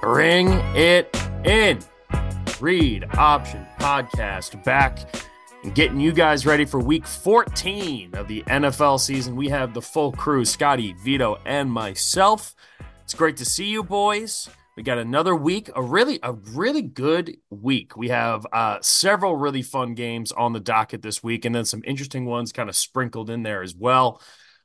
Bring it in. Read Option Podcast back and getting you guys ready for week 14 of the NFL season. We have the full crew Scotty, Vito, and myself. It's great to see you, boys. We got another week, a really, a really good week. We have uh, several really fun games on the docket this week, and then some interesting ones kind of sprinkled in there as well.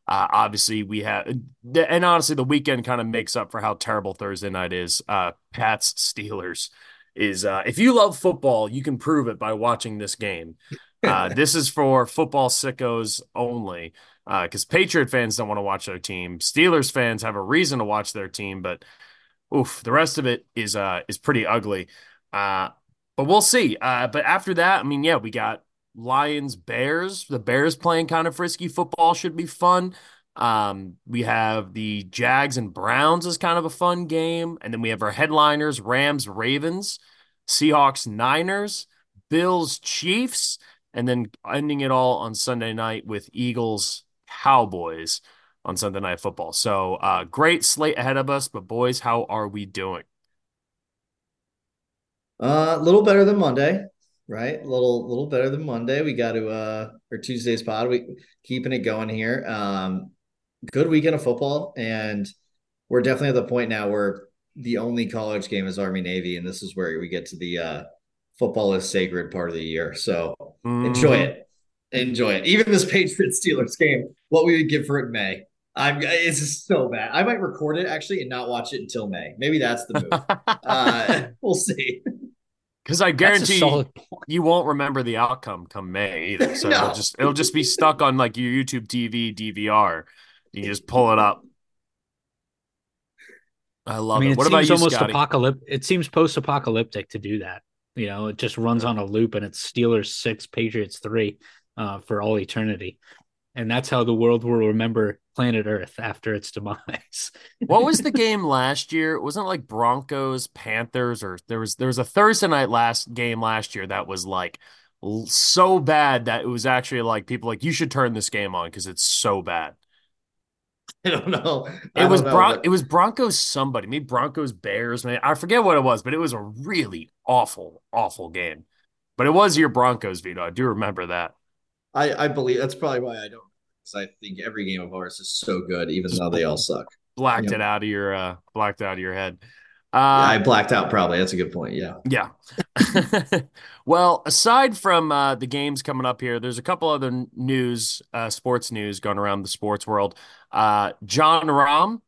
Uh, obviously, we have, and honestly, the weekend kind of makes up for how terrible Thursday night is. Uh, Pats Steelers is, uh, if you love football, you can prove it by watching this game. Uh, this is for football sickos only, because uh, Patriot fans don't want to watch their team. Steelers fans have a reason to watch their team, but oof, the rest of it is uh is pretty ugly. Uh, but we'll see. Uh, but after that, I mean, yeah, we got Lions Bears. The Bears playing kind of frisky football should be fun. Um, we have the Jags and Browns as kind of a fun game, and then we have our headliners: Rams, Ravens, Seahawks, Niners, Bills, Chiefs, and then ending it all on Sunday night with Eagles, Cowboys on Sunday Night Football. So, uh, great slate ahead of us. But boys, how are we doing? Uh, a little better than Monday right? A little little better than Monday. We got to uh or Tuesday's pod. We keeping it going here. Um good weekend of football and we're definitely at the point now where the only college game is Army Navy and this is where we get to the uh football is sacred part of the year. So mm-hmm. enjoy it. Enjoy it. Even this Patriots Steelers game, what we would give for it in May. I'm it's just so bad. I might record it actually and not watch it until May. Maybe that's the move. uh, we'll see. Because I guarantee you, you won't remember the outcome come May either. So no. it'll just it'll just be stuck on like your YouTube TV DVR. You just pull it up. I love I mean, it. What it about you, almost Scotty? apocalyptic. It seems post-apocalyptic to do that. You know, it just runs on a loop, and it's Steelers six, Patriots three, uh, for all eternity and that's how the world will remember planet Earth after its demise. what was the game last year? Wasn't like Broncos, Panthers, or there was there was a Thursday night last game last year that was like so bad that it was actually like people like you should turn this game on because it's so bad. I don't know. I it was Bron- but... it was Broncos somebody, maybe Broncos Bears, man. I forget what it was, but it was a really awful, awful game. But it was your Broncos, Vito. I do remember that. I, I believe that's probably why I don't because I think every game of ours is so good, even though they all suck. Blacked it out of your uh blacked out of your head. Uh, yeah, I blacked out probably. That's a good point. Yeah. Yeah. well, aside from uh, the games coming up here, there's a couple other news, uh, sports news going around the sports world. Uh, Jon Rahm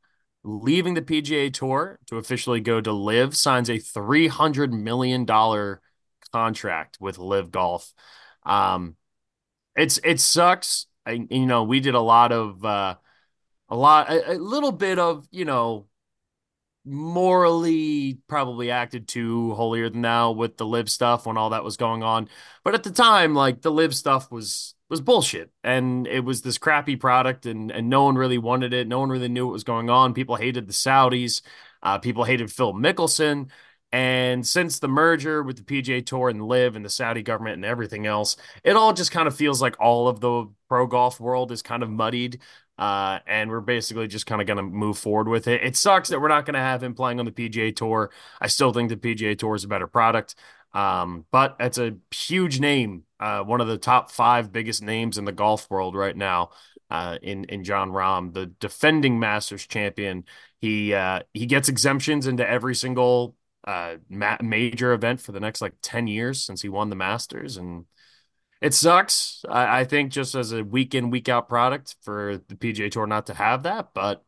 leaving the PGA Tour to officially go to LIV signs a $300 million contract with LIV Golf. Um, it's it sucks. I, you know, we did a lot of uh, a lot, a, a little bit of you know, morally probably acted too holier than thou with the LIV stuff when all that was going on. But at the time, like the LIV stuff was was bullshit, and it was this crappy product, and and no one really wanted it. No one really knew what was going on. People hated the Saudis. Uh, people hated Phil Mickelson. And since the merger with the PGA Tour and LIV and the Saudi government and everything else, it all just kind of feels like all of the pro golf world is kind of muddied. Uh, and we're basically just kind of going to move forward with it. It sucks that we're not going to have him playing on the PGA Tour. I still think the PGA Tour is a better product. Um, but it's a huge name, uh, one of the top five biggest names in the golf world right now. Uh, in in Jon Rahm, the defending Masters champion, he uh, he gets exemptions into every single uh, ma- major event for the next like 10 years since he won the Masters. And it sucks. I, I think just as a week in, week out product for the PGA Tour not to have that, but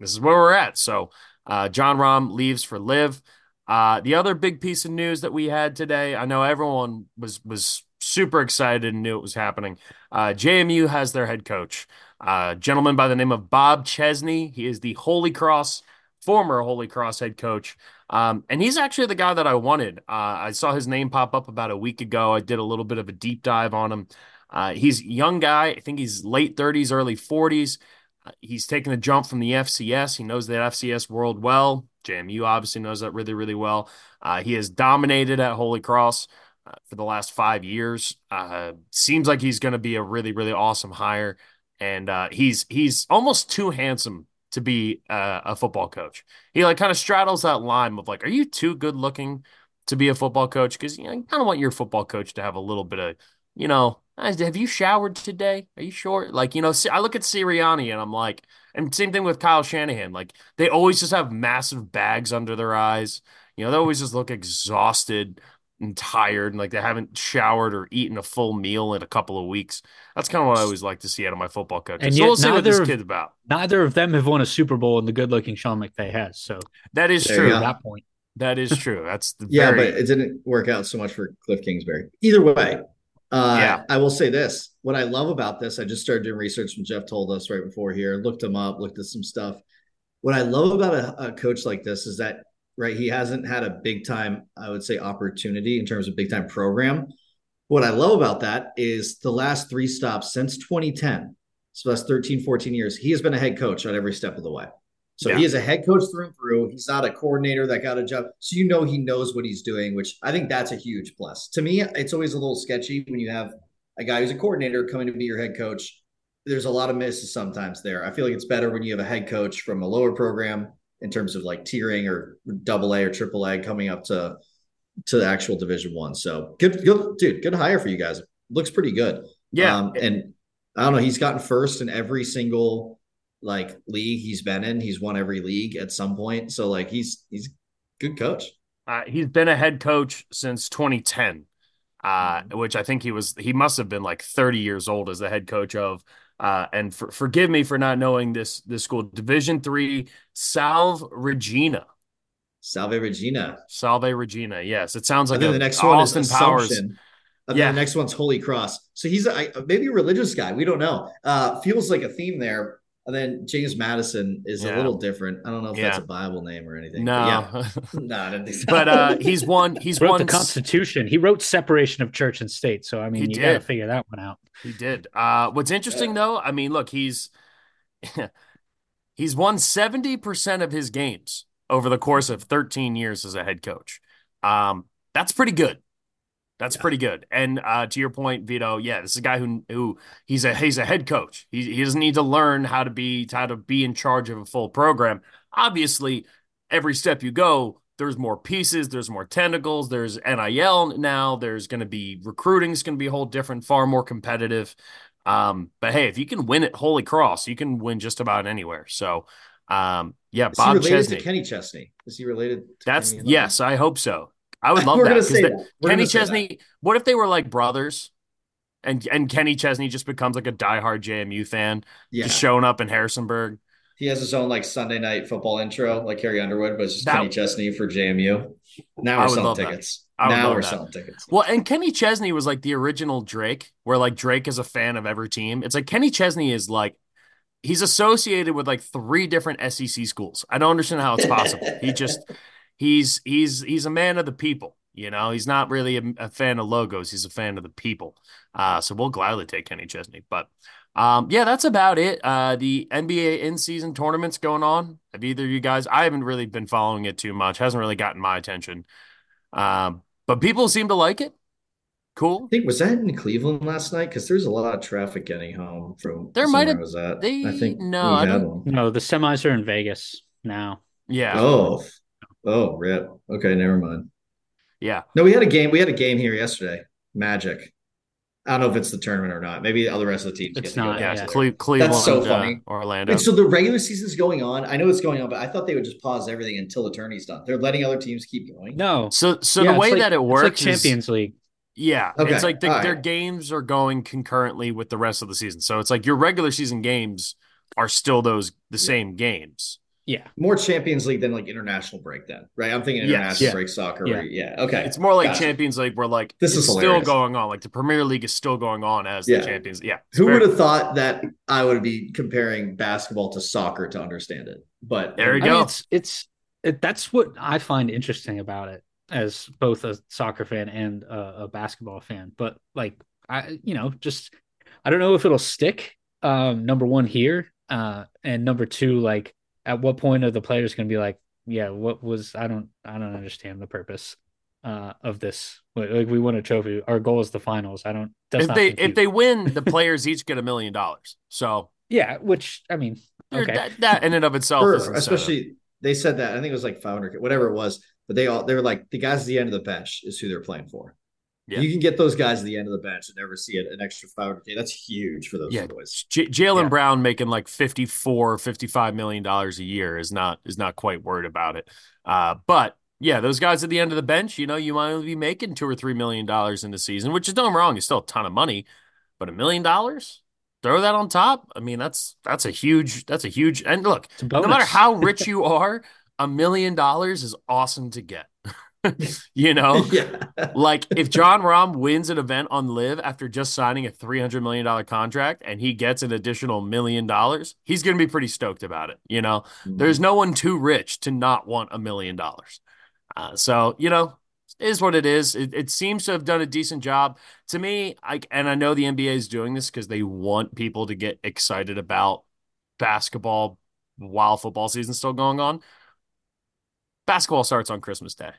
this is where we're at. So uh, Jon Rahm leaves for LIV. Uh, the other big piece of news that we had today, I know everyone was was super excited and knew it was happening. Uh, JMU has their head coach, uh, gentleman by the name of Bob Chesney. He is the Holy Cross former Holy Cross head coach. Um, and he's actually the guy that I wanted. Uh, I saw his name pop up about a week ago. I did a little bit of a deep dive on him. Uh, he's young guy. I think he's late 30s, early 40s. Uh, he's taken a jump from the FCS. He knows the FCS world well. JMU obviously knows that really, really well. Uh, he has dominated at Holy Cross uh, for the last five years. Seems like he's going to be a really, really awesome hire, and he's he's almost too handsome to be uh, a football coach. He like kind of straddles that line of like, are you too good looking to be a football coach? Because you, know, kind of want your football coach to have a little bit of, you know, have you showered today? Are you sure? Like, you know, I look at Sirianni and I'm like, and same thing with Kyle Shanahan. Like, they always just have massive bags under their eyes. You know, they always just look exhausted and tired and like they haven't showered or eaten a full meal in a couple of weeks. That's kind of what I always like to see out of my football coaches. And so we'll see what this kid's about. Neither of them have won a Super Bowl, and the good-looking Sean McVay has. So that is true. At that point, that is true. That's the yeah, very... but it didn't work out so much for Cliff Kingsbury. Either way, uh, yeah. I will say this: what I love about this, I just started doing research when Jeff told us right before here. Looked him up, looked at some stuff. What I love about a, a coach like this is that right, he hasn't had a big time, I would say, opportunity in terms of big time program. What I love about that is the last three stops since 2010, so that's 13, 14 years, he has been a head coach at every step of the way. So yeah. he is a head coach through and through. He's not a coordinator that got a job. So you know he knows what he's doing, which I think that's a huge plus. To me, it's always a little sketchy when you have a guy who's a coordinator coming to be your head coach. There's a lot of misses sometimes there. I feel like it's better when you have a head coach from a lower program in terms of like tiering or double A or triple A coming up to to the actual division one. So good, good dude, good hire for you guys. Looks pretty good. Yeah. Um, and I don't know, he's gotten first in every single like league he's been in. He's won every league at some point. So like he's he's good coach. Uh, he's been a head coach since 2010, uh, mm-hmm. which I think he was. He must have been like 30 years old as the head coach of. Uh, and for, forgive me for not knowing this this school. Division three, Salve Regina. Salve Regina. Salve Regina. Yes, it sounds like a, the next one Austin one Powers. yeah. the next one's Holy Cross. So he's a, maybe a religious guy. We don't know. Uh, feels like a theme there. And then James Madison is yeah. a little different. I don't know if yeah. that's a Bible name or anything. No, but yeah. no, I didn't think so. But uh, he's won. He's wrote won the Constitution. He wrote separation of church and state. So I mean, he you got to figure that one out. He did. Uh, what's interesting though, I mean, look, he's he's won seventy percent of his games over the course of thirteen years as a head coach. Um, that's pretty good. That's yeah. pretty good. And uh, to your point, Vito, yeah, this is a guy who who he's a he's a head coach. He he doesn't need to learn how to be how to be in charge of a full program. Obviously, every step you go, there's more pieces, there's more tentacles, there's NIL now, there's going to be recruiting is going to be a whole different, far more competitive. Um, but hey, if you can win at Holy Cross, you can win just about anywhere. So, um, yeah, is Bob he related Chesney. to Kenny Chesney. Is he related? That's yes, I hope so. I would love that. The, Kenny Chesney. What if they were like brothers, and and Kenny Chesney just becomes like a diehard JMU fan, yeah. just showing up in Harrisonburg. He has his own like Sunday night football intro, like Carrie Underwood, but it's just that, Kenny Chesney for JMU. Now we're selling tickets. Now we're that. selling tickets. Well, and Kenny Chesney was like the original Drake, where like Drake is a fan of every team. It's like Kenny Chesney is like he's associated with like three different SEC schools. I don't understand how it's possible. he just he's he's he's a man of the people. You know, he's not really a, a fan of logos. He's a fan of the people. Uh, so we'll gladly take Kenny Chesney. But um, yeah, that's about it. Uh, the NBA in-season tournaments going on. Have either of you guys? I haven't really been following it too much. Hasn't really gotten my attention. Um, but people seem to like it. Cool. I think was that in Cleveland last night? Because there's a lot of traffic getting home from there. Might have was that. They, I think no, I. No, the semis are in Vegas now. Yeah. Oh, Oh, rip. Okay, never mind. Yeah. No, we had a game. We had a game here yesterday. Magic. I don't know if it's the tournament or not. Maybe all the rest of the teams. It's not. Yeah, Cle- Cleveland. That's so funny. Uh, Orlando. And so the regular season's going on. I know it's going on, but I thought they would just pause everything until the tourney's done. They're letting other teams keep going. No. So so yeah, the way like, that it works, like Champions is, League. Yeah, okay. it's like the, right. their games are going concurrently with the rest of the season. So it's like your regular season games are still those the yeah. same games. Yeah. More Champions League than like international break then, right? I'm thinking international yes. yeah. break soccer. Yeah. Where, yeah. Okay. It's more like gotcha. Champions League where like this is still going on. Like the Premier League is still going on as yeah. the Champions. Yeah. Who very- would have thought that I would be comparing basketball to soccer to understand it? But there you go. Mean, it's it's it, that's what I find interesting about it as both a soccer fan and a, a basketball fan. But like I, you know, just I don't know if it'll stick. Um, number one here, uh, and number two, like at what point are the players going to be like, yeah, what was I don't I don't understand the purpose uh, of this. Like we won a trophy. Our goal is the finals. I don't. if they if they win, the players each get a million dollars. So yeah, which I mean, okay, that, that in and of itself, For, especially they said that I think it was like 500, whatever it was. But they all they were like the guys at the end of the bench is who they're playing for. Yeah. You can get those guys at the end of the bench and never see it, an extra 500K. That's huge for those yeah. boys. J- Jaylen yeah. Brown making like 54, 55 million dollars a year is not is not quite worried about it. Uh, but yeah, those guys at the end of the bench, you know, you might only be making two or three million dollars in the season, which is no wrong. It's still a ton of money, but a million dollars, throw that on top. I mean, that's that's a huge that's a huge and look, no matter how rich you are, a million dollars is awesome to get. you know, yeah. like if Jon Rahm wins an event on LIV after just signing a three hundred million dollar contract and he gets an additional million dollars, he's going to be pretty stoked about it. You know, mm-hmm. there's no one too rich to not want a million dollars. Uh, so you know, is what it is. It, it, seems to have done a decent job to me. I and I know the NBA is doing this because they want people to get excited about basketball while football season's still going on. Basketball starts on Christmas Day.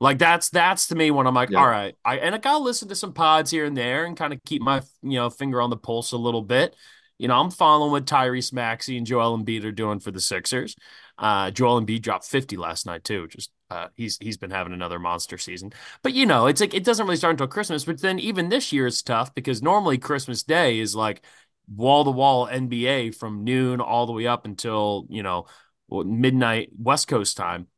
Like that's that's to me when I'm like, yeah. all right, I and I gotta listen to some pods here and there and kind of keep my you know finger on the pulse a little bit. You know, I'm following what Tyrese Maxey and Joel Embiid are doing for the Sixers. Uh, Joel Embiid dropped 50 last night too. Just uh, he's he's been having another monster season. But you know, it's like it doesn't really start until Christmas. But then even this year is tough because normally Christmas Day is like wall to wall NBA from noon all the way up until you know midnight West Coast time.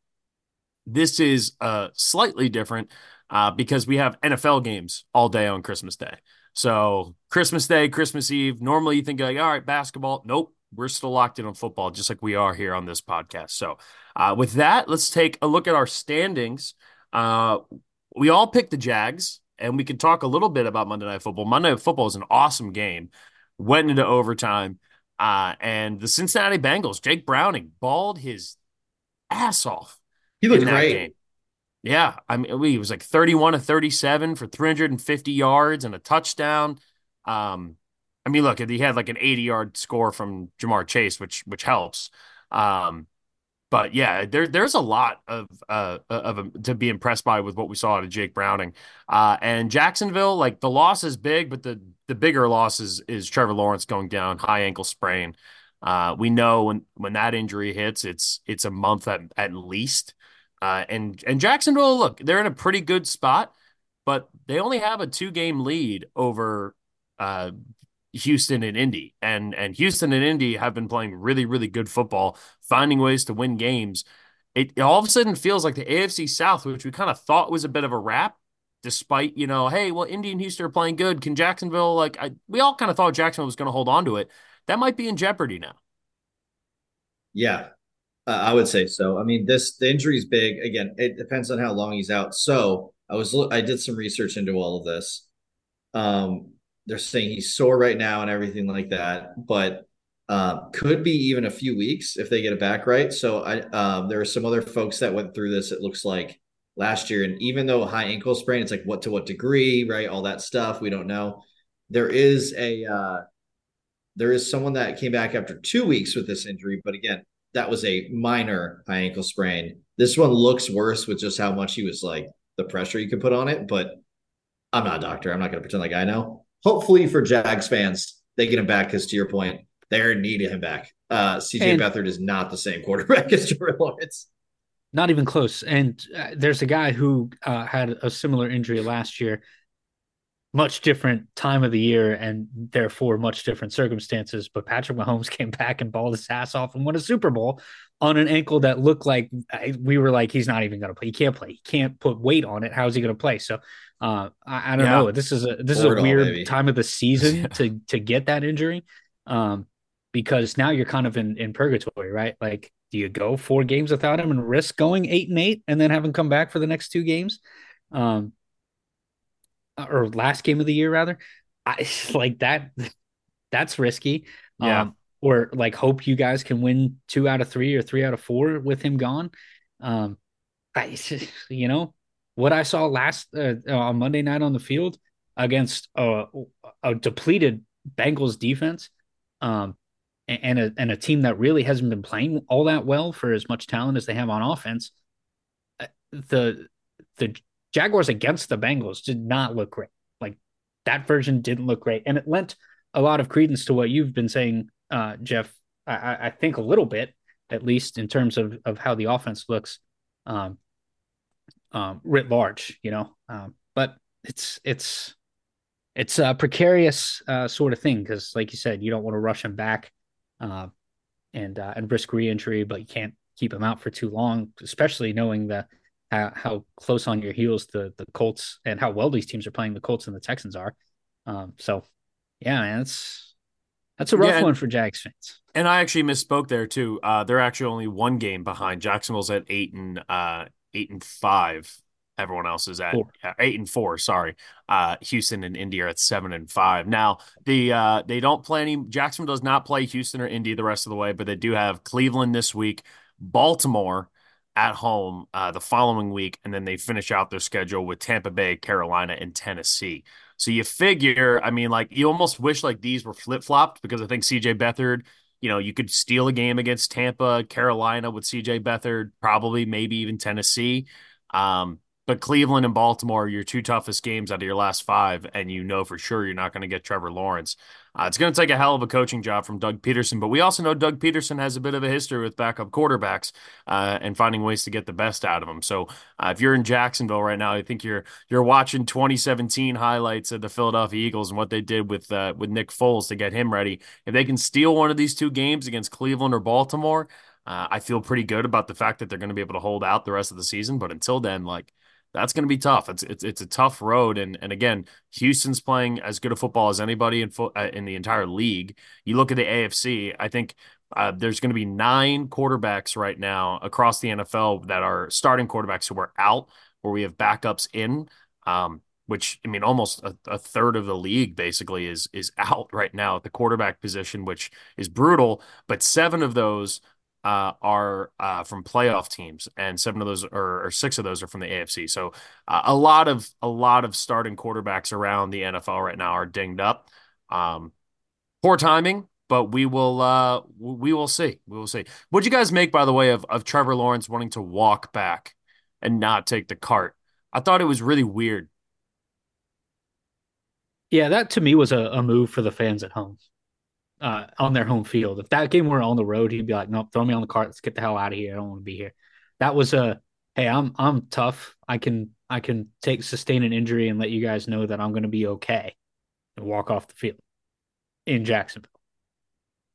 This is uh, slightly different uh, because we have NFL games all day on Christmas Day. So Christmas Day, Christmas Eve. Normally you think like, all right, basketball. Nope, we're still locked in on football, just like we are here on this podcast. So uh, with that, let's take a look at our standings. Uh, we all picked the Jags, and we can talk a little bit about Monday Night Football. Monday Night Football is an awesome game. Went into overtime, uh, and the Cincinnati Bengals, Jake Browning, balled his ass off he looked great. Game. Yeah, I mean, he was like 31 to 37 for 350 yards and a touchdown. Um, I mean, look, he had like an 80 yard score from Ja'Marr Chase, which which helps. Um, but yeah, there there's a lot of uh of a, to be impressed by with what we saw out of Jake Browning. Uh, and Jacksonville, like the loss is big, but the the bigger loss is is Trevor Lawrence going down, high ankle sprain. Uh, we know when when that injury hits, it's it's a month at, at least. Uh, and and Jacksonville, look, they're in a pretty good spot, but they only have a two game lead over uh, Houston and Indy, and and Houston and Indy have been playing really really good football, finding ways to win games. It, it all of a sudden feels like the AFC South, which we kind of thought was a bit of a wrap, despite you know, hey, well, Indy and Houston are playing good. Can Jacksonville like I, we all kind of thought Jacksonville was going to hold on to it. That might be in jeopardy now. Yeah, uh, I would say so. I mean, this the injury is big. Again, it depends on how long he's out. So I was I did some research into all of this. Um, they're saying he's sore right now and everything like that, but uh, could be even a few weeks if they get it back right. So I um, there are some other folks that went through this. It looks like last year, and even though high ankle sprain, it's like what to what degree, right? All that stuff we don't know. There is a uh, there is someone that came back after two weeks with this injury, but again, that was a minor high ankle sprain. This one looks worse with just how much he was like the pressure you could put on it. But I'm not a doctor. I'm not going to pretend like I know. Hopefully for Jags fans, they get him back because to your point, they're needing him back. Uh, CJ and Beathard is not the same quarterback as Trevor Lawrence. Not even close. And uh, there's a guy who uh, had a similar injury last year much different time of the year and therefore much different circumstances. But Patrick Mahomes came back and balled his ass off and won a Super Bowl on an ankle that looked like we were like, he's not even going to play. He can't play. He can't put weight on it. How's he going to play? So uh, I, I, don't yeah. know. This is a this is a weird time of the season to to get that injury, um, because now you're kind of in in purgatory, right? Like, do you go four games without him and risk going eight and eight and then have him come back for the next two games? Um, or last game of the year rather. I like that. That's risky. Yeah. Um, or like hope you guys can win two out of three or three out of four with him gone. Um, I, you know, what I saw last uh, on Monday night on the field against a, a depleted Bengals defense, um, and a and a team that really hasn't been playing all that well for as much talent as they have on offense, uh, the the Jaguars against the Bengals did not look great. Like that version didn't look great, and it lent a lot of credence to what you've been saying, uh, Jeff. I, I, think a little bit, at least in terms of of how the offense looks, um, um, writ large. You know, um, but it's it's it's a precarious uh, sort of thing because, like you said, you don't want to rush him back uh, and uh, and risk re-injury, but you can't keep him out for too long, especially knowing that how, how close on your heels the the Colts and how well these teams are playing. The Colts and the Texans are. Um, so, yeah, man, it's that's a rough yeah, one for Jags fans. And I actually misspoke there too. Uh, they're actually only one game behind. Jacksonville's at eight and uh, eight and five Everyone else is at uh, eight and four. Sorry, uh, Houston and Indy are at seven and five. Now the uh, they don't play any. Jacksonville does not play Houston or Indy the rest of the way, but they do have Cleveland this week, Baltimore at home uh, the following week, and then they finish out their schedule with Tampa Bay, Carolina, and Tennessee. So you figure, I mean, like you almost wish like these were flip flopped because I think CJ Beathard you know, you could steal a game against Tampa, Carolina with CJ Beathard, probably, maybe even Tennessee. Um, but Cleveland and Baltimore are your two toughest games out of your last five, and you know for sure you're not going to get Trevor Lawrence. Uh, it's going to take a hell of a coaching job from Doug Pederson, but we also know Doug Pederson has a bit of a history with backup quarterbacks uh, and finding ways to get the best out of them. So uh, if you're in Jacksonville right now, I think you're you're watching 2017 highlights of the Philadelphia Eagles and what they did with uh, with Nick Foles to get him ready. If they can steal one of these two games against Cleveland or Baltimore, uh, I feel pretty good about the fact that they're going to be able to hold out the rest of the season. But until then, like that's going to be tough. It's it's it's a tough road, and and again, Houston's playing as good a football as anybody in fo- uh, in the entire league. You look at the AFC. I think uh, there's going to be nine quarterbacks right now across the NFL that are starting quarterbacks who are out, where we have backups in. Um, which I mean, almost a, a, third of the league basically is is out right now at the quarterback position, which is brutal. But seven of those uh, are uh, from playoff teams, and seven of those or, or six of those are from the AFC. So uh, a lot of a lot of starting quarterbacks around the NFL right now are dinged up. Um, poor timing, but we will uh, we will see. We will see. What'd you guys make, by the way, of of Trevor Lawrence wanting to walk back and not take the cart? I thought it was really weird. Yeah, that to me was a, a move for the fans at home uh, on their home field. If that game were on the road, he'd be like, "Nope, throw me on the cart. Let's get the hell out of here. I don't want to be here." That was a, "Hey, I'm I'm tough. I can I can take sustain an injury and let you guys know that I'm going to be okay," and walk off the field in Jacksonville.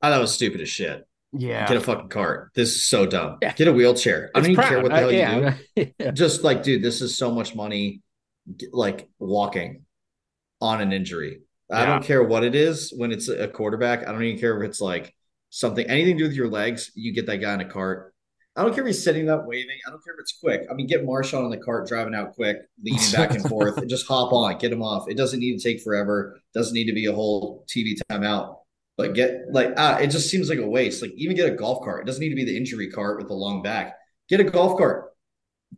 I thought it was stupid as shit. Yeah, get a fucking cart. This is so dumb. Yeah. Get a wheelchair. I don't even care what the hell you do. yeah. Just like, dude, this is so much money. Like walking on an injury. I don't care what it is when it's a quarterback. I don't even care if it's like something, anything to do with your legs. You get that guy in a cart. I don't care if he's sitting up waving. I don't care if it's quick. I mean, get Marshawn in the cart, driving out quick, leaning back and forth, and just hop on, get him off. It doesn't need to take forever. Doesn't need to be a whole TV timeout. But get like, ah, it just seems like a waste. Like even get a golf cart. It doesn't need to be the injury cart with the long back. Get a golf cart.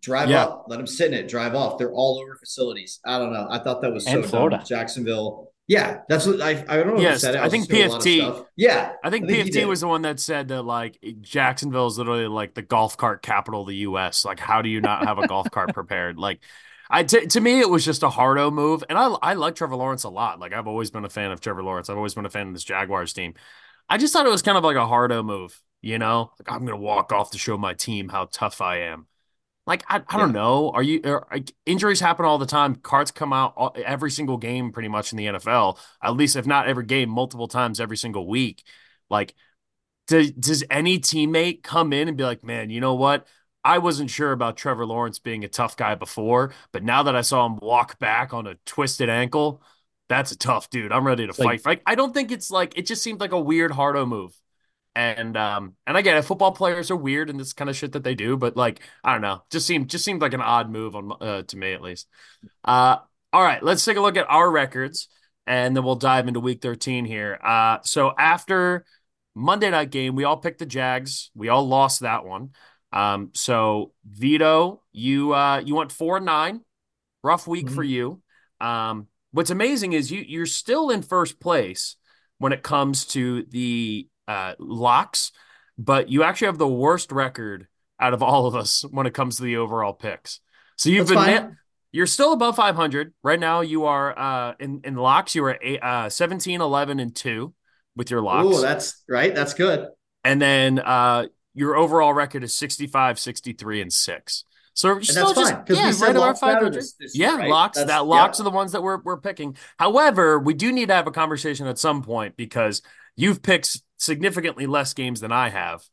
Drive yeah. up, let them sit in it, drive off. They're all over facilities. I don't know. I thought that was so Florida. Dumb. Jacksonville yeah, that's what I. I don't know. Yes, I, I think PFT. Yeah, I think, I think PFT was the one that said that like Jacksonville is literally like the golf cart capital of the U.S. Like, how do you not have a golf cart prepared? Like, I t- to me it was just a hardo move, and I I like Trevor Lawrence a lot. Like, I've always been a fan of Trevor Lawrence. I've always been a fan of this Jaguars team. I just thought it was kind of like a hardo move. You know, like I'm gonna walk off to show my team how tough I am. Like I, I don't know. Are you er, are, injuries happen all the time? Carts come out all, every single game, pretty much in the NFL. At least, if not every game, multiple times every single week. Like, does does any teammate come in and be like, "Man, you know what? I wasn't sure about Trevor Lawrence being a tough guy before, but now that I saw him walk back on a twisted ankle, that's a tough dude. I'm ready to like, fight." Like, I don't think it's like it just seemed like a weird hardo move. And um and I get it, football players are weird and this kind of shit that they do, but like I don't know, just seemed just seemed like an odd move on uh, to me at least. Uh, all right, let's take a look at our records and then we'll dive into week 13 here. Uh, so after Monday night game, we all picked the Jags. We all lost that one. Um, so Vito, you uh, you went four and nine, rough week mm-hmm. for you. Um, what's amazing is you you're still in first place when it comes to the uh, locks, but you actually have the worst record out of all of us when it comes to the overall picks. So you've That's been you're still above 500 right now. You are uh, in in locks. You are eight, uh, 17, 11, and two with your locks, Oh, that's right. That's good. and then uh, your overall record is 65, 63, and six. So you're And still that's just fine yeah, we right around locks 500. this, this Yeah, right? locks. That's- That locks yeah. are the ones that we're we're picking. However, we do need to have a conversation at some point because you've picked significantly less games than I have.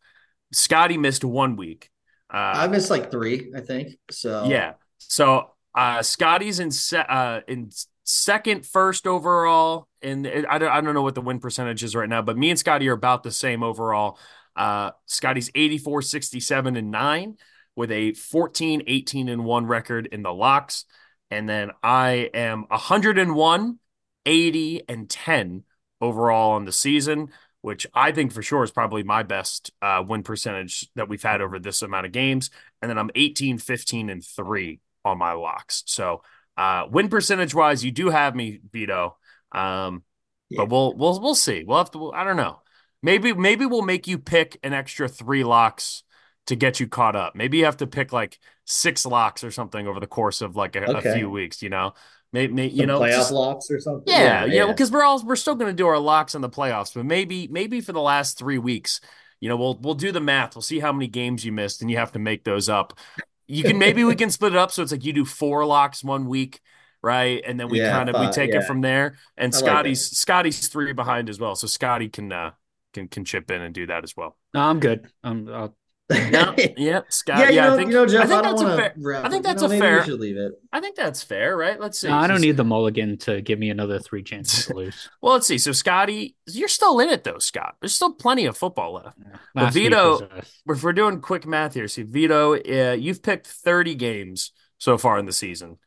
Scotty missed one week. I Uh, missed like three, I think. So yeah. So uh, Scotty's in se- uh, in second, first overall, and I don't I don't know what the win percentage is right now, but me and Scotty are about the same overall. Uh, Scotty's 84, 67, and 9 with a 14, 18, and 1 record in the locks. And then I am 101, 80, and 10 overall on the season, which I think for sure is probably my best uh, win percentage that we've had over this amount of games. And then I'm 18, 15, and 3 on my locks. So uh, win percentage wise, you do have me, Vito. Um, Yeah. but we'll we'll we'll see. We'll have to. I don't know. Maybe maybe we'll make you pick an extra three locks to get you caught up. Maybe you have to pick like six locks or something over the course of like a, a few weeks. You know, maybe you know, playoff just- locks or something. yeah, yeah, because we're all we're still going to do our locks in the playoffs, but maybe maybe for the last three weeks, you know, we'll we'll do the math. We'll see how many games you missed, and you have to make those up. You can maybe we can split it up so it's like you do four locks one week, right, and then we Yeah, kind of we take yeah. it from there. And I like Scotty's Scotty's three behind as well, so Scotty can uh can can chip in and do that as well. No, I'm good. I'm, I'll, Yeah, yeah, Scott. yeah, you yeah, know, I think you know, Jeff, I think I, that's a fair. wrap. I think that's you a know, maybe fair- should leave it. I think that's fair, right? Let's see. no, I don't need the mulligan to give me another three chances to lose. Well, let's see. So Scotty, you're still in it though, Scott. There's still plenty of football left. Last week Vito- if we're doing quick math here, see, Vito, uh, you've picked 30 games so far in the season.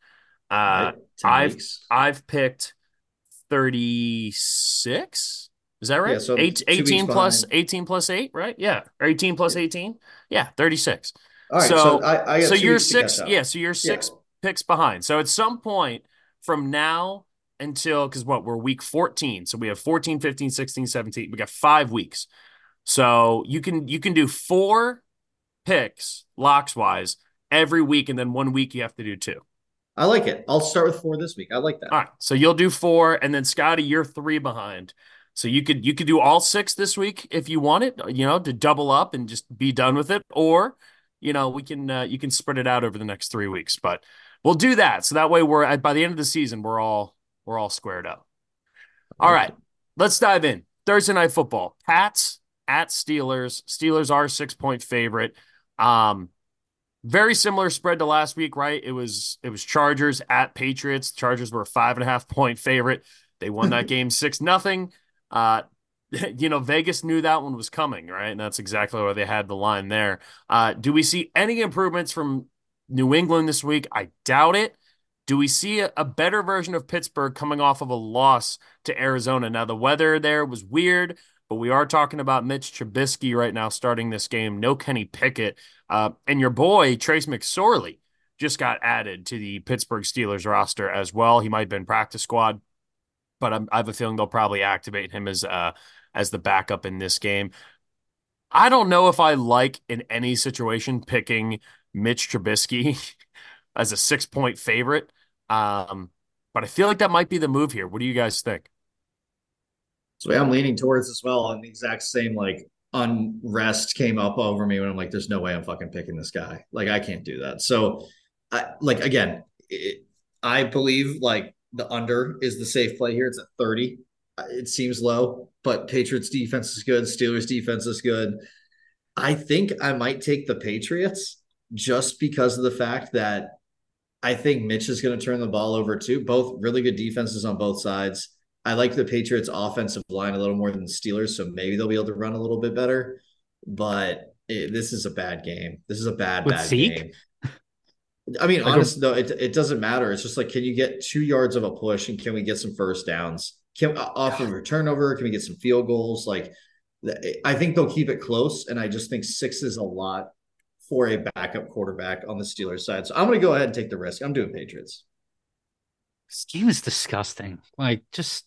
Uh, right? I've- weeks. I've picked 36. Is that right? Yeah, so Eight, 18 plus behind. 18 plus 8, right? Yeah. Or 18 plus 18. Yeah, 36. All right, so- so, I, I So you're six. Yeah, so you're six Yeah. picks behind. So at some point from now until because what we're week 14. So we have 14, 15, 16, 17. We got five weeks. So you can you can do four picks locks wise every week, and then one week you have to do two. I like it. I'll start with four this week. I like that. All right. So you'll do four, and then Scotty, you're three behind. So you could you could do all six this week if you want it, you know, to double up and just be done with it, or you know, we can uh, you can spread it out over the next three weeks. But we'll do that so that way we're at by the end of the season we're all we're all squared up. All right, let's dive in. Thursday night football. Pats at Steelers. Steelers are six point favorite. Um, very similar spread to last week, right? It was it was Chargers at Patriots. Chargers were a five and a half point favorite. They won that game six nothing. Uh, you know, Vegas knew that one was coming, right? And that's exactly why they had the line there. Uh, do we see any improvements from New England this week? I doubt it. Do we see a, better version of Pittsburgh coming off of a loss to Arizona? Now, the weather there was weird, but we are talking about Mitch Trubisky right now starting this game. No Kenny Pickett. Uh, and your boy, Trace McSorley, just got added to the Pittsburgh Steelers roster as well. He might have been practice squad, but I'm, I have a feeling they'll probably activate him as uh, as the backup in this game. I don't know if I like in any situation picking Mitch Trubisky as a six point favorite. Um, but I feel like that might be the move here. What do you guys think? So yeah, I'm leaning towards as well. And the exact same like unrest came up over me when I'm like, there's no way I'm fucking picking this guy. Like I can't do that. So I like again, it, I believe like the under is the safe play here. It's at 30. Uh, It seems low, but Patriots defense is good. Steelers defense is good. I think I might take the Patriots just because of the fact that I think Mitch is going to turn the ball over too. Both really good defenses on both sides. I like the Patriots offensive line a little more than the Steelers, so maybe they'll be able to run a little bit better. But it, this is a bad game. This is a bad, With bad Zeke? game. I mean, Like honestly, though, it, it doesn't matter. It's just like, can you get two yards of a push and can we get some first downs? Can off of a turnover? Can we get some field goals? Like, I think they'll keep it close, and I just think six is a lot for a backup quarterback on the Steelers side. So I'm going to go ahead and take the risk. I'm doing Patriots. This game is disgusting. Like, just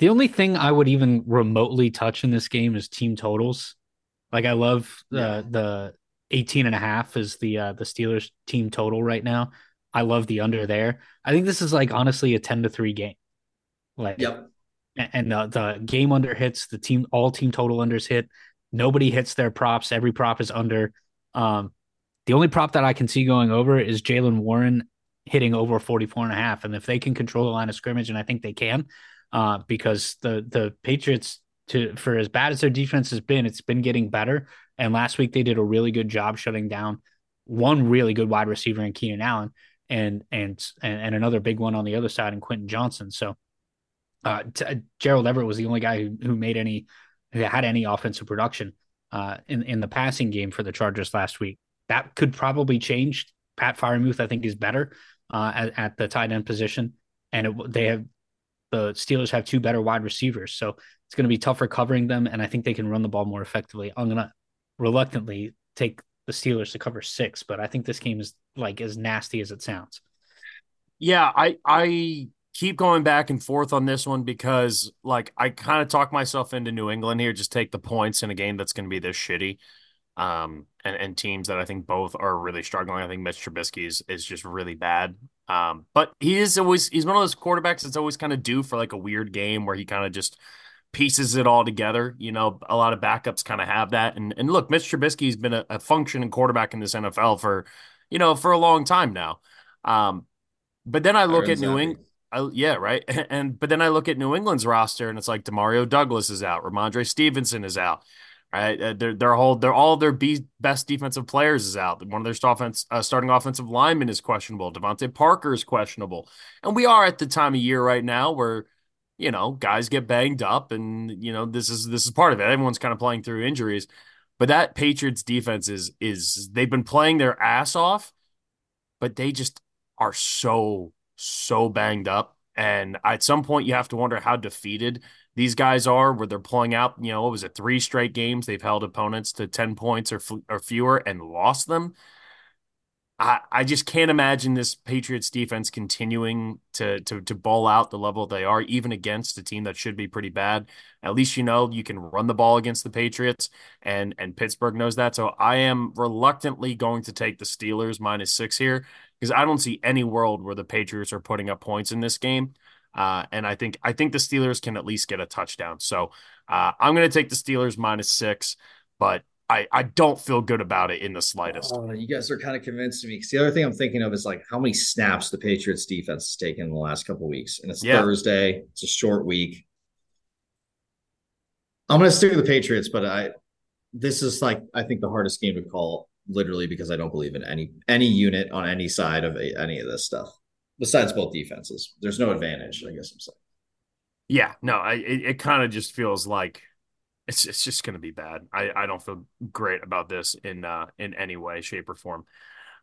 The only thing I would even remotely touch in this game is team totals. Like I love the yeah. the 18 and a half is the uh, the Steelers team total right now. I love the under there. I think this is like honestly a 10 to 3 game. Like Yep. And the, the game under hits, the team all team total unders hit. Nobody hits their props. Every prop is under. Um, the only prop that I can see going over is Jaylen Warren hitting over 44 and a half. And if they can control the line of scrimmage, and I think they can, uh, because the the Patriots to for as bad as their defense has been, it's been getting better. And last week they did a really good job shutting down one really good wide receiver in Keenan Allen and and and another big one on the other side in Quentin Johnston. So uh, t- Gerald Everett was the only guy who, who made any who had any offensive production uh, in in the passing game for the Chargers last week. That could probably change. Pat Freiermuth, I think, is better uh, at, at, the tight end position, and it, they have the Steelers have two better wide receivers, so it's going to be tougher covering them, and I think they can run the ball more effectively. I'm to reluctantly take the Steelers to cover six, but I think this game is like as nasty as it sounds. Yeah, I I keep going back and forth on this one because like I kind of talk myself into New England here. Just take the points in a game that's going to be this shitty. Um, and, and teams that I think both are really struggling. I think Mitch Trubisky is, is just really bad. Um, but he is always he's one of those quarterbacks that's always kind of due for like a weird game where he kind of just pieces it all together. You know, a lot of backups kind of have that. And and look, Mitch Trubisky's been a, a functioning quarterback in this NFL for, you know, for a long time now. Um, but then I look at New England. Yeah, right. And but then I look at New England's roster, and it's like Demario Douglas is out, Rhamondre Stevenson is out, right? Uh, their their whole their all their be- best defensive players is out. One of their offense uh, starting offensive linemen is questionable. DeVante Parker is questionable, and we are at the time of year right now where you know guys get banged up, and you know this is this is part of it. Everyone's kind of playing through injuries, but that Patriots defense is is they've been playing their ass off, but they just are so so banged up. And at some point, you have to wonder how defeated these guys are, where they're pulling out, you know, what was it, three straight games they've held opponents to 10 points or, f- or fewer and lost them. I, I just can't imagine this Patriots defense continuing to, to to ball out the level they are, even against a team that should be pretty bad. At least you know you can run the ball against the Patriots, and and Pittsburgh knows that. So I am reluctantly going to take the Steelers minus six here because I don't see any world where the Patriots are putting up points in this game. Uh, and I think I think the Steelers can at least get a touchdown. So uh, I'm going to take the Steelers minus six, but I, I don't feel good about it in the slightest. Oh, you guys are kind of convinced me. Because the other thing I'm thinking of is like how many snaps the Patriots defense has taken in the last couple weeks, and it's yeah. Thursday. It's a short week. I'm going to stick with the Patriots, but I this is like I think the hardest game to call literally because I don't believe in any any unit on any side of a, any of this stuff besides both defenses. There's no advantage, I guess I'm saying. Yeah, no, I, it, it kind of just feels like it's it's just going to be bad. I, I don't feel great about this in uh, in any way, shape, or form.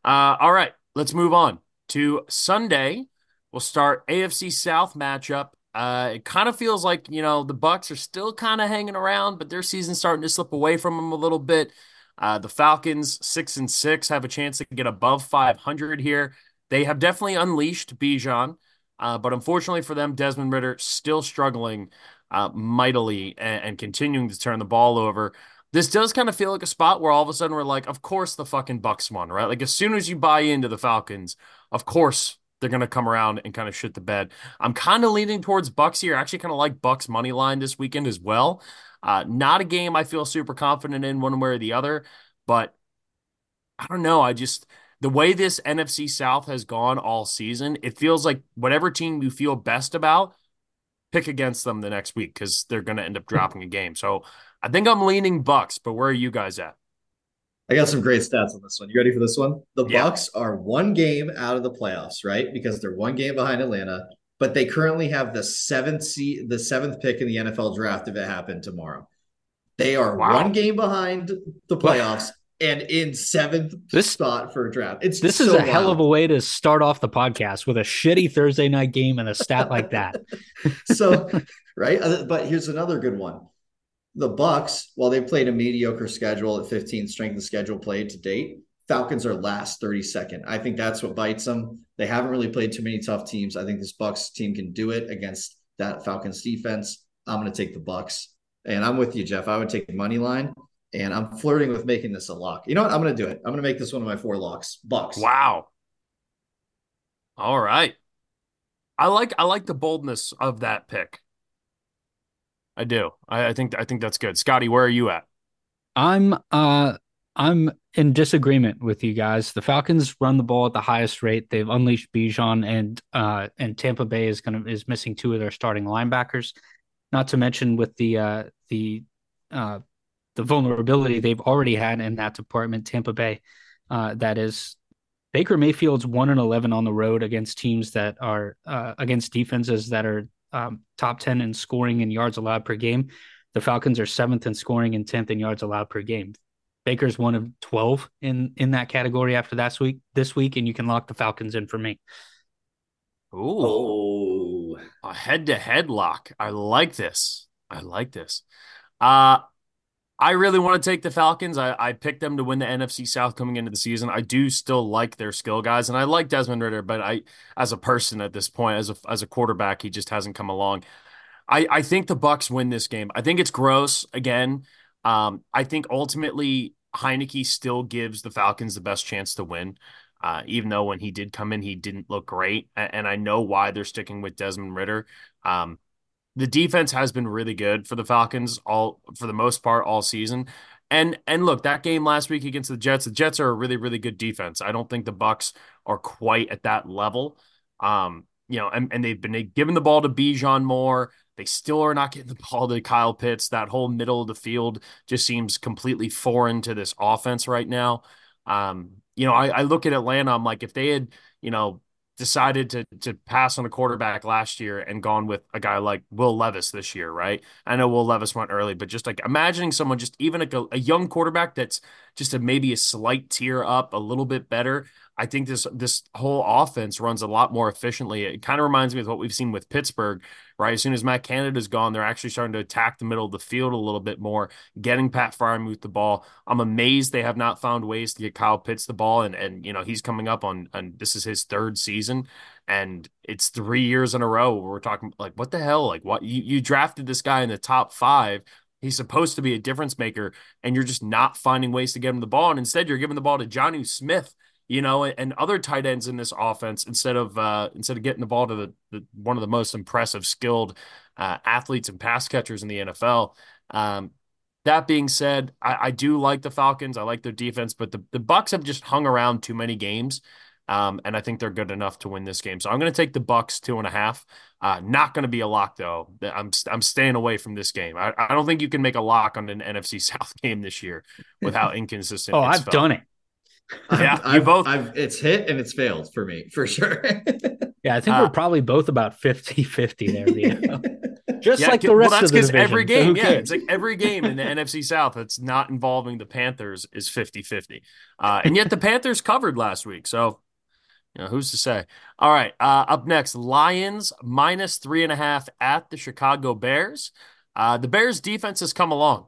Uh, all right, let's move on to Sunday. We'll start AFC South matchup. Uh, it kind of feels like you know the Bucs are still kind of hanging around, but their season's starting to slip away from them a little bit. Uh, the Falcons, six and six, have a chance to get above 500 here. They have definitely unleashed Bijan, uh, but unfortunately for them, Desmond Ridder still struggling uh, mightily and, and, continuing to turn the ball over. This does kind of feel like a spot where all of a sudden we're like, of course the fucking Bucs won, right? Like as soon as you buy into the Falcons, of course they're gonna come around and kind of shit the bed. I'm kind of leaning towards Bucs here. I actually kind of like Bucs money line this weekend as well. Uh, not a game I feel super confident in one way or the other, but I don't know. I just the way this NFC South has gone all season, it feels like whatever team you feel best about, pick against them the next week because they're going to end up hmm. dropping a game. So I think I'm leaning Bucs, but where are you guys at? I got some great stats on this one. You ready for this one? The yeah. Bucs are one game out of the playoffs, right? Because they're one game behind Atlanta but they currently have the seventh seat, the seventh pick in the NFL draft if it happened tomorrow. They are wow. one game behind the playoffs and in seventh this, spot for a draft. It's this so is a wild. hell of a way to start off the podcast with a shitty Thursday night game and a stat like that. so, right, uh, but here's another good one. The Bucs, while they played a mediocre schedule at 15 strength of schedule played to date, Falcons are last 32nd. I think that's what bites them. They haven't really played too many tough teams. I think this Bucs team can do it against that Falcons defense. I'm going to take the Bucs. And I'm with you, Jeff. I would take the money line. And I'm flirting with making this a lock. You know what? I'm going to do it. I'm going to make this one of my four locks. Bucs. Wow. All right. I like I like the boldness of that pick. I do. I, I think I think that's good. Scotty, where are you at? I'm uh I'm in disagreement with you guys. The Falcons run the ball at the highest rate. They've unleashed Bijan and uh and Tampa Bay is gonna is missing two of their starting linebackers. Not to mention with the uh the uh the vulnerability they've already had in that department, Tampa Bay. Uh that is Baker Mayfield's one and eleven on the road against teams that are uh, against defenses that are um, top ten in scoring and yards allowed per game. The Falcons are seventh in scoring and tenth in yards allowed per game. Baker's one of twelve in in that category after that week this week, and you can lock the Falcons in for me. Ooh, oh. a head to head lock. I like this. I like this. Uh I really want to take the Falcons. I, I picked them to win the NFC South coming into the season. I do still like their skill guys, and I like Desmond Ridder, but I, as a person at this point, as a as a quarterback, he just hasn't come along. I I think the Bucs win this game. I think it's gross again. Um, I think ultimately Heinicke still gives the Falcons the best chance to win. Uh, even though when he did come in, he didn't look great, and, and I know why they're sticking with Desmond Ridder. Um, the defense has been really good for the Falcons all for the most part all season. And and look, that game last week against the Jets, the Jets are a really really good defense. I don't think the Bucs are quite at that level. Um, you know, and, and they've been given the ball to Bijan more. They still are not getting the ball to Kyle Pitts. That whole middle of the field just seems completely foreign to this offense right now. Um, you know, I, I look at Atlanta. I'm like, if they had, you know, decided to to pass on a quarterback last year and gone with a guy like Will Levis this year, right? I know Will Levis went early, but just like imagining someone just even a, a young quarterback that's just a, maybe a slight tier up, a little bit better. I think this this whole offense runs a lot more efficiently. It kind of reminds me of what we've seen with Pittsburgh, right? As soon as Matt Canada's gone, they're actually starting to attack the middle of the field a little bit more, getting Pat Freiermuth the ball. I'm amazed they have not found ways to get Kyle Pitts the ball, and and you know he's coming up on and this is his third season, and it's three years in a row we're talking like what the hell? Like what you you drafted this guy in the top five. He's supposed to be a difference maker, and you're just not finding ways to get him the ball. And instead, you're giving the ball to Jonnu Smith, you know, and other tight ends in this offense instead of uh, instead of getting the ball to the, the one of the most impressive, skilled uh, athletes and pass catchers in the NFL. Um, that being said, I, I, do like the Falcons. I like their defense, but the, the Bucs have just hung around too many games. Um, and I think they're good enough to win this game. So I'm going to take the Bucs two and a half. Uh, not going to be a lock though. I'm I'm staying away from this game. I, I don't think you can make a lock on an NFC South game this year with how inconsistent. oh, I've felt. done it. Yeah, I've, you both. I've, it's hit and it's failed for me for sure. yeah, I think uh, we're probably both about 50-50 there. Just yeah, like the rest of the state. well, that's of the division. Every game, so yeah, it's like every game in the NFC South that's not involving the Panthers is 50-50. Uh, and yet the Panthers covered last week, so you know, who's to say? All right, uh, up next, Lions minus three and a half at the Chicago Bears. Uh, the Bears defense has come along.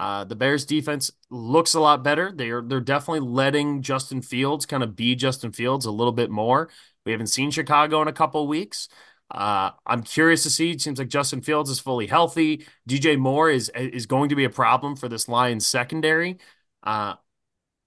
Uh, the Bears defense looks a lot better. They're they're definitely letting Justin Fields kind of be Justin Fields a little bit more. We haven't seen Chicago in a couple weeks. Uh, I'm curious to see. It seems like Justin Fields is fully healthy. DJ Moore is is going to be a problem for this Lions secondary. Uh,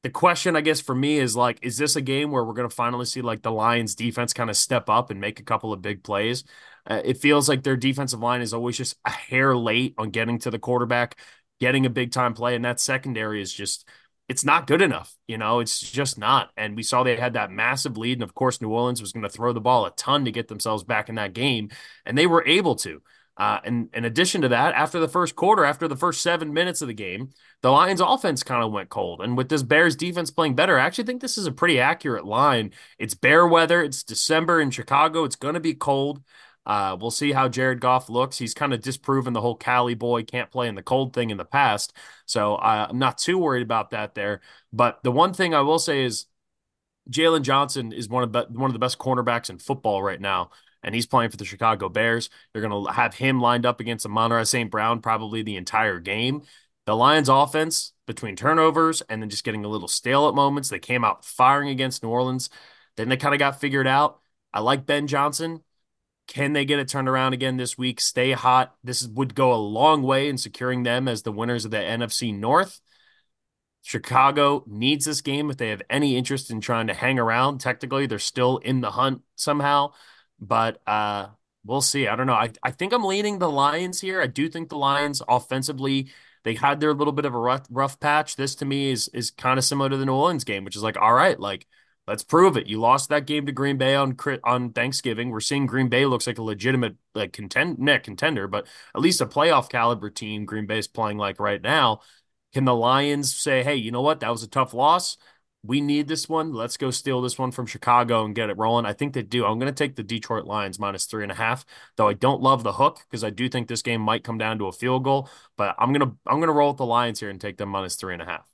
the question, I guess, for me is like, is this a game where we're going to finally see like the Lions defense kind of step up and make a couple of big plays? Uh, it feels like their defensive line is always just a hair late on getting to the quarterback getting a big time play, and that secondary is just it's not good enough. You know, it's just not. And we saw they had that massive lead, and of course, New Orleans was going to throw the ball a ton to get themselves back in that game, and they were able to. Uh, and in addition to that, after the first quarter, after the first seven minutes of the game, the Lions' offense kind of went cold. And with this Bears defense playing better, I actually think this is a pretty accurate line. It's bear weather. It's December in Chicago. It's going to be cold. Uh, we'll see how Jared Goff looks. He's kind of disproven the whole Cali boy can't play in the cold thing in the past. So uh, I'm not too worried about that there. But the one thing I will say is Jaylon Johnson is one of be- one of the best cornerbacks in football right now, and he's playing for the Chicago Bears. They're going to have him lined up against Amon-Ra St. Brown probably the entire game. The Lions' offense between turnovers and then just getting a little stale at moments, they came out firing against New Orleans. Then they kind of got figured out. I like Ben Johnson. Can they get it turned around again this week? Stay hot. This would go a long way in securing them as the winners of the NFC North. Chicago needs this game if they have any interest in trying to hang around. Technically, they're still in the hunt somehow, but uh, we'll see. I don't know. I, I think I'm leaning the Lions here. I do think the Lions offensively they had their little bit of a rough, rough patch. This to me is is kind of similar to the New Orleans game, which is like, all right, like let's prove it. You lost that game to Green Bay on on Thanksgiving. We're seeing Green Bay looks like a legitimate like contend net contender, but at least a playoff caliber team Green Bay is playing like right now. Can the Lions say, hey, you know what? That was a tough loss. We need this one. Let's go steal this one from Chicago and get it rolling. I think they do. I'm going to take the Detroit Lions minus three and a half, though I don't love the hook because I do think this game might come down to a field goal. But I'm gonna I'm gonna roll with the Lions here and take them minus three and a half.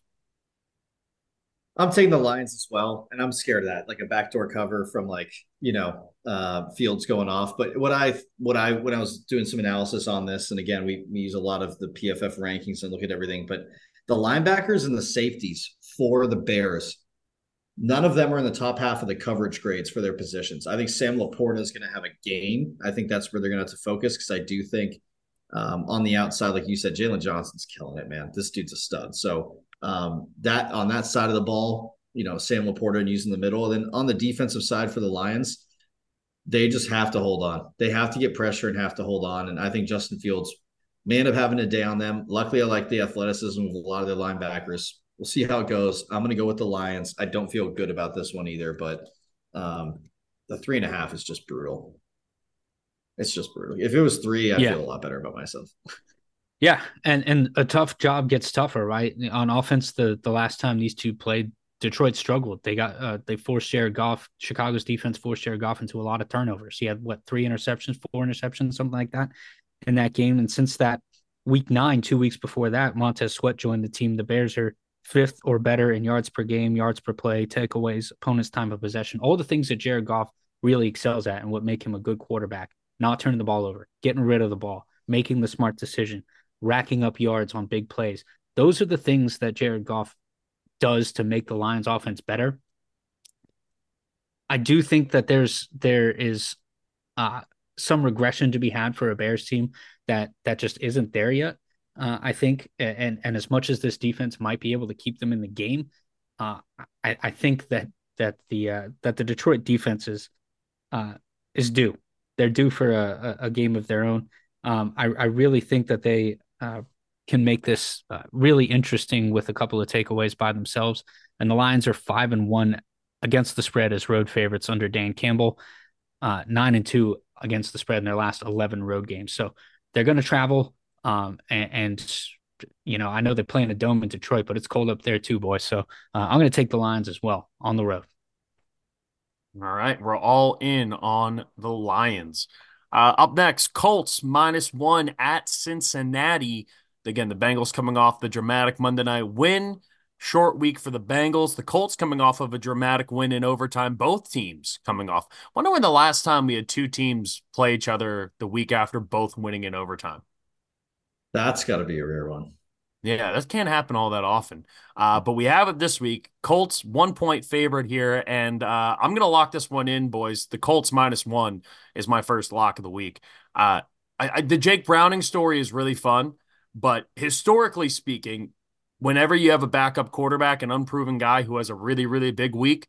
I'm taking the Lions as well, and I'm scared of that, like a backdoor cover from like you know uh, Fields going off. But what I what I when I was doing some analysis on this, and again we, we use a lot of the PFF rankings and look at everything, but the linebackers and the safeties for the Bears, none of them are in the top half of the coverage grades for their positions. I think Sam LaPorta is going to have a game. I think that's where they're going to have to focus because I do think um, on the outside, like you said, Jaylon Johnson's killing it, man. This dude's a stud. So um, that on that side of the ball, you know, Sam LaPorta and using the middle. And then on the defensive side for the Lions, they just have to hold on. They have to get pressure and have to hold on. And I think Justin Fields may end up having a day on them. Luckily, I like the athleticism of a lot of their linebackers. We'll see how it goes. I'm going to go with the Lions. I don't feel good about this one either, but um, the three and a half is just brutal. It's just brutal. If it was three, I yeah. feel a lot better about myself. Yeah, and and a tough job gets tougher, right? On offense, the the last time these two played, Detroit struggled. They got uh, they forced Jared Goff. Chicago's defense forced Jared Goff into a lot of turnovers. He had what three interceptions, four interceptions, something like that in that game. And since that week nine, two weeks before that, Montez Sweat joined the team. The Bears are fifth or better in yards per game, yards per play, takeaways, opponent's time of possession, all the things that Jared Goff really excels at and what make him a good quarterback. Not turning the ball over, getting rid of the ball, making the smart decision racking up yards on big plays. Those are the things that Jared Goff does to make the Lions offense better. I do think that there's there is uh, some regression to be had for a Bears team that that just isn't there yet. Uh, I think, and and as much as this defense might be able to keep them in the game, uh, I, I think that that the uh, that the Detroit defense is uh, is due. They're due for a, a game of their own. Um, I, I really think that they uh, can make this uh, really interesting with a couple of takeaways by themselves. And the Lions are five and one against the spread as road favorites under Dan Campbell, uh, nine and two against the spread in their last 11 road games. So they're going to travel. Um, and, and, you know, I know they play in a dome in Detroit, but it's cold up there too, boys. So uh, I'm going to take the Lions as well on the road. All right. We're all in on the Lions. Uh, up next, Colts minus one at Cincinnati. Again, the Bengals coming off the dramatic Monday night win. Short week for the Bengals. The Colts coming off of a dramatic win in overtime. Both teams coming off. Wonder when the last time we had two teams play each other the week after both winning in overtime. That's got to be a rare one. Yeah, that can't happen all that often. Uh, but we have it this week. Colts one point favorite here, and uh, I'm gonna lock this one in, boys. The Colts minus one is my first lock of the week. Uh, I, I, the Jake Browning story is really fun, but historically speaking, whenever you have a backup quarterback, an unproven guy who has a really really big week,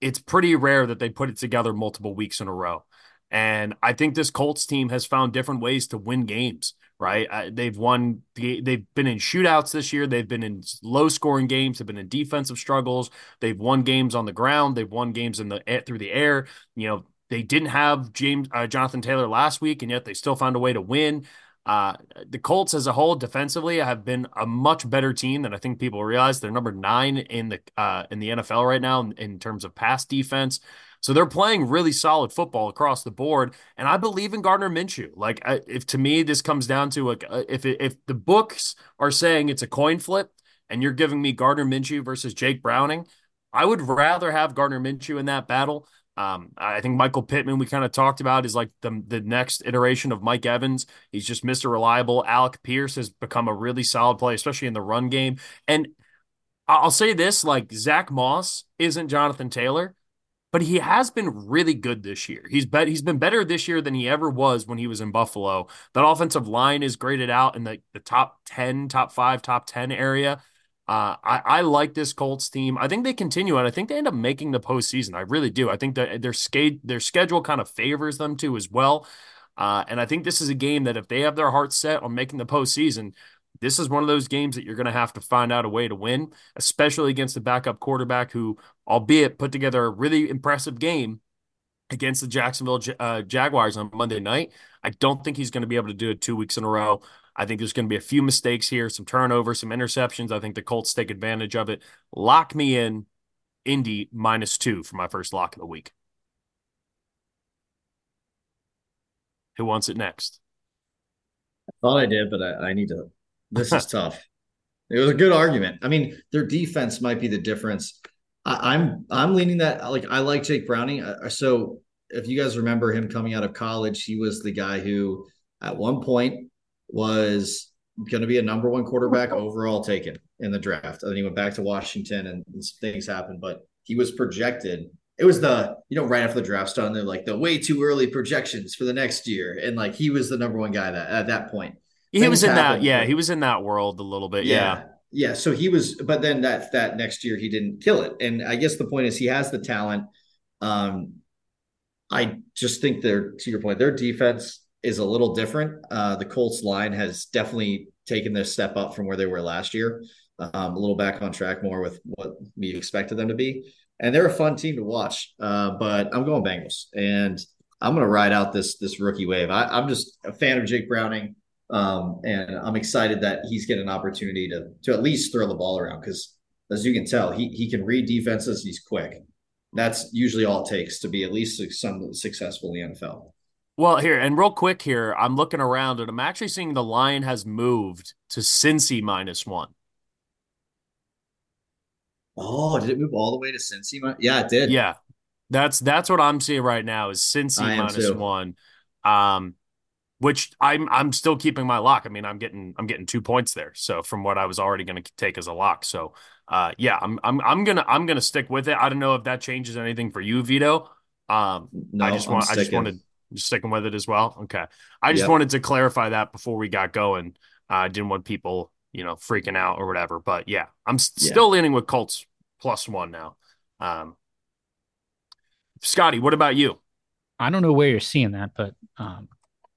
it's pretty rare that they put it together multiple weeks in a row. And I think this Colts team has found different ways to win games right? Uh, they've won. They've been in shootouts this year. They've been in low scoring games. They've been in defensive struggles. They've won games on the ground. They've won games in the through the air. You know, they didn't have James uh, Jonathan Taylor last week, and yet they still found a way to win. Uh, the Colts as a whole defensively have been a much better team than I think people realize. They're number nine in the uh, in the NFL right now in, in terms of pass defense. So they're playing really solid football across the board, and I believe in Gardner Minshew. Like, if to me this comes down to like, if it, if the books are saying it's a coin flip, and you're giving me Gardner Minshew versus Jake Browning, I would rather have Gardner Minshew in that battle. Um, I think Michael Pittman, we kind of talked about, is like the the next iteration of Mike Evans. He's just Mr. Reliable. Alec Pierce has become a really solid play, especially in the run game. And I'll say this: like Zack Moss isn't Jonathan Taylor, but he has been really good this year. He's bet he's been better this year than he ever was when he was in Buffalo. That offensive line is graded out in the, the top 10, top five, top 10 area. Uh, I, I like this Colts team. I think they continue, and I think they end up making the postseason. I really do. I think that their skate their schedule kind of favors them too as well. Uh, and I think this is a game that if they have their hearts set on making the postseason, this is one of those games that you're going to have to find out a way to win, especially against the backup quarterback who, albeit put together a really impressive game against the Jacksonville uh, Jaguars on Monday night. I don't think he's going to be able to do it two weeks in a row. I think there's going to be a few mistakes here, some turnovers, some interceptions. I think the Colts take advantage of it. Lock me in Indy minus two for my first lock of the week. Who wants it next? I thought I did, but I, I need to. This is tough. It was a good argument. I mean, their defense might be the difference. I, am I'm, I'm leaning that like I like Jake Browning. So if you guys remember him coming out of college, he was the guy who at one point was going to be a number one quarterback overall taken in the draft. And then he went back to Washington and, and things happened, but he was projected it was the you know right after the draft started, they're like the way too early projections for the next year, and like he was the number one guy that at that point. He was in happened, that, yeah, he was in that world a little bit, yeah. yeah. Yeah, so he was, but then that that next year he didn't kill it, and I guess the point is he has the talent. Um, I just think their to your point, their defense is a little different. Uh, the Colts line has definitely taken this step up from where they were last year. Um, a little back on track more with what we expected them to be and they're a fun team to watch. Uh, but I'm going Bengals, and I'm going to ride out this this rookie wave. I, am just a fan of Jake Browning, um, and I'm excited that he's getting an opportunity to to at least throw the ball around because, as you can tell, he he can read defenses. He's quick. That's usually all it takes to be at least some successful in the NFL. Well, here and real quick here, I'm looking around and I'm actually seeing the line has moved to Cincy minus one. Oh, did it move all the way to Cincy? Yeah, it did. Yeah, that's that's what I'm seeing right now is Cincy minus one. Um, which I'm I'm still keeping my lock. I mean, I'm getting I'm getting two points there. So from what I was already going to take as a lock. So uh, yeah, I'm I'm I'm gonna I'm gonna stick with it. I don't know if that changes anything for you, Vito. Um, no, I just want I just wanted just sticking with it as well. Okay, I just yep. wanted to clarify that before we got going. Uh, I didn't want people you know, freaking out or whatever. But yeah, I'm yeah. still leaning with Colts plus one now. Um, Scotty, what about you? I don't know where you're seeing that, but um,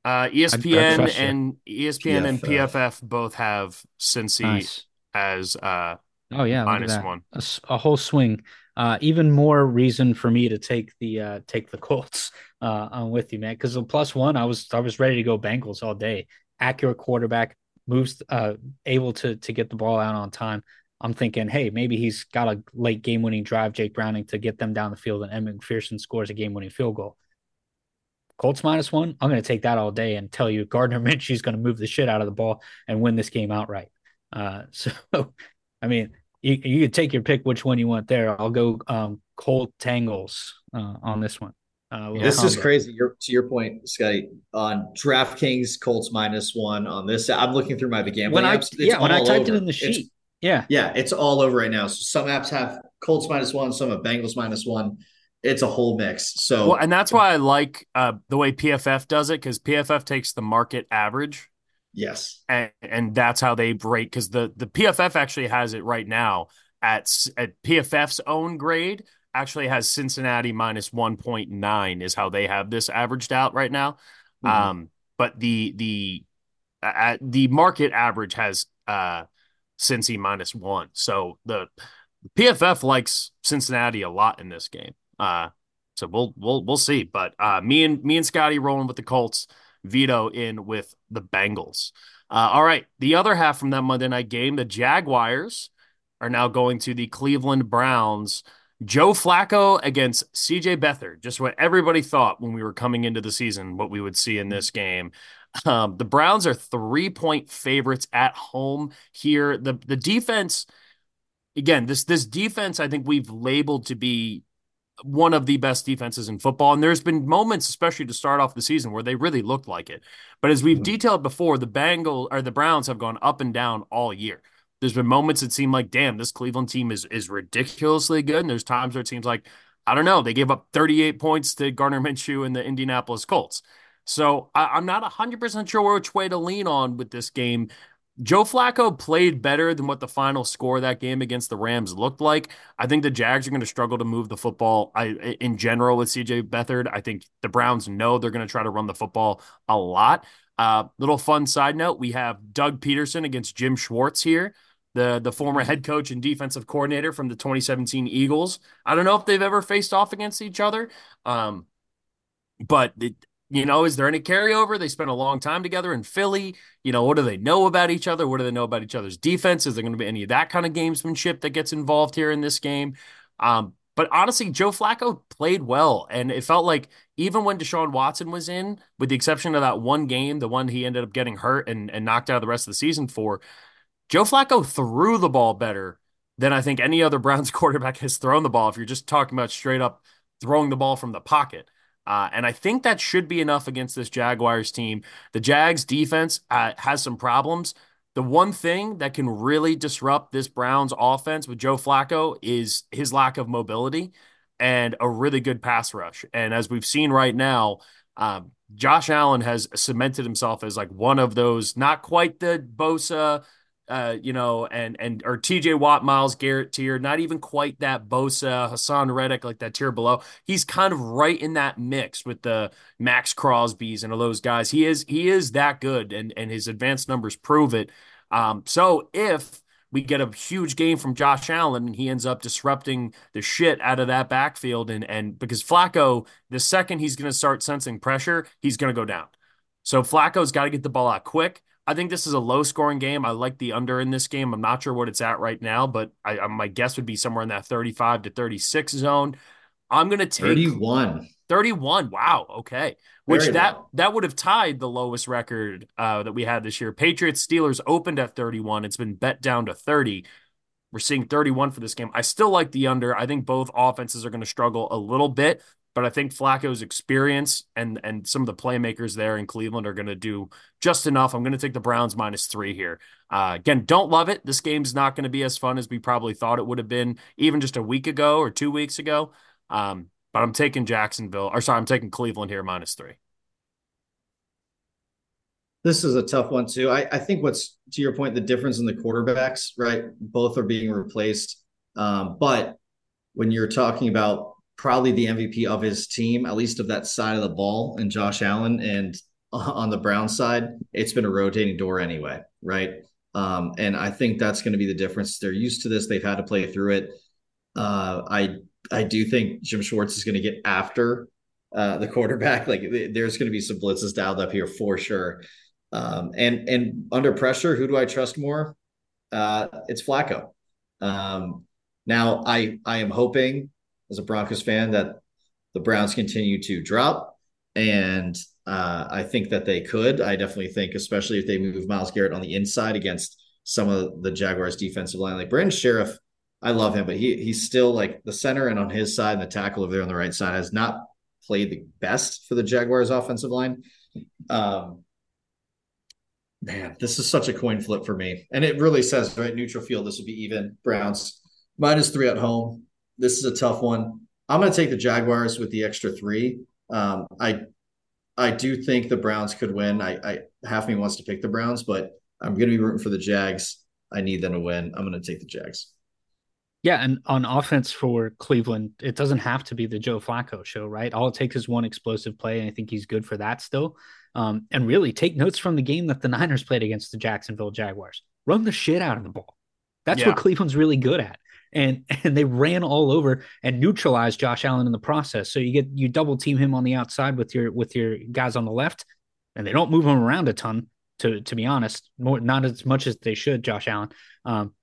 uh, ESPN I'd, I'd and ESPN PFF. and PFF both have Cincy nice. as uh, oh yeah minus one, a, a, whole swing. Uh, even more reason for me to take the uh, take the Colts. Uh, I'm with you, man, because the plus one, I was I was ready to go Bengals all day. Accurate quarterback, moves uh able to to get the ball out on time. I'm thinking, hey, maybe he's got a late game winning drive, Jake Browning, to get them down the field, and Evan McPherson scores a game winning field goal. Colts minus one, I'm going to take that all day and tell you Gardner Minshew's going to move the shit out of the ball and win this game outright. Uh, so, I mean, you, you could take your pick which one you want there. I'll go um, Colt Tangles uh, on this one. Uh, this combo. is crazy. You're, to your point, Scotty, on DraftKings Colts minus one on this. I'm looking through my gambling when I, apps. yeah, when I typed over. it in the sheet. It's, yeah. Yeah. It's all over right now. So some apps have Colts minus one, some have Bengals minus one. It's a whole mix. So, well, and that's why I like uh, the way PFF does it because PFF takes the market average. Yes. And, and that's how they rate because the, the PFF actually has it right now at, at PFF's own grade actually has Cincinnati minus 1.9 is how they have this averaged out right now. Mm-hmm. Um, but the the uh, the market average has uh Cincy minus one. So the PFF likes Cincinnati a lot in this game. Uh, so we'll we'll we'll see. But uh, me and me and Scotty rolling with the Colts, Vito in with the Bengals. Uh, all right, the other half from that Monday night game, the Jaguars are now going to the Cleveland Browns. Joe Flacco against CJ Beathard, just what everybody thought when we were coming into the season, what we would see in this game. Um, the Browns are three point favorites at home here. The the defense, again, this this defense, I think we've labeled to be one of the best defenses in football. And there's been moments, especially to start off the season, where they really looked like it. But as we've mm-hmm. detailed before, the Bengals or the Browns have gone up and down all year. There's been moments that seem like, damn, this Cleveland team is is ridiculously good. And there's times where it seems like, I don't know. They gave up 38 points to Gardner Minshew and the Indianapolis Colts. So I, am not 100% sure which way to lean on with this game. Joe Flacco played better than what the final score that game against the Rams looked like. I think the Jags are going to struggle to move the football I, in general with CJ Beathard. I think the Browns know they're going to try to run the football a lot. Uh, little fun side note we have Doug Pederson against Jim Schwartz here the the former head coach and defensive coordinator from the 2017 Eagles. I don't know if they've ever faced off against each other, um, but it, you know, is there any carryover? They spent a long time together in Philly. You know, what do they know about each other? What do they know about each other's defense? Is there going to be any of that kind of gamesmanship that gets involved here in this game? Um, but honestly, Joe Flacco played well, and it felt like even when Deshaun Watson was in, with the exception of that one game, the one he ended up getting hurt and, and knocked out of the rest of the season for, Joe Flacco threw the ball better than I think any other Browns quarterback has thrown the ball. If you're just talking about straight up throwing the ball from the pocket. Uh, and I think that should be enough against this Jaguars team. The Jags defense uh, has some problems. The one thing that can really disrupt this Browns offense with Joe Flacco is his lack of mobility and a really good pass rush. And as we've seen right now, um, Josh Allen has cemented himself as like one of those, not quite the Bosa uh, you know, and and or TJ Watt, Myles Garrett tier, not even quite that Bosa, Haason Reddick, like that tier below. He's kind of right in that mix with the Maxx Crosby's and all those guys. He is he is that good, and and his advanced numbers prove it. Um, so if we get a huge game from Josh Allen and he ends up disrupting the shit out of that backfield, and and because Flacco, the second he's going to start sensing pressure, he's going to go down. So Flacco's got to get the ball out quick. I think this is a low scoring game. I like the under in this game. I'm not sure what it's at right now, but I, my guess would be somewhere in that 35 to 36 zone. I'm going to take 31. 31. Wow. Okay. Which Very that low. that would have tied the lowest record uh, that we had this year. Patriots Steelers opened at 31. It's been bet down to 30. We're seeing 31 for this game. I still like the under. I think both offenses are going to struggle a little bit, but I think Flacco's experience and and some of the playmakers there in Cleveland are going to do just enough. I'm going to take the Browns minus three here. Uh, again, don't love it. This game's not going to be as fun as we probably thought it would have been even just a week ago or two weeks ago. Um, but I'm taking Jacksonville, or sorry, I'm taking Cleveland here minus three. This is a tough one too. I, I think what's to your point, the difference in the quarterbacks, right? Both are being replaced. Um, but when you're talking about probably the MVP of his team, at least of that side of the ball, and Josh Allen. And on the Brown side, it's been a rotating door anyway, right? Um, and I think that's going to be the difference. They're used to this; they've had to play through it. Uh, I I do think Jim Schwartz is going to get after uh, the quarterback. Like there's going to be some blitzes dialed up here for sure. Um, and and under pressure, who do I trust more? Uh, it's Flacco. Um, now I I am hoping as a Broncos fan that the Browns continue to drop. And uh, I think that they could. I definitely think, especially if they move Myles Garrett on the inside against some of the Jaguars' defensive line, like Brandon Scherff. I love him, but he he's still like the center and on his side, and the tackle over there on the right side has not played the best for the Jaguars' offensive line. Um, man, this is such a coin flip for me, and it really says right neutral field. This would be even. Browns minus three at home this is a tough one. I'm going to take the Jaguars with the extra three. Um, I I do think the Browns could win. I, I half me wants to pick the Browns, but I'm going to be rooting for the Jags. I need them to win. I'm going to take the Jags. Yeah, and on offense for Cleveland, it doesn't have to be the Joe Flacco show, right? All it takes is one explosive play, and I think he's good for that still. Um, and really, take notes from the game that the Niners played against the Jacksonville Jaguars. Run the shit out of the ball. That's yeah. what Cleveland's really good at and and they ran all over and neutralized Josh Allen in the process. So you get you double team him on the outside with your with your guys on the left, and they don't move him around a ton. To to be honest, more not as much as they should. Josh Allen, um,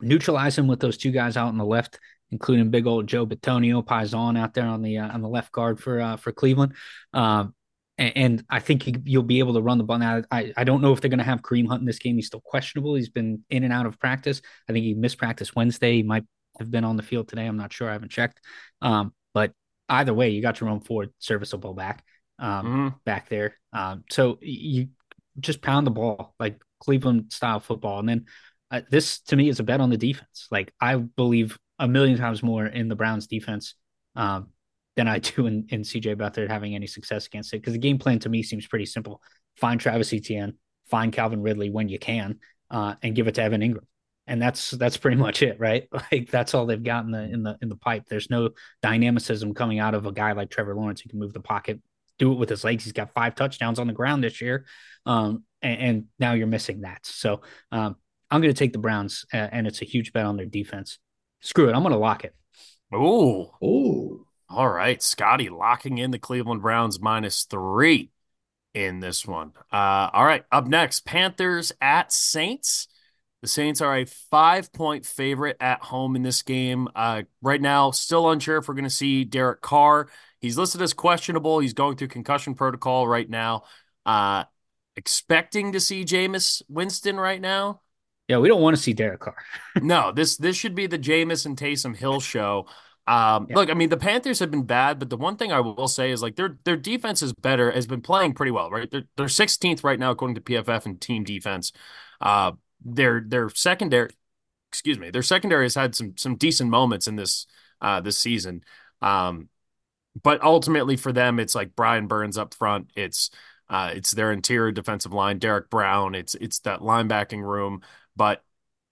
neutralize him with those two guys out on the left, including big old Joel Bitonio Paisan out there on the uh, on the left guard for uh, for Cleveland. Um, and, I think you'll be able to run the ball. Now, I, I don't know if they're going to have Kareem Hunt in this game. He's still questionable. He's been in and out of practice. I think he missed practice Wednesday. He might have been on the field today. I'm not sure. I haven't checked. Um, but either way, you got your own forward serviceable back um, mm-hmm. back there. Um, so you just pound the ball like Cleveland style football. And then uh, this to me is a bet on the defense. Like I believe a million times more in the Browns defense um, than I do in, in CJ Beathard having any success against it. Because the game plan to me seems pretty simple: find Travis Etienne, find Calvin Ridley when you can, uh, and give it to Evan Engram. And that's that's pretty much it, right? Like that's all they've got in the in the in the pipe. There's no dynamicism coming out of a guy like Trevor Lawrence who can move the pocket, do it with his legs. He's got five touchdowns on the ground this year, um, and, and, now you're missing that. So um, I'm going to take the Browns, uh, and it's a huge bet on their defense. Screw it, I'm going to lock it. Ooh, ooh. All right, Scotty locking in the Cleveland Browns minus three in this one. Uh, all right, up next, Panthers at Saints. The Saints are a five point favorite at home in this game. Uh, right now, still unsure if we're going to see Derek Carr. He's listed as questionable. He's going through concussion protocol right now. Uh, expecting to see Jameis Winston right now. Yeah, we don't want to see Derek Carr. no, this this should be the Jameis and Taysom Hill show. Um, yeah. Look, I mean, the Panthers have been bad, but the one thing I will say is like their their defense is better, has been playing pretty well, right? They're they're 16th right now according to PFF and team defense. Uh, their their secondary, excuse me, their secondary has had some some decent moments in this uh this season. Um, but ultimately for them, it's like Brian Burns up front. It's uh, it's their interior defensive line, Derrick Brown. It's it's that linebacking room. But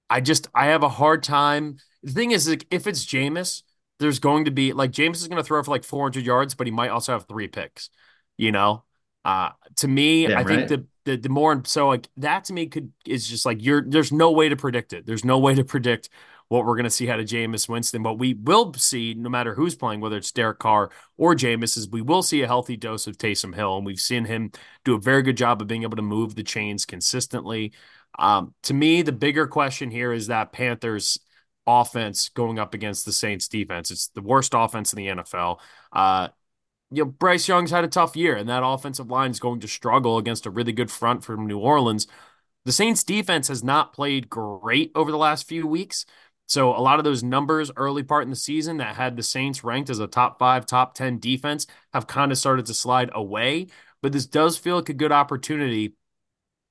I just I have a hard time. The thing is, like, if it's Jameis, there's going to be like Jameis is going to throw for like 400 yards, but he might also have three picks. You know, uh, to me, I right. think the, the the more so like that to me could is just like you're there's no way to predict it. There's no way to predict what we're going to see out of Jameis Winston. But we will see, no matter who's playing, whether it's Derek Carr or Jameis, is we will see a healthy dose of Taysom Hill, and we've seen him do a very good job of being able to move the chains consistently. Um, to me, the bigger question here is that Panthers offense going up against the Saints defense. It's the worst offense in the NFL. Uh, you know, Bryce Young's had a tough year, and that offensive line is going to struggle against a really good front from New Orleans. The Saints defense has not played great over the last few weeks. So a lot of those numbers early part in the season that had the Saints ranked as a top five, top 10 defense have kind of started to slide away. But this does feel like a good opportunity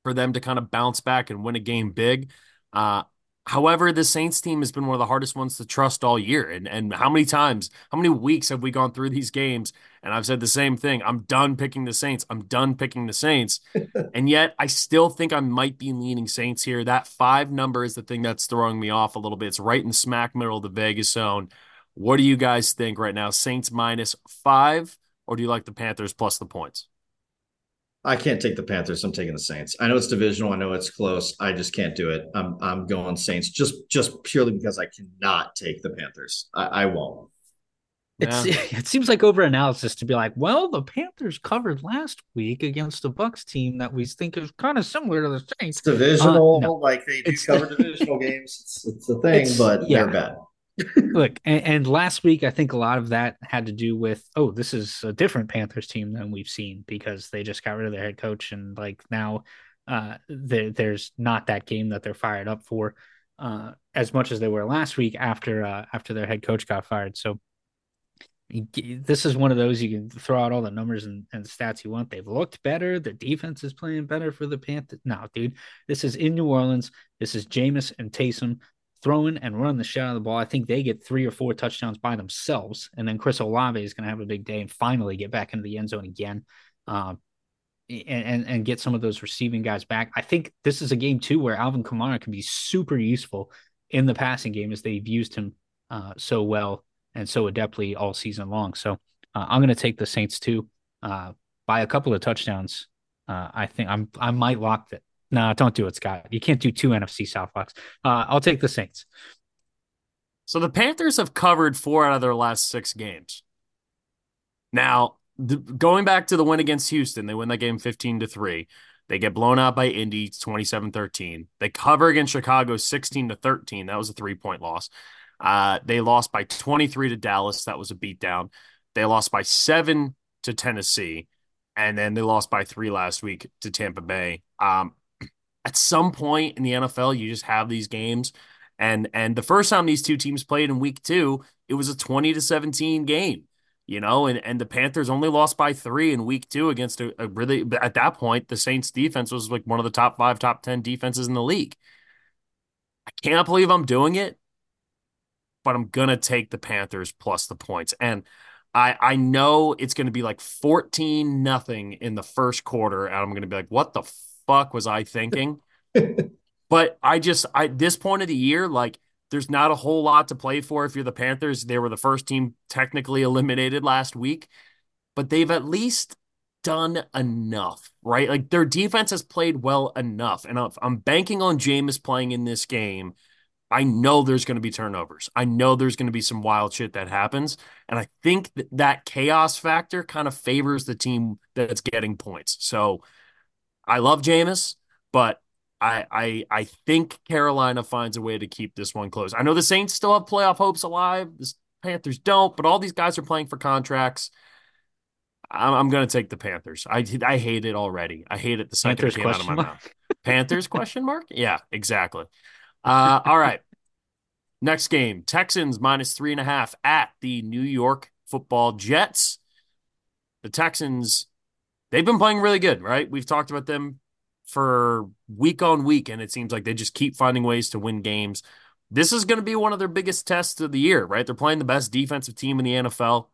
for them to kind of bounce back and win a game big. Uh, However, the Saints team has been one of the hardest ones to trust all year. And and how many times, how many weeks have we gone through these games and I've said the same thing. I'm done picking the Saints. I'm done picking the Saints. and yet I still think I might be leaning Saints here. That five number is the thing that's throwing me off a little bit. It's right in smack middle of the Vegas zone. What do you guys think right now? Saints minus five, or do you like the Panthers plus the points? I can't take the Panthers. I'm taking the Saints. I know it's divisional. I know it's close. I just can't do it. I'm I'm going Saints just just purely because I cannot take the Panthers. I, I won't. It's yeah. it seems like over analysis to be like, well, the Panthers covered last week against the Bucs team that we think is kind of similar to the Saints. It's divisional, uh, no, like they do cover divisional games. It's it's a thing, but yeah. they're bad. Look, and, and, last week I think a lot of that had to do with oh, this is a different Panthers team than we've seen because they just got rid of their head coach and like now uh, there, there's not that game that they're fired up for uh, as much as they were last week after uh, after their head coach got fired. So this is one of those you can throw out all the numbers and, and stats you want. They've looked better. The defense is playing better for the Panthers. No, dude, this is in New Orleans. This is Jameis and Taysom throwing and running the shit out of the ball. I think they get three or four touchdowns by themselves, and then Chris Olave is going to have a big day and finally get back into the end zone again, uh, and, and and get some of those receiving guys back. I think this is a game too where Alvin Kamara can be super useful in the passing game as they've used him uh, so well and so adeptly all season long. So uh, I'm going to take the Saints too uh, by a couple of touchdowns. Uh, I think I'm I might lock it. No, don't do it, Scott. You can't do two NFC South locks. Uh, I'll take the Saints. So the Panthers have covered four out of their last six games. Now, the, going back to the win against Houston, they win that game 15 to 3. They get blown out by Indy 27 13. They cover against Chicago 16 to 13. That was a three point loss. Uh, they lost by 23 to Dallas. That was a beatdown. They lost by seven to Tennessee. And then they lost by three last week to Tampa Bay. Um, at some point in the NFL, you just have these games. And and the first time these two teams played in week two, it was a 20 to 17 game. You know, and, and the Panthers only lost by three in week two against a, a really at that point, the Saints defense was like one of the top five, top 10 defenses in the league. I can't believe I'm doing it, but I'm gonna take the Panthers plus the points. And I I know it's gonna be like 14 nothing in the first quarter, and I'm gonna be like, what the fuck was I thinking? but I just I this point of the year, like there's not a whole lot to play for if you're the Panthers. They were the first team technically eliminated last week, but they've at least done enough, right? Like their defense has played well enough. And if I'm banking on Jameis playing in this game, I know there's going to be turnovers. I know there's going to be some wild shit that happens. And I think that, that chaos factor kind of favors the team that's getting points. So I love Jameis, but I, I I think Carolina finds a way to keep this one close. I know the Saints still have playoff hopes alive. The Panthers don't, but all these guys are playing for contracts. I'm, I'm going to take the Panthers. I I hate it already. I hate it the second Panthers it came out of my mark? mouth. Panthers question mark? Yeah, exactly. Uh, all right. Next game: Texans minus three and a half at the New York Football Jets. The Texans, they've been playing really good, right? We've talked about them for week on week, and it seems like they just keep finding ways to win games. This is going to be one of their biggest tests of the year, right? They're playing the best defensive team in the NFL.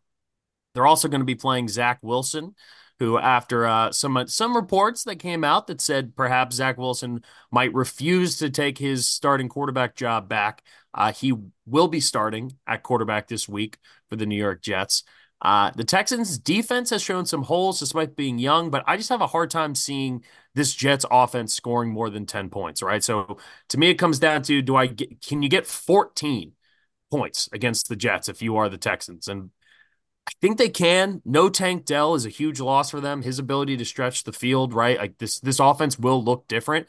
They're also going to be playing Zach Wilson, who, after uh, some some reports that came out that said perhaps Zach Wilson might refuse to take his starting quarterback job back, uh, he will be starting at quarterback this week for the New York Jets. Uh, the Texans' defense has shown some holes despite being young, but I just have a hard time seeing this Jets offense scoring more than 10 points, right? So to me, it comes down to do I get, can you get 14 points against the Jets if you are the Texans? And I think they can. No Tank Dell is a huge loss for them. His ability to stretch the field, right? Like this, this offense will look different.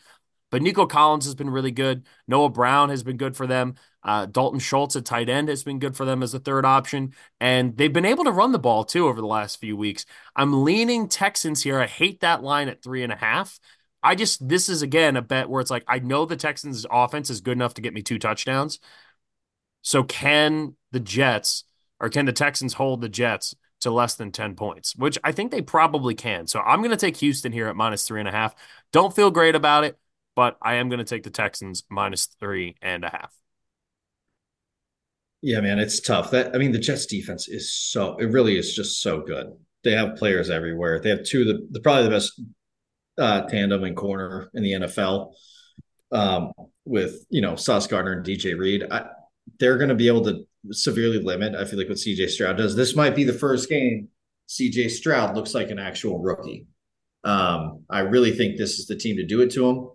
But Nico Collins has been really good. Noah Brown has been good for them. Uh, Dalton Schultz at tight end has been good for them as a third option. And they've been able to run the ball too over the last few weeks. I'm leaning Texans here. I hate that line at three and a half. I just, this is again a bet where it's like, I know the Texans' offense is good enough to get me two touchdowns. So can the Jets or can the Texans hold the Jets to less than 10 points, which I think they probably can. So I'm going to take Houston here at minus three and a half. Don't feel great about it, but I am going to take the Texans minus three and a half. Yeah, man, it's tough. That I mean, the Jets defense is so it really is just so good. They have players everywhere. They have two of the, the probably the best uh, tandem and corner in the NFL. Um, with you know Sauce Gardner and DJ Reed, I, they're going to be able to severely limit. I feel like what CJ Stroud does. This might be the first game CJ Stroud looks like an actual rookie. Um, I really think this is the team to do it to him,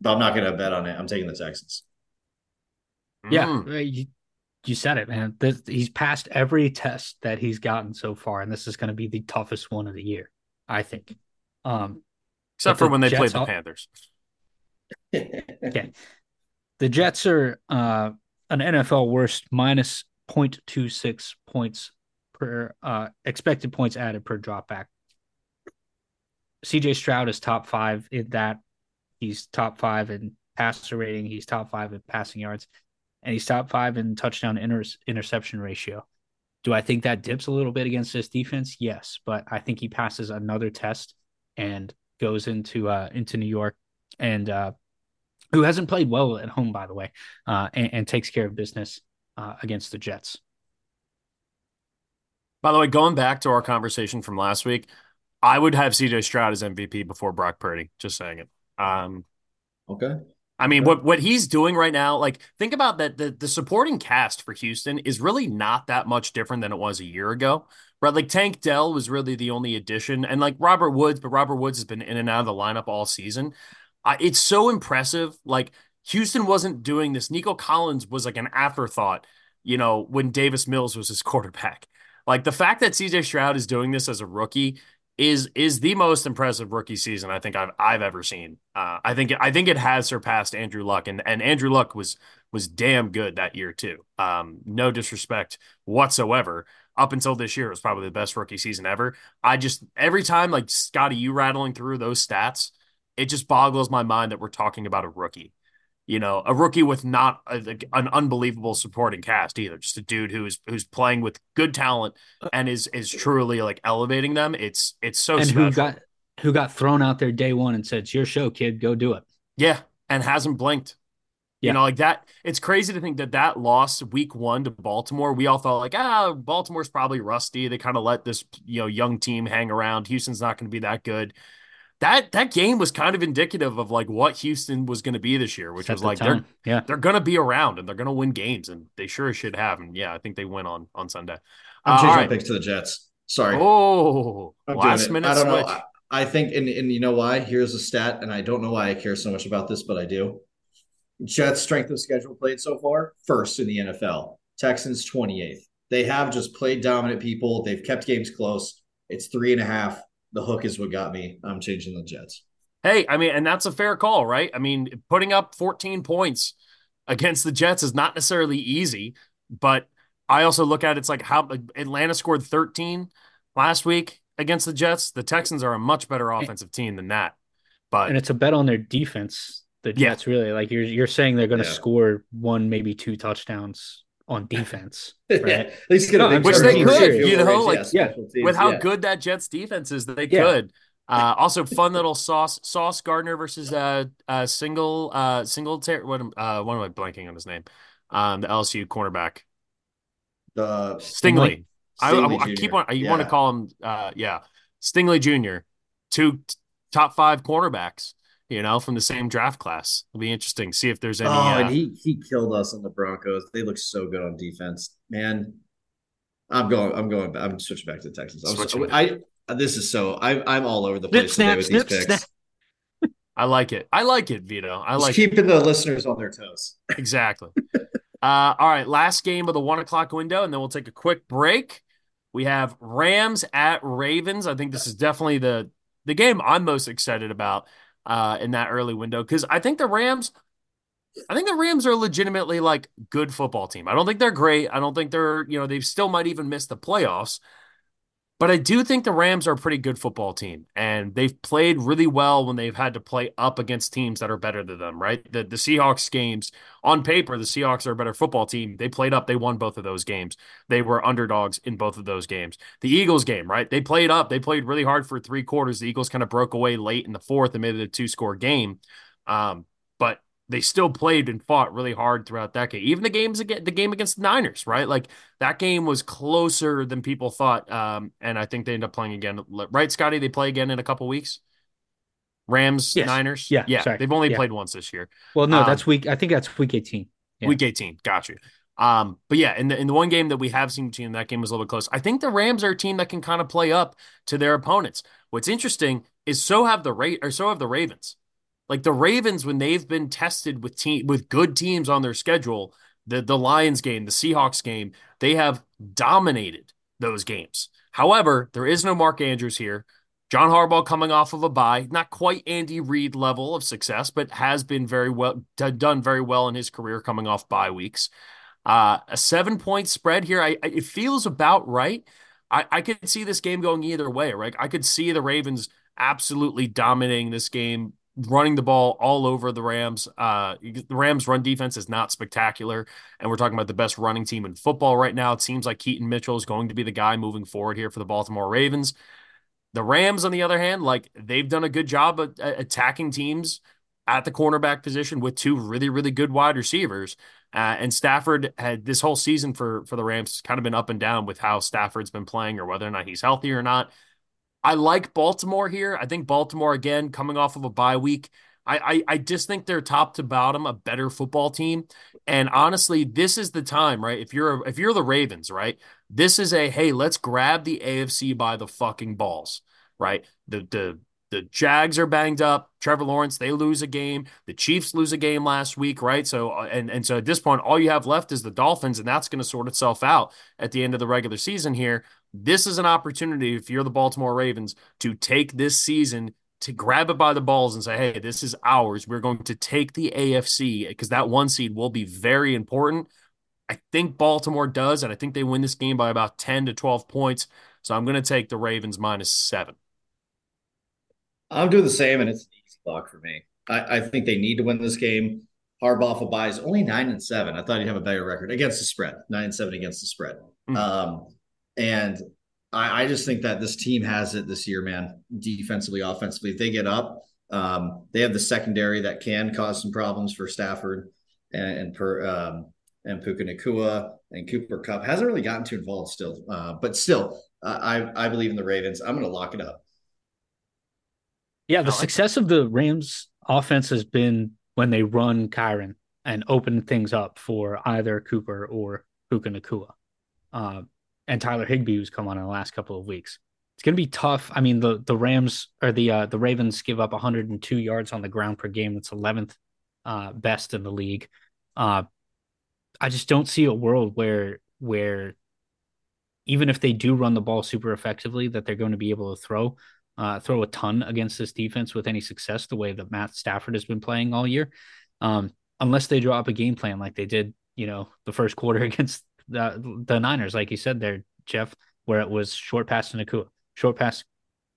but I'm not going to bet on it. I'm taking the Texans. Yeah, mm you said it, man. This, he's passed every test that he's gotten so far, and this is going to be the toughest one of the year, I think. Um, Except for the when they Jets played the Panthers. okay. The Jets are uh, an NFL worst minus 0.26 points per uh, expected points added per dropback. CJ Stroud is top five in that. He's top five in passer rating. He's top five in passing yards and he's top five in touchdown inter- interception ratio. Do I think that dips a little bit against this defense? Yes, but I think he passes another test and goes into uh, into New York and uh, who hasn't played well at home, by the way, uh, and, and, takes care of business uh, against the Jets. By the way, going back to our conversation from last week, I would have CJ Stroud as MVP before Brock Purdy. Just saying it. Um, okay. I mean, what what he's doing right now, like think about that the the supporting cast for Houston is really not that much different than it was a year ago. Right? Like Tank Dell was really the only addition, and like Robert Woods, but Robert Woods has been in and out of the lineup all season. Uh, it's so impressive. Like Houston wasn't doing this. Nico Collins was like an afterthought, you know, when Davis Mills was his quarterback. Like the fact that CJ Stroud is doing this as a rookie is is the most impressive rookie season I think I've I've ever seen. Uh, I think I think it has surpassed Andrew Luck, and and Andrew Luck was was damn good that year too. Um, no disrespect whatsoever. Up until this year, it was probably the best rookie season ever. I just every time like Scotty, you rattling through those stats, it just boggles my mind that we're talking about a rookie you know, a rookie with not a, an unbelievable supporting cast either. Just a dude who's who's playing with good talent and is is truly like elevating them. It's it's so and special. who got who got thrown out there day one and said, "It's your show, kid. Go do it." Yeah, and hasn't blinked. Yeah. You know, like that. It's crazy to think that that loss week one to Baltimore, we all thought like, ah, Baltimore's probably rusty. They kind of let this you know young team hang around. Houston's not going to be that good. That that game was kind of indicative of like what Houston was going to be this year, which Set was the like tone. they're Yeah. they're going to be around and they're going to win games, and they sure should have. And yeah, I think they win on on Sunday. I'm Uh, changing all my right. picks to the Jets. Sorry. Oh, I'm last minute I don't switch. know. I, I think, and, and you know why? Here's a stat, and I don't know why I care so much about this, but I do. Jets' strength of schedule played so far, first in the NFL. Texans, 28th. They have just played dominant people. They've kept games close. It's three and a half. The hook is what got me. I'm changing the Jets. Hey, I mean, and that's a fair call, right? I mean, putting up 14 points against the Jets is not necessarily easy, but I also look at it, it's like how Atlanta scored 13 last week against the Jets. The Texans are a much better offensive team than that. But And it's a bet on their defense. The Yeah. Jets really like you're you're saying they're going to Yeah. score one, maybe two touchdowns on defense, right? At least get No, Which they could, you know, like, yeah, with how yeah. good that Jets defense is, they Yeah. could. Uh, also, fun little sauce Sauce Gardner versus uh, uh single uh single ter- what am- uh what am I blanking on his name? Um, the LSU cornerback the Stingley. I, I, I keep on. You want to call him? Uh, yeah, Stingley Jr. Two t- top five cornerbacks. You know, from the same draft class. It'll be interesting. See if there's any. Oh, uh, and he he killed us on the Broncos. They look so good on defense, man. I'm going. I'm going. I'm switching back to the Texans. I'm Switching so, I this is so. I'm I'm all over the Snip, place today snap, with snip, these picks. snap. I like it. I like it, Vito. I Just like it. keeping the listeners on their toes. exactly. Uh, all right, last game of the one o'clock window, and then we'll take a quick break. We have Rams at Ravens. I think this is definitely the the game I'm most excited about uh, in that early window because I think the Rams, I think the Rams are legitimately like good football team. I don't think they're great. I don't think they're you know they still might even miss the playoffs, but I do think the Rams are a pretty good football team, and they've played really well when they've had to play up against teams that are better than them. Right, the the Seahawks games on paper, the Seahawks are a better football team. They played up, they won both of those games. They were underdogs in both of those games. The Eagles game, right? They played up, they played really hard for three quarters. The Eagles kind of broke away late in the fourth and made it a two score game. Um, they still played and fought really hard throughout that game. Even the games against the game against the Niners, right? Like that game was closer than people thought. Um, and I think they end up playing again, right, Scotty? They play again in a couple weeks. Rams, Yes. Niners, Yeah, yeah. sorry. They've only Yeah. played once this year. Well, no, Um, that's week. I think that's week 18. Yeah. Week 18. Got you. Um, but yeah, in the in the one game that we have seen between that game was a little bit close. I think the Rams are a team that can kind of play up to their opponents. What's interesting is so have the Ra- or so have the Ravens. Like the Ravens, when they've been tested with team with good teams on their schedule, the the Lions game, the Seahawks game, they have dominated those games. However, there is no Mark Andrews here. John Harbaugh coming off of a bye, not quite Andy Reid level of success, but has been very well done very well in his career coming off bye weeks. Uh, a seven point spread here, I, I it feels about right. I, I could see this game going either way, right? I could see the Ravens absolutely dominating this game, running the ball all over the Rams. Uh, the Rams' run defense is not spectacular, and we're talking about the best running team in football right now. It seems like Keaton Mitchell is going to be the guy moving forward here for the Baltimore Ravens. The Rams, on the other hand, like they've done a good job of attacking teams at the cornerback position with two really, really good wide receivers. Uh, and Stafford had this whole season for for the Rams kind of been up and down with how Stafford's been playing or whether or not he's healthy or not. I like Baltimore here. I think Baltimore again coming off of a bye week. I, I I just think they're top to bottom a better football team. And honestly, this is the time, right? If you're if you're the Ravens, right? This is a hey, let's grab the AFC by the fucking balls, right? The the the Jags are banged up. Trevor Lawrence, they lose a game. The Chiefs lose a game last week, right? So uh, and and so at this point, all you have left is the Dolphins, and that's going to sort itself out at the end of the regular season here. This is an opportunity if you're the Baltimore Ravens to take this season to grab it by the balls and say, "Hey, this is ours. We're going to take the AFC because that one seed will be very important." I think Baltimore does, and I think they win this game by about 10 to 12 points. So I'm going to take the Ravens minus seven. I'm doing the same, and it's an easy lock for me. I, I think they need to win this game. Harbaugh for buys only nine and seven. I thought he'd have a better record against the spread. Nine and seven against the spread. Mm. Um, and I, I just think that this team has it this year, man. Defensively, offensively, if they get up, um, they have the secondary that can cause some problems for Stafford. and, and per um, and Puka Nacua and Cooper Kupp hasn't really gotten too involved still, uh, but still, uh, I I believe in the Ravens. I'm going to lock it up. Yeah, the like success that. of the Rams offense has been when they run Kyren and open things up for either Cooper or Puka Nacua. Uh, and Tyler Higbee, who's come on in the last couple of weeks. It's going to be tough. I mean, the the Rams or the uh, the Ravens give up 102 yards on the ground per game. That's 11th uh, best in the league. Uh, I just don't see a world where where even if they do run the ball super effectively, that they're going to be able to throw uh, throw a ton against this defense with any success, the way that Matt Stafford has been playing all year. Um, unless they draw up a game plan like they did, you know, the first quarter against the, the Niners, like you said there, Jeff, where it was short pass to Nacua, short pass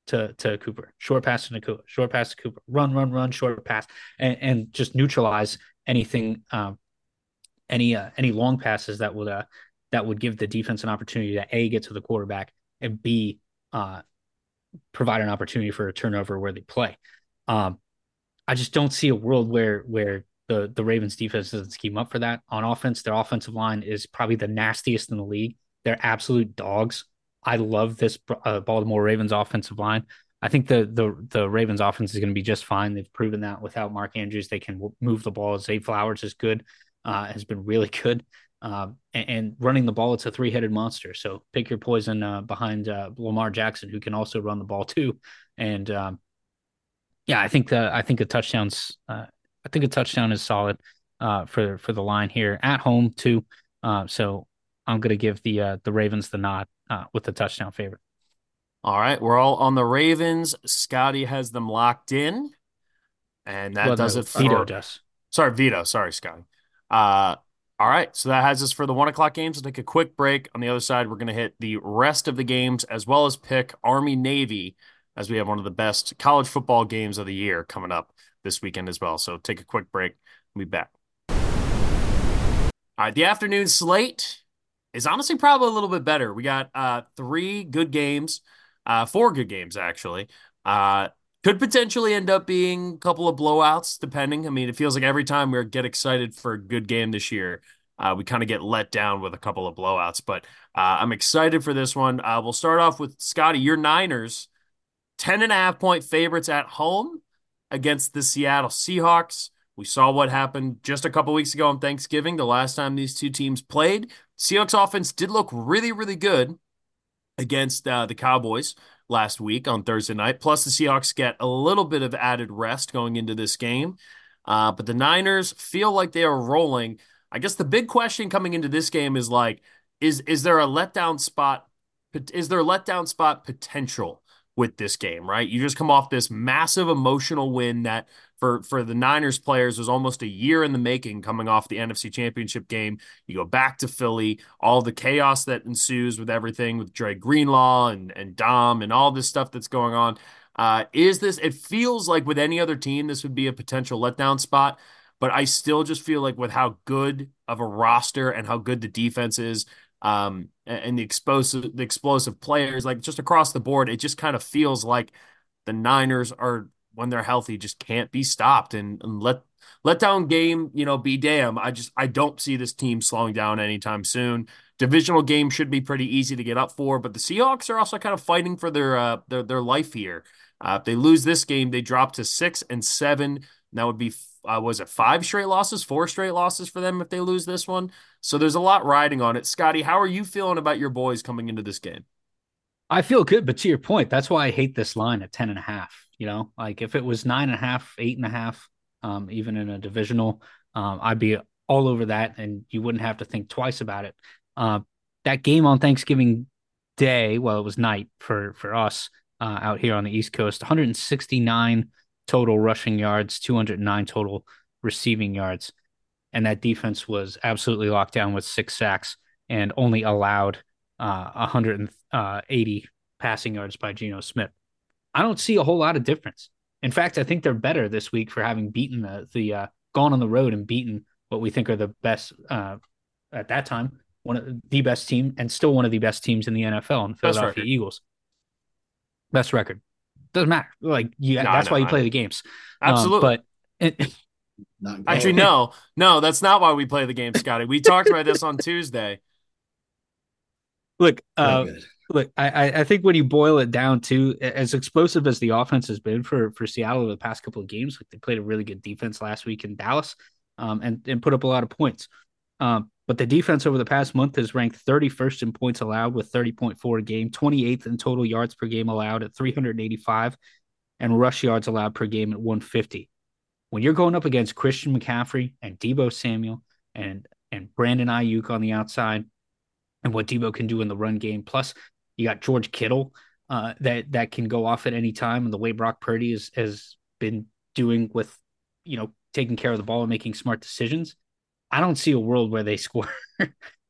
to, to Cooper, short pass to Nacua, short pass to Cooper, run, run, run, short pass, and, and just neutralize anything, um, any uh, any long passes that would uh, that would give the defense an opportunity to a get to the quarterback and b uh, provide an opportunity for a turnover where they play. Um, I just don't see a world where where the the Ravens defense doesn't scheme up for that. On offense, their offensive line is probably the nastiest in the league. They're absolute dogs. I love this uh, Baltimore Ravens offensive line. I think the the the Ravens offense is going to be just fine. They've proven that without Mark Andrews, they can move the ball. Zay Flowers is good, uh, has been really good, uh, and, and, running the ball, it's a three headed monster. So pick your poison uh, behind uh, Lamar Jackson, who can also run the ball too. And um, yeah, I think the I think the touchdowns uh, I think a touchdown is solid uh, for for the line here at home too. Uh, so I'm going to give the uh, the Ravens the nod uh, with the touchdown favorite. All right, we're all on the Ravens. Scotty has them locked in, and that well, does no, it. For... Vito does. Sorry, Vito. Sorry, Scotty. Uh, all right, so that has us for the one o'clock games. We'll take a quick break. On the other side, we're going to hit the rest of the games as well as pick Army Navy as we have one of the best college football games of the year coming up this weekend as well. So take a quick break. We'll be back. All right, the afternoon slate is honestly probably a little bit better. We got uh, three good games, uh, four good games actually. Uh, could potentially end up being a couple of blowouts, depending. I mean, it feels like every time we get excited for a good game this year, uh, we kind of get let down with a couple of blowouts. But uh, I'm excited for this one. Uh, we'll start off with Scotty. Your Niners, 10 and a half point favorites at home against the Seattle Seahawks. We saw what happened just a couple weeks ago on Thanksgiving, the last time these two teams played. Seahawks offense did look really, really good against uh, the Cowboys last week on Thursday night. Plus, the Seahawks get a little bit of added rest going into this game. Uh, but the Niners feel like they are rolling. I guess the big question coming into this game is like, is is there a letdown spot? Is there a letdown spot potential with this game, right? You just come off this massive emotional win that for for the Niners players was almost a year in the making coming off the NFC Championship game. You go back to Philly, all the chaos that ensues with everything with Dre Greenlaw and and Dom and all this stuff that's going on. Uh, is this it feels like with any other team this would be a potential letdown spot, but I still just feel like with how good of a roster and how good the defense is, um, and the explosive the explosive players like just across the board it just kind of feels like the Niners are when they're healthy just can't be stopped and, and let let down game you know be damn I just I don't see this team slowing down anytime soon. Divisional game should be pretty easy to get up for but the Seahawks are also kind of fighting for their uh their their life here. Uh, if they lose this game they drop to 6 and 7 that would be uh, was it five straight losses, four straight losses for them if they lose this one. So there's a lot riding on it. Scotty, how are you feeling about your boys coming into this game? I feel good, but to your point, that's why I hate this line at 10 and a half. You know, like if it was nine and a half, eight and a half, um, even in a divisional, um, I'd be all over that and you wouldn't have to think twice about it. Uh, that game on Thanksgiving Day, well, it was night for for us uh, out here on the East Coast, 169 total rushing yards, 209 total receiving yards. And that defense was absolutely locked down with six sacks and only allowed uh, 180 passing yards by Geno Smith. I don't see a whole lot of difference. In fact, I think they're better this week for having beaten the, the uh, gone on the road and beaten what we think are the best uh, at that time, one of the best team and still one of the best teams in the NFL, the Philadelphia Eagles. Best record doesn't matter. Like you, no, that's why you play the games. Um, Absolutely. Um, but Not Actually, no, no, that's not why we play the game, Scotty. We talked about this on Tuesday. Look, uh, look, I, I I think when you boil it down to as explosive as the offense has been for for Seattle over the past couple of games, like they played a really good defense last week in Dallas, um, and and put up a lot of points. Um, but the defense over the past month has ranked 31st in points allowed with 30.4 a game, 28th in total yards per game allowed at 385, and rush yards allowed per game at 150. When you're going up against Christian McCaffrey and Deebo Samuel and and Brandon Aiyuk on the outside, and what Deebo can do in the run game, plus you got George Kittle uh, that that can go off at any time, and the way Brock Purdy has has been doing with you know taking care of the ball and making smart decisions. I don't see a world where they score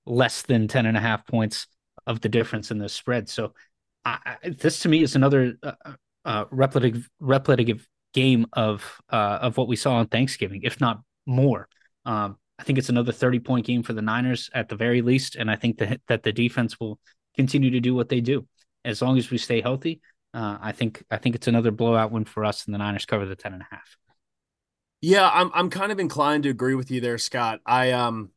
less than 10 and a half points of the difference in the spread. So I, this to me is another uh, uh, replicative, replicative game of uh, of what we saw on Thanksgiving, if not more. Um, I think it's another 30 point game for the Niners at the very least. And I think that, that the defense will continue to do what they do. As long as we stay healthy, uh, I think I think it's another blowout win for us and the Niners cover the 10 and a half. Yeah, I'm I'm kind of inclined to agree with you there, Scott. I um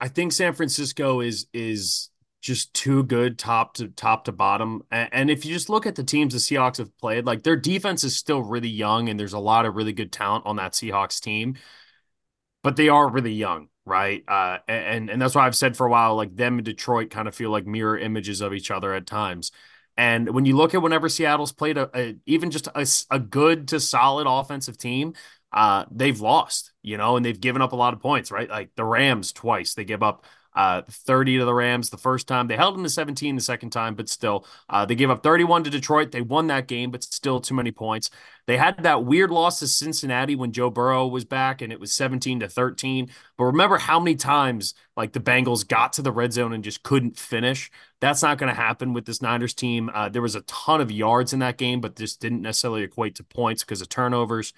I think San Francisco is is just too good top to top to bottom. And, if you just look at the teams the Seahawks have played, like their defense is still really young and there's a lot of really good talent on that Seahawks team, but they are really young, right? Uh and and that's why I've said for a while like them and Detroit kind of feel like mirror images of each other at times. And when you look at whenever Seattle's played a, a even just a, a good to solid offensive team, uh, they've lost, you know, and they've given up a lot of points, right? Like the Rams twice, they give up uh 30 to the Rams the first time. They held them to 17 the second time, but still, uh, they gave up 31 to Detroit. They won that game, but still too many points. They had that weird loss to Cincinnati when Joe Burrow was back and it was 17 to 13. But remember how many times like the Bengals got to the red zone and just couldn't finish? That's not going to happen with this Niners team. Uh, there was a ton of yards in that game, but this didn't necessarily equate to points because of turnovers.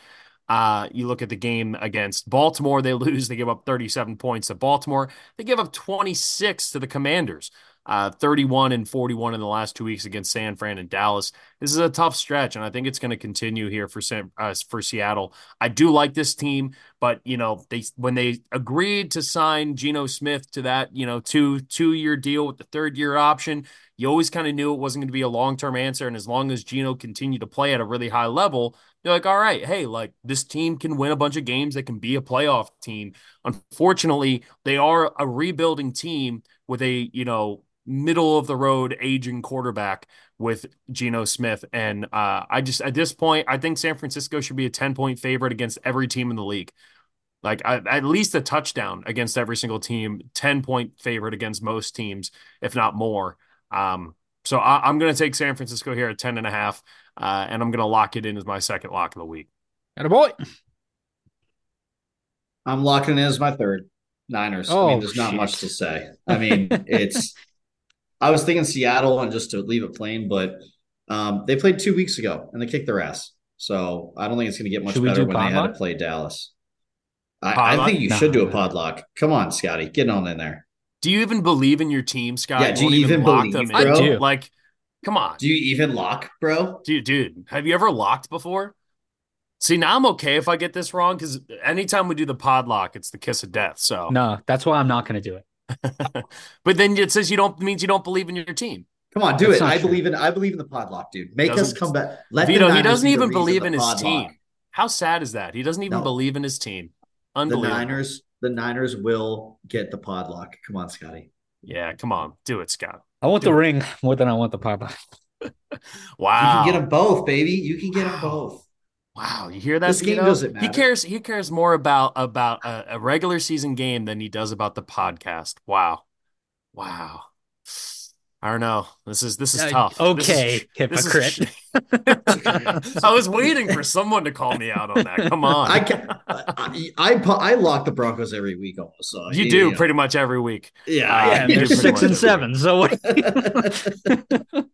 Uh, you look at the game against Baltimore, they lose. They give up 37 points to Baltimore. They give up 26 to the Commanders, uh, 31 and 41 in the last two weeks against San Fran and Dallas. This is a tough stretch, and I think it's going to continue here for uh, for Seattle. I do like this team, but you know they when they agreed to sign Geno Smith to that you know two two year deal with the third year option, you always kind of knew it wasn't going to be a long term answer. And as long as Geno continued to play at a really high level you're like, all right, hey, like this team can win a bunch of games. They can be a playoff team. Unfortunately, they are a rebuilding team with a, you know, middle of the road aging quarterback with Geno Smith. And uh, I just, at this point, I think San Francisco should be a 10 point favorite against every team in the league. Like at least a touchdown against every single team, 10 point favorite against most teams, if not more. Um, so I, am going to take San Francisco here at 10 and a half, uh, and I'm going to lock it in as my second lock of the week. And a boy. I'm locking in as my third. Niners. Oh, I mean, there's not shit. much to say. I mean, it's. I was thinking Seattle and just to leave it plain, but um, they played two weeks ago and they kicked their ass. So I don't think it's going to get much better when they had podlock? to play Dallas. I, I think you Nah. should do a podlock. Come on, Scotty, get on in there. Do you even believe in your team, Scott? Yeah, do you won't even lock believe, them in? I do. Like, come on, Do you even lock, bro? dude, dude. Have you ever locked before? See, now I'm okay if I get this wrong because anytime we do the pod lock, it's the kiss of death. So, No, that's why I'm not going to do it. but then it says you don't means you don't believe in your team. Come on, do That's it. I true. believe in. I believe in the podlock, dude. Make us Doesn't- come back. Let the Vito, he doesn't even believe in his podlock. team. How sad is that? He doesn't even No. believe in his team. The Niners, the Niners will get the podlock. Come on, Scotty. Yeah, come on, do it, Scott. I want the ring more than I want the podlock. Wow. You can get them both, baby. You can get them both. Wow, you hear that? This game Vito? doesn't matter. He cares. He cares more about about a, a regular season game than he does about the podcast. Wow, wow. I don't know. This is this is Uh, tough. okay, This is- hypocrite. I was waiting for someone to call me out on that. Come on. I can I, I I lock the Broncos every week almost. So you yeah, do yeah. pretty much every week. Yeah, Uh, yeah, you they're six and seven. So what?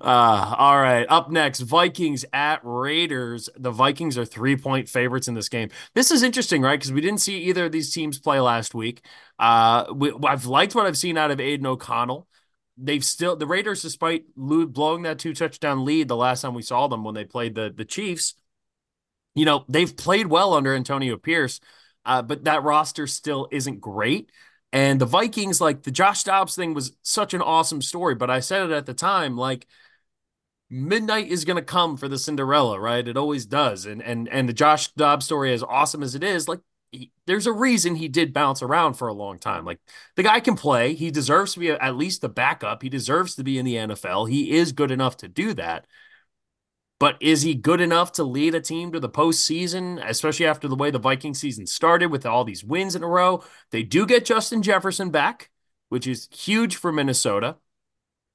Uh, all right. Up next, Vikings at Raiders. The Vikings are three point favorites in this game. This is interesting, right? Because we didn't see either of these teams play last week. Uh, we, I've liked what I've seen out of Aidan O'Connell. They've still the Raiders, despite blowing that two touchdown lead the last time we saw them when they played the the Chiefs, you know, they've played well under Antonio Pierce, uh, but that roster still isn't great. And the Vikings, like the Josh Dobbs thing was such an awesome story, but I said it at the time, like midnight is going to come for the Cinderella, right? It always does. And and and the Josh Dobbs story, as awesome as it is, like he, there's a reason he did bounce around for a long time. Like the guy can play. He deserves to be at least a backup. He deserves to be in the NFL. He is good enough to do that. But is he good enough to lead a team to the postseason, especially after the way the Viking season started with all these wins in a row? They do get Justin Jefferson back, which is huge for Minnesota.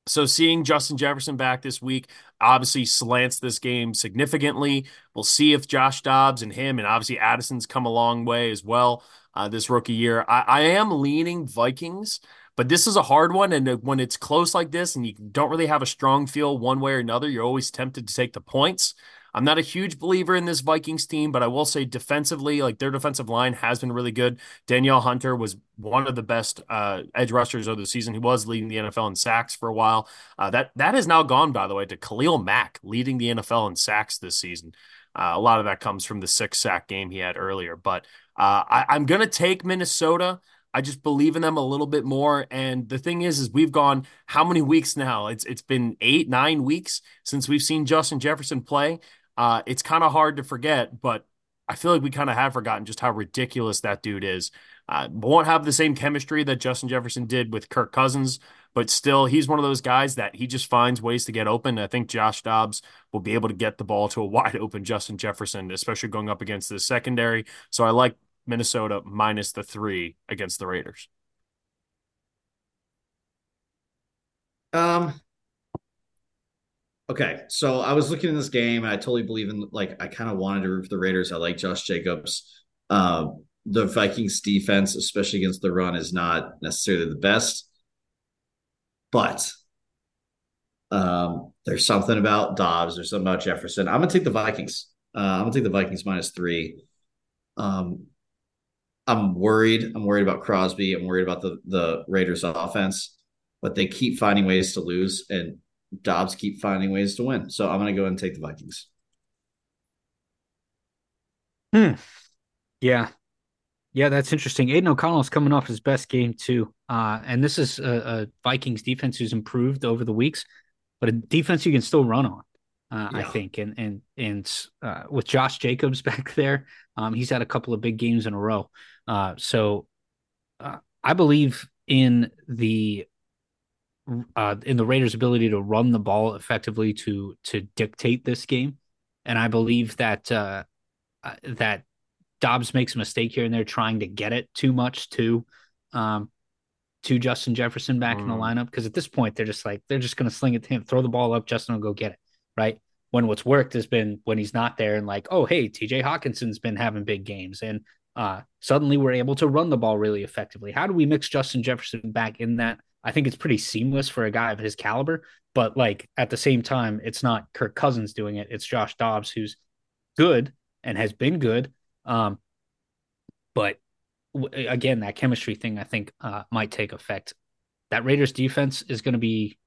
So seeing Justin Jefferson back this week obviously slants this game significantly. We'll see if Josh Dobbs and him and obviously Addison's come a long way as well uh, this rookie year. I, I am leaning Vikings, but this is a hard one. And when it's close like this and you don't really have a strong feel one way or another, you're always tempted to take the points. I'm not a huge believer in this Vikings team, but I will say defensively, like their defensive line has been really good. Danielle Hunter was one of the best uh, edge rushers of the season. He was leading the NFL in sacks for a while. Uh, that that has now gone, by the way, to Khalil Mack leading the NFL in sacks this season. Uh, a lot of that comes from the six sack game he had earlier. But uh, I, I'm going to take Minnesota. I just believe in them a little bit more. And the thing is, is we've gone how many weeks now? It's it's been eight, nine weeks since we've seen Justin Jefferson play. Uh, it's kind of hard to forget, but I feel like we kind of have forgotten just how ridiculous that dude is. Uh, won't have the same chemistry that Justin Jefferson did with Kirk Cousins, but still, he's one of those guys that he just finds ways to get open. I think Josh Dobbs will be able to get the ball to a wide open Justin Jefferson, especially going up against the secondary. So I like Minnesota minus the three against the Raiders. Um, Okay, so I was looking in this game, and I totally believe in like I kind of wanted to root for the Raiders. I like Josh Jacobs. Uh, the Vikings defense, especially against the run, is not necessarily the best, but um, there's something about Dobbs. There's something about Jefferson. I'm gonna take the Vikings. Uh, I'm gonna take the Vikings minus three. Um, I'm worried. I'm worried about Crosby. I'm worried about the the Raiders offense, but they keep finding ways to lose and Dobbs keep finding ways to win. So I'm going to go and take the Vikings. Hmm. Yeah. Yeah, that's interesting. Aidan O'Connell is coming off his best game too, uh, and this is a, a, Vikings defense who's improved over the weeks, but a defense you can still run on, uh, yeah. I think. And and and uh, with Josh Jacobs back there, um, he's had a couple of big games in a row. Uh, so uh, I believe in the uh, in the Raiders' ability to run the ball effectively to to dictate this game, and I believe that uh, uh, that Dobbs makes a mistake here and there trying to get it too much to um, to Justin Jefferson back mm. in the mm. lineup because at this point they're just like they're just going to sling it to him, throw the ball up, Justin will go get it, right? When what's worked has been when he's not there and like, oh hey, T.J. Hockenson's been having big games and uh, suddenly we're able to run the ball really effectively. How do we mix Justin Jefferson back in that? I think it's pretty seamless for a guy of his caliber. But like at the same time, it's not Kirk Cousins doing it. It's Josh Dobbs who's good and has been good. Um, but w- again, that chemistry thing I think uh, might take effect. That Raiders defense is going to be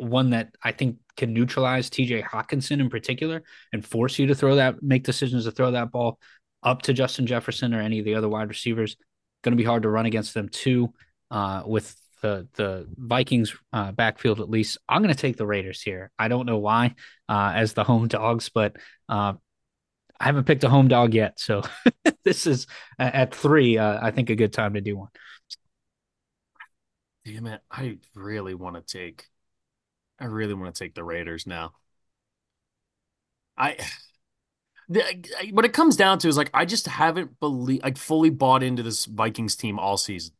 one that I think can neutralize TJ Hockenson in particular and force you to throw that, make decisions to throw that ball up to Justin Jefferson or any of the other wide receivers. Going to be hard to run against them too. Uh, with the the Vikings uh, backfield at least. I'm going to take the Raiders here. I don't know why uh, as the home dogs, but uh, I haven't picked a home dog yet. So this is at three. Uh, I think a good time to do one. Damn it! I really want to take. I really want to take the Raiders now. I. what it comes down to is like I just haven't believe like fully bought into this Vikings team all season.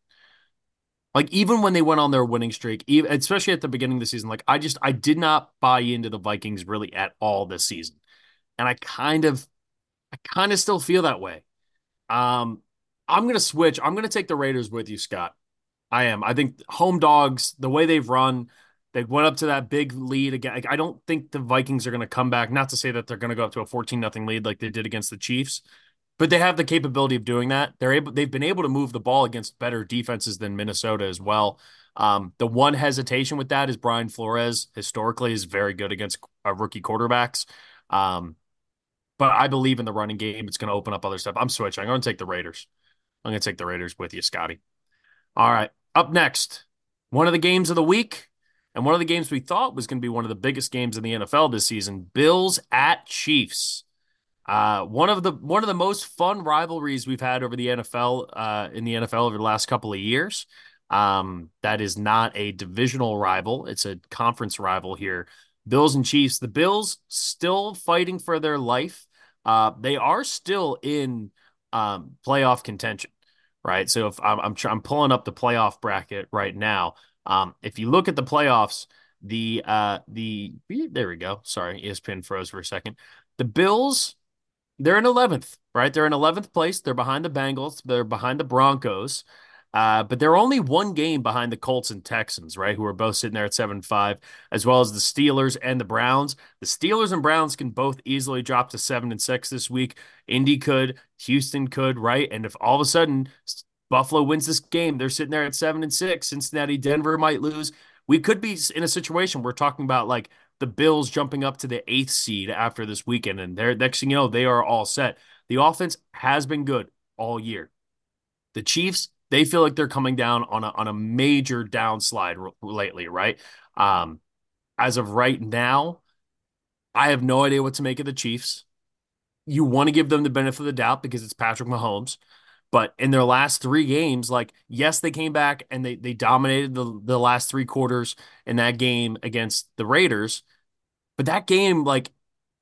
Like even when they went on their winning streak, even, especially at the beginning of the season, like I just I did not buy into the Vikings really at all this season, and I kind of, I kind of still feel that way. Um, I'm gonna switch. I'm gonna take the Raiders with you, Scott. I am. I think home dogs, the way they've run, they went up to that big lead again. I don't think the Vikings are going to come back. Not to say that they're going to go up to a 14 nothing lead like they did against the Chiefs, but they have the capability of doing that. They're able. They've been able to move the ball against better defenses than Minnesota as well. Um, the one hesitation with that is Brian Flores historically is very good against uh, rookie quarterbacks. Um, but I believe in the running game. It's going to open up other stuff. I'm switching. I'm going to take the Raiders. I'm going to take the Raiders with you, Scotty. All right. Up next, one of the games of the week and one of the games we thought was going to be one of the biggest games in the NFL this season Bills at Chiefs. Uh, one of the one of the most fun rivalries we've had over the NFL uh, in the NFL over the last couple of years. Um, that is not a divisional rival; it's a conference rival here. Bills and Chiefs. The Bills still fighting for their life. Uh, they are still in um, playoff contention, right? So if I'm I'm, I'm pulling up the playoff bracket right now, um, if you look at the playoffs, the uh the there we go. Sorry, ESPN froze for a second. The Bills they're in 11th, right? They're in 11th place. They're behind the Bengals. They're behind the Broncos. Uh, but they're only one game behind the Colts and Texans, right? Who are both sitting there at 7 5, as well as the Steelers and the Browns. The Steelers and Browns can both easily drop to 7 and 6 this week. Indy could, Houston could, right? And if all of a sudden Buffalo wins this game, they're sitting there at 7 and 6. Cincinnati, Denver might lose. We could be in a situation we're talking about like the Bills jumping up to the eighth seed after this weekend, and they're next thing you know, they are all set. The offense has been good all year. The Chiefs, they feel like they're coming down on a on a major downslide lately, right? Um, as of right now, I have no idea what to make of the Chiefs. You want to give them the benefit of the doubt because it's Patrick Mahomes. But in their last three games, like yes, they came back and they they dominated the the last three quarters in that game against the Raiders. But that game, like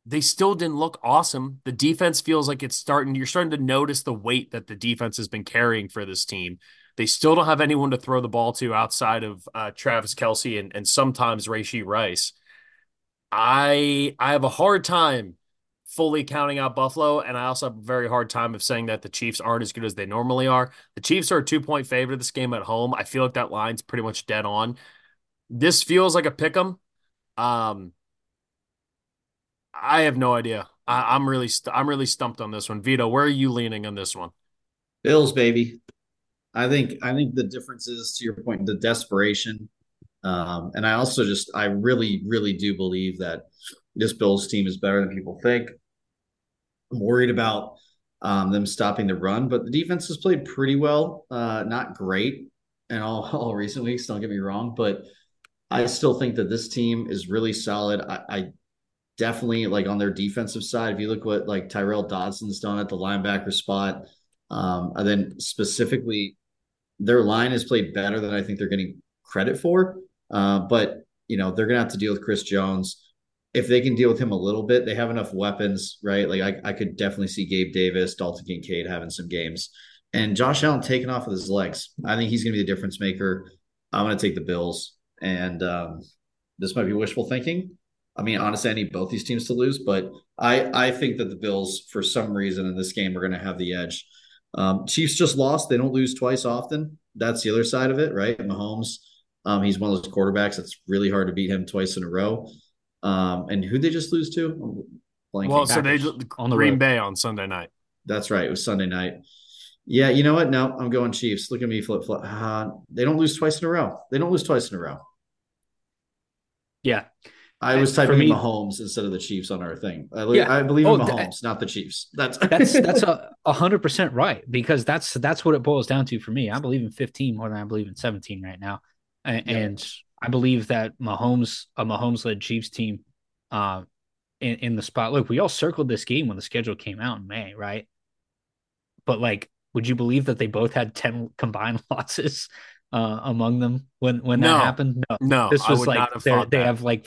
they still didn't look awesome. The defense feels like it's starting. You're starting to notice the weight that the defense has been carrying for this team. They still don't have anyone to throw the ball to outside of uh, Travis Kelce and, and sometimes Rashee Rice. I I have a hard time fully counting out Buffalo, and I also have a very hard time of saying that the Chiefs aren't as good as they normally are. The Chiefs are a two point favorite of this game at home. I feel like that line's pretty much dead on. This feels like a pick 'em. Um, I have no idea. I, am really st- I'm really stumped on this one. Vito, where are you leaning on this one? Bills, baby. I think I think the difference is to your point, the desperation. Um, and I also just I really, really do believe that this Bills team is better than people think. I'm worried about um, them stopping the run, but the defense has played pretty well. Uh, not great in all, all recent weeks, don't get me wrong, but I still think that this team is really solid. I, I definitely like on their defensive side. If you look what like Tyrel Dodson's done at the linebacker spot, um, and then specifically, their line has played better than I think they're getting credit for. Uh, but you know they're gonna have to deal with Chris Jones. If they can deal with him a little bit, they have enough weapons, right? Like I, I could definitely see Gabe Davis, Dalton Kincaid having some games, and Josh Allen taking off with his legs. I think he's gonna be the difference maker. I'm gonna take the Bills, and um, this might be wishful thinking, I mean, honestly, I need both these teams to lose, but I I think that the Bills, for some reason, in this game, are going to have the edge. Um, Chiefs just lost; they don't lose twice often. That's the other side of it, right? Mahomes, um, he's one of those quarterbacks that's really hard to beat him twice in a row. Um, and who they just lose to? Well, so they on the Green road. Bay on Sunday night. That's right. It was Sunday night. Yeah, you know what? No, I'm going Chiefs. Look at me flip flop. Uh, they don't lose twice in a row. They don't lose twice in a row. Yeah. I was typing me, Mahomes instead of the Chiefs on our thing. I, yeah. I believe oh, in Mahomes, not the Chiefs. That's that's that's a hundred percent right because that's that's what it boils down to for me. I believe in 15 more than I believe in 17 right now, and, yeah. and I believe that Mahomes, a Mahomes led Chiefs team, uh, in in the spot. Look, we all circled this game when the schedule came out in May, right? But like, would you believe that they both had 10 combined losses? Uh, among them when when no, that happened. No, no this was like they have like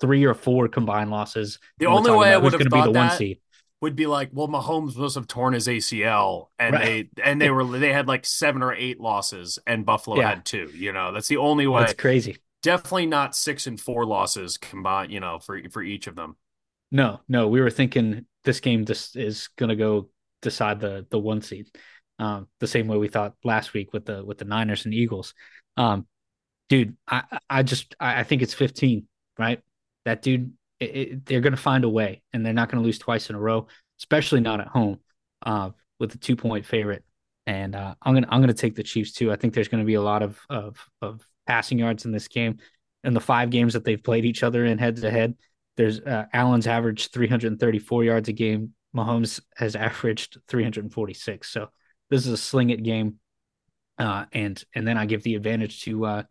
three or four combined losses. The only way I would have thought be the that seed. would be like, well, Mahomes must have torn his ACL, and right. they and they were they had like seven or eight losses, and Buffalo yeah. had two. You know, that's the only way. That's crazy. Definitely not six and four losses combined. You know, for for each of them. No, no, we were thinking this game just is going to go decide the the one seed, um, the same way we thought last week with the with the Niners and Eagles. Um, dude, I I just I think it's fifteen, right? that dude, it, it, they're going to find a way, and they're not going to lose twice in a row, especially not at home uh, with a two point favorite. And uh, I'm gonna I'm gonna take the Chiefs too. I think there's going to be a lot of of of passing yards in this game. In the five games that they've played each other in head to head, there's uh, Allen's averaged 334 yards a game. Mahomes has averaged 346. So this is a sling it game. Uh, and and then I give the advantage to uh,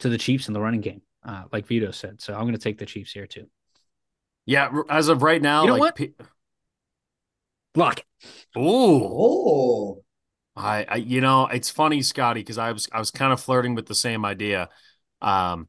to the Chiefs in the running game, uh, like Vito said. So I'm going to take the Chiefs here too. Yeah, as of right now, You know like what? P- Lock it. Ooh, Oh, I, I, you know, it's funny, Scotty, because I was, I was kind of flirting with the same idea. Um,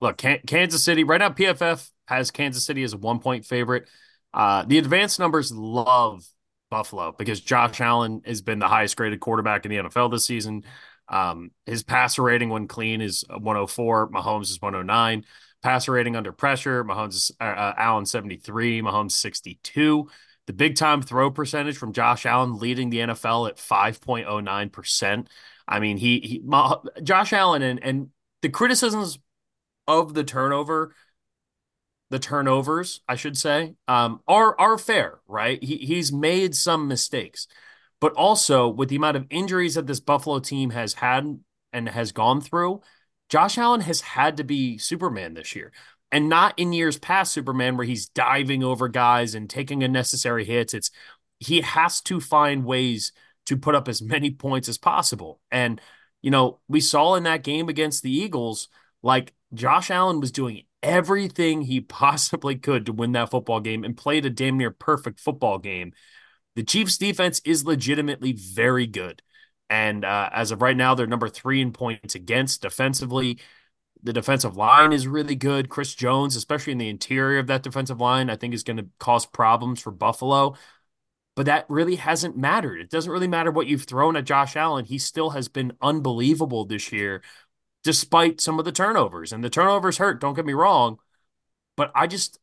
look, Kansas City right now, PFF has Kansas City as a one point favorite. Uh, the advanced numbers love Buffalo because Josh Allen has been the highest graded quarterback in the NFL this season. Um, his passer rating when clean is 104. Mahomes is 109. Passer rating under pressure, Mahomes is uh, uh, Allen 73, Mahomes 62. The big time throw percentage from Josh Allen leading the NFL at 5.09%. I mean, he, he Ma- Josh Allen and and the criticisms of the turnover, the turnovers, I should say, um, are are fair, right? He he's made some mistakes, but also with the amount of injuries that this Buffalo team has had and has gone through, Josh Allen has had to be Superman this year. And not in years past Superman where he's diving over guys and taking unnecessary hits. It's he has to find ways to put up as many points as possible. And you know, we saw in that game against the Eagles, like Josh Allen was doing everything he possibly could to win that football game and played a damn near perfect football game. The Chiefs defense is legitimately very good. And uh, as of right now, they're number three in points against defensively. The defensive line is really good. Chris Jones, especially in the interior of that defensive line, I think is going to cause problems for Buffalo. But that really hasn't mattered. It doesn't really matter what you've thrown at Josh Allen. He still has been unbelievable this year, despite some of the turnovers. And the turnovers hurt, don't get me wrong. But I just,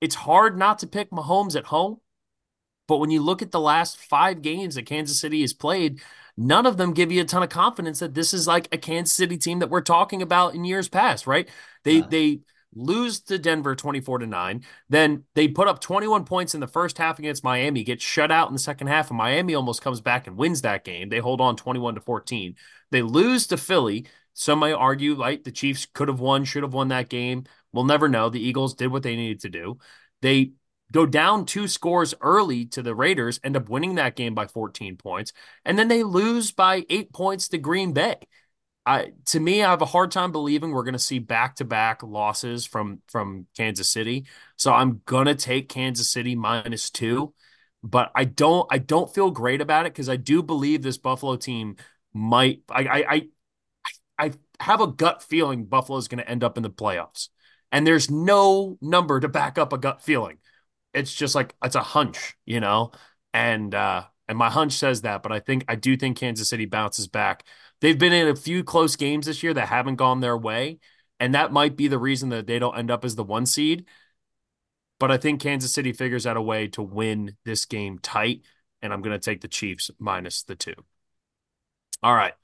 it's hard not to pick Mahomes at home. But when you look at the last five games that Kansas City has played, none of them give you a ton of confidence that this is like a Kansas City team that we're talking about in years past, right? They Yeah. they lose to Denver 24 to 9. Then they put up 21 points in the first half against Miami, get shut out in the second half, and Miami almost comes back and wins that game. They hold on 21 to 14. They lose to Philly. Some may argue like the Chiefs could have won, should have won that game. We'll never know. The Eagles did what they needed to do. They go down two scores early to the Raiders, end up winning that game by 14 points, and then they lose by eight points to Green Bay. I to me, I have a hard time believing we're going to see back-to-back losses from from Kansas City. So I'm gonna take Kansas City minus two, but I don't I don't feel great about it because I do believe this Buffalo team might I I I, I have a gut feeling Buffalo's going to end up in the playoffs. And there's no number to back up a gut feeling it's just like it's a hunch, you know? And uh and my hunch says that, but I think I do think Kansas City bounces back. They've been in a few close games this year that haven't gone their way, and that might be the reason that they don't end up as the one seed. But I think Kansas City figures out a way to win this game tight, and I'm going to take the Chiefs minus the two. All right.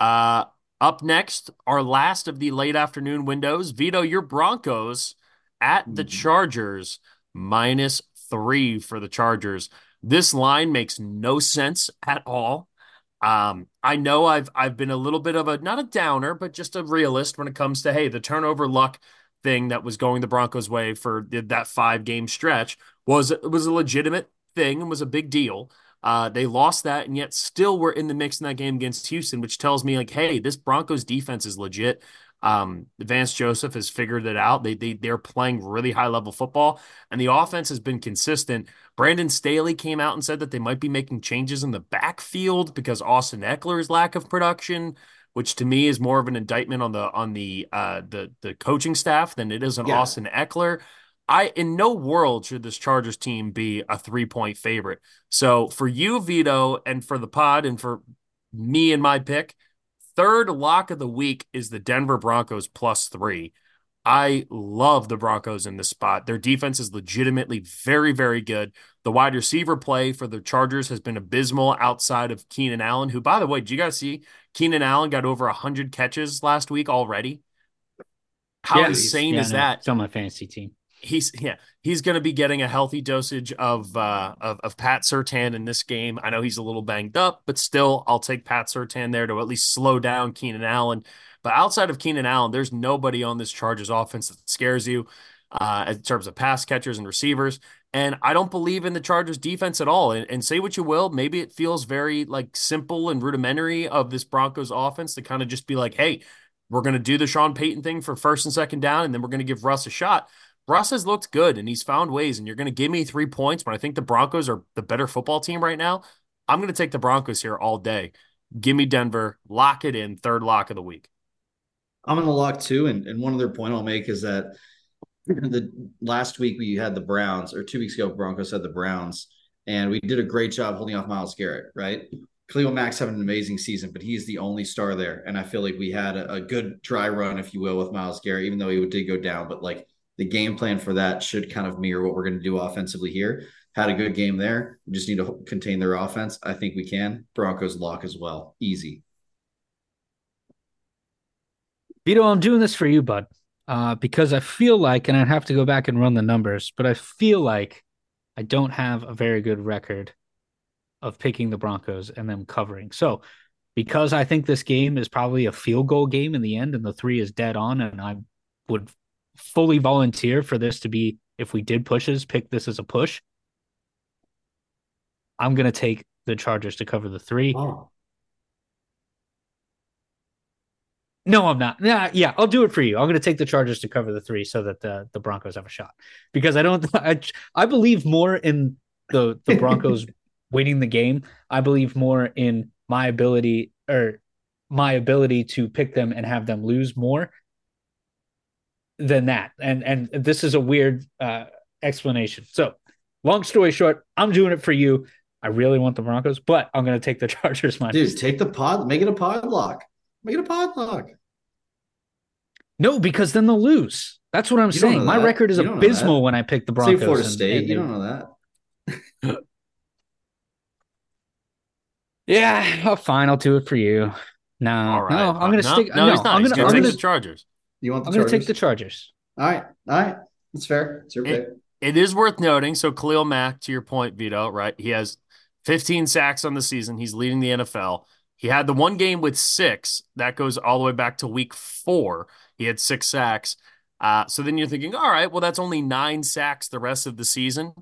Uh up next, our last of the late afternoon windows. Vito, your Broncos at the Mhm. Chargers minus three for the Chargers. This line makes no sense at all. Um, I know I've I've been a little bit of a not a downer, but just a realist when it comes to hey, the turnover luck thing that was going the Broncos' way for that five game stretch was was a legitimate thing and was a big deal. Uh, they lost that and yet still were in the mix in that game against Houston, which tells me like, hey, this Broncos defense is legit. Um, Vance Joseph has figured it out. They they they're playing really high level football, and the offense has been consistent. Brandon Staley came out and said that they might be making changes in the backfield because Austin Ekeler's lack of production, which to me is more of an indictment on the on the uh the the coaching staff than it is on Yeah. Austin Ekeler. I in no world should this Chargers team be a three point favorite. So for you, Vito, and for the pod, and for me and my pick, third lock of the week is the Denver Broncos plus three. I love the Broncos in this spot. Their defense is legitimately very, very good. The wide receiver play for the Chargers has been abysmal outside of Keenan Allen, who, by the way, did you guys see Keenan Allen got over 100 catches last week already? How Yeah, insane yeah, is no, that? It's on my fantasy team. He's yeah he's going to be getting a healthy dosage of uh of, of Pat Surtain in this game. I know he's a little banged up, but still I'll take Pat Surtain there to at least slow down Keenan Allen. But outside of Keenan Allen, there's nobody on this Chargers offense that scares you uh in terms of pass catchers and receivers. And I don't believe in the Chargers defense at all. And, and say what you will, maybe it feels very like simple and rudimentary of this Broncos offense to kind of just be like, hey, we're going to do the Sean Payton thing for first and second down, and then we're going to give Russ a shot. Russ has looked good and he's found ways, and you're going to give me three points when I think the Broncos are the better football team right now. I'm going to take the Broncos here all day. Give me Denver, lock it in, third lock of the week. I'm going to lock two. And, and one other point I'll make is that the last week we had the Browns, or two weeks ago, Broncos had the Browns, and we did a great job holding off Myles Garrett, right? Khalil Mack's having an amazing season, but he's the only star there. And I feel like we had a, a good dry run, if you will, with Myles Garrett, even though he did go down. But like the game plan for that should kind of mirror what we're going to do offensively here. Had a good game there. We just need to contain their offense. I think we can. Broncos lock as well. Easy. Vito, I'm doing this for you, bud, uh, because I feel like, and I'd have to go back and run the numbers, but I feel like I don't have a very good record of picking the Broncos and them covering. So, because I think this game is probably a field goal game in the end and the three is dead on, and I would fully volunteer for this to be, if we did pushes, pick this as a push. I'm going to take the Chargers to cover the three. Oh. No, I'm not. Yeah, yeah, I'll do it for you. I'm going to take the Chargers to cover the three so that the the Broncos have a shot because I don't. I, I believe more in the the Broncos winning the game. I believe more in my ability or my ability to pick them and have them lose more than that. And and this is a weird uh, explanation. So, long story short, I'm doing it for you. I really want the Broncos, but I'm going to take the Chargers. money. Dude, take the pod, make it a pod lock. Make it a pod lock. No, because then they'll lose. That's what I'm you saying. My record is abysmal when I pick the Broncos. Say Florida and, State. And you don't know that. yeah, oh, fine. I'll do it for you. No, no, I'm going to no, stick. No, no, he's not. I'm going to take the Chargers. You want? I'm going to take the Chargers. All right, all right. That's fair. It's your pick. It is worth noting. So Khalil Mack, to your point, Vito, right? He has 15 sacks on the season. He's leading the NFL. He had the one game with six. That goes all the way back to week four. He had six sacks. Uh, so then you're thinking, all right, well, that's only nine sacks the rest of the season.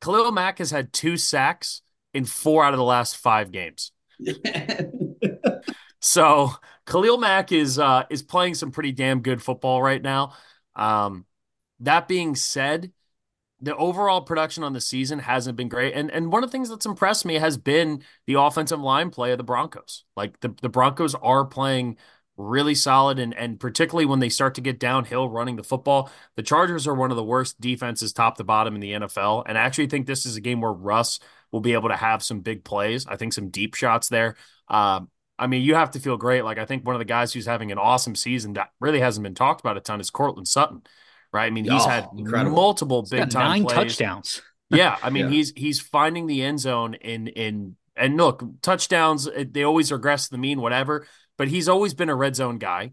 Khalil Mack has had two sacks in four out of the last five games. so Khalil Mack is uh, is playing some pretty damn good football right now. Um, that being said, the overall production on the season hasn't been great. And and one of the things that's impressed me has been the offensive line play of the Broncos. Like the, the Broncos are playing really solid and and particularly when they start to get downhill running the football. The Chargers are one of the worst defenses top to bottom in the NFL. And I actually think this is a game where Russ will be able to have some big plays. I think some deep shots there. Um, I mean, you have to feel great. Like I think one of the guys who's having an awesome season that really hasn't been talked about a ton is Courtland Sutton right? I mean, he's oh, had incredible. multiple big time nine plays. touchdowns. yeah, I mean, yeah. he's he's finding the end zone in in and look, touchdowns eh, they always regress to the mean, whatever. But he's always been a red zone guy.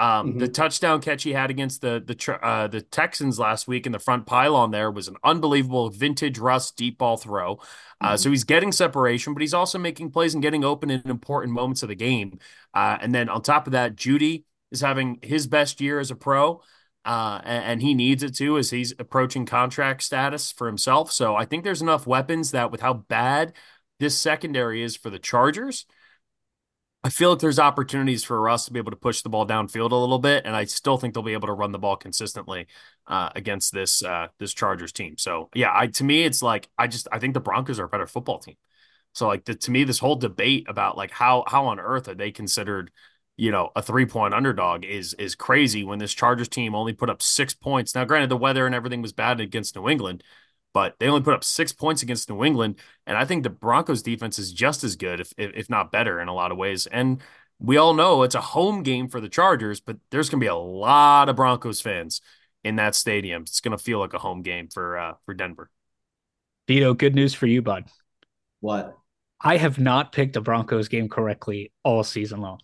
Um, mm-hmm. The touchdown catch he had against the the uh, the Texans last week in the front pylon there was an unbelievable vintage Russ deep ball throw. Uh, mm-hmm. So he's getting separation, but he's also making plays and getting open in important moments of the game. Uh, and then on top of that, Jeudy is having his best year as a pro uh, and, and, he needs it too as he's approaching contract status for himself. So I think there's enough weapons that with how bad this secondary is for the Chargers, I feel like there's opportunities for us to be able to push the ball downfield a little bit, and I still think they'll be able to run the ball consistently uh, against this uh, this Chargers team. So yeah, I to me it's like I just I think the Broncos are a better football team. So like the, to me, this whole debate about like how how on earth are they considered you know, a three point underdog is is crazy when this Chargers team only put up six points. Now, granted, the weather and everything was bad against New England, but they only put up six points against New England. And I think the Broncos defense is just as good, if if not better, in a lot of ways. And we all know it's a home game for the Chargers, but there's going to be a lot of Broncos fans in that stadium. It's going to feel like a home game for uh, for Denver. Vito, good news for you, bud. What? I have not picked a Broncos game correctly all season long.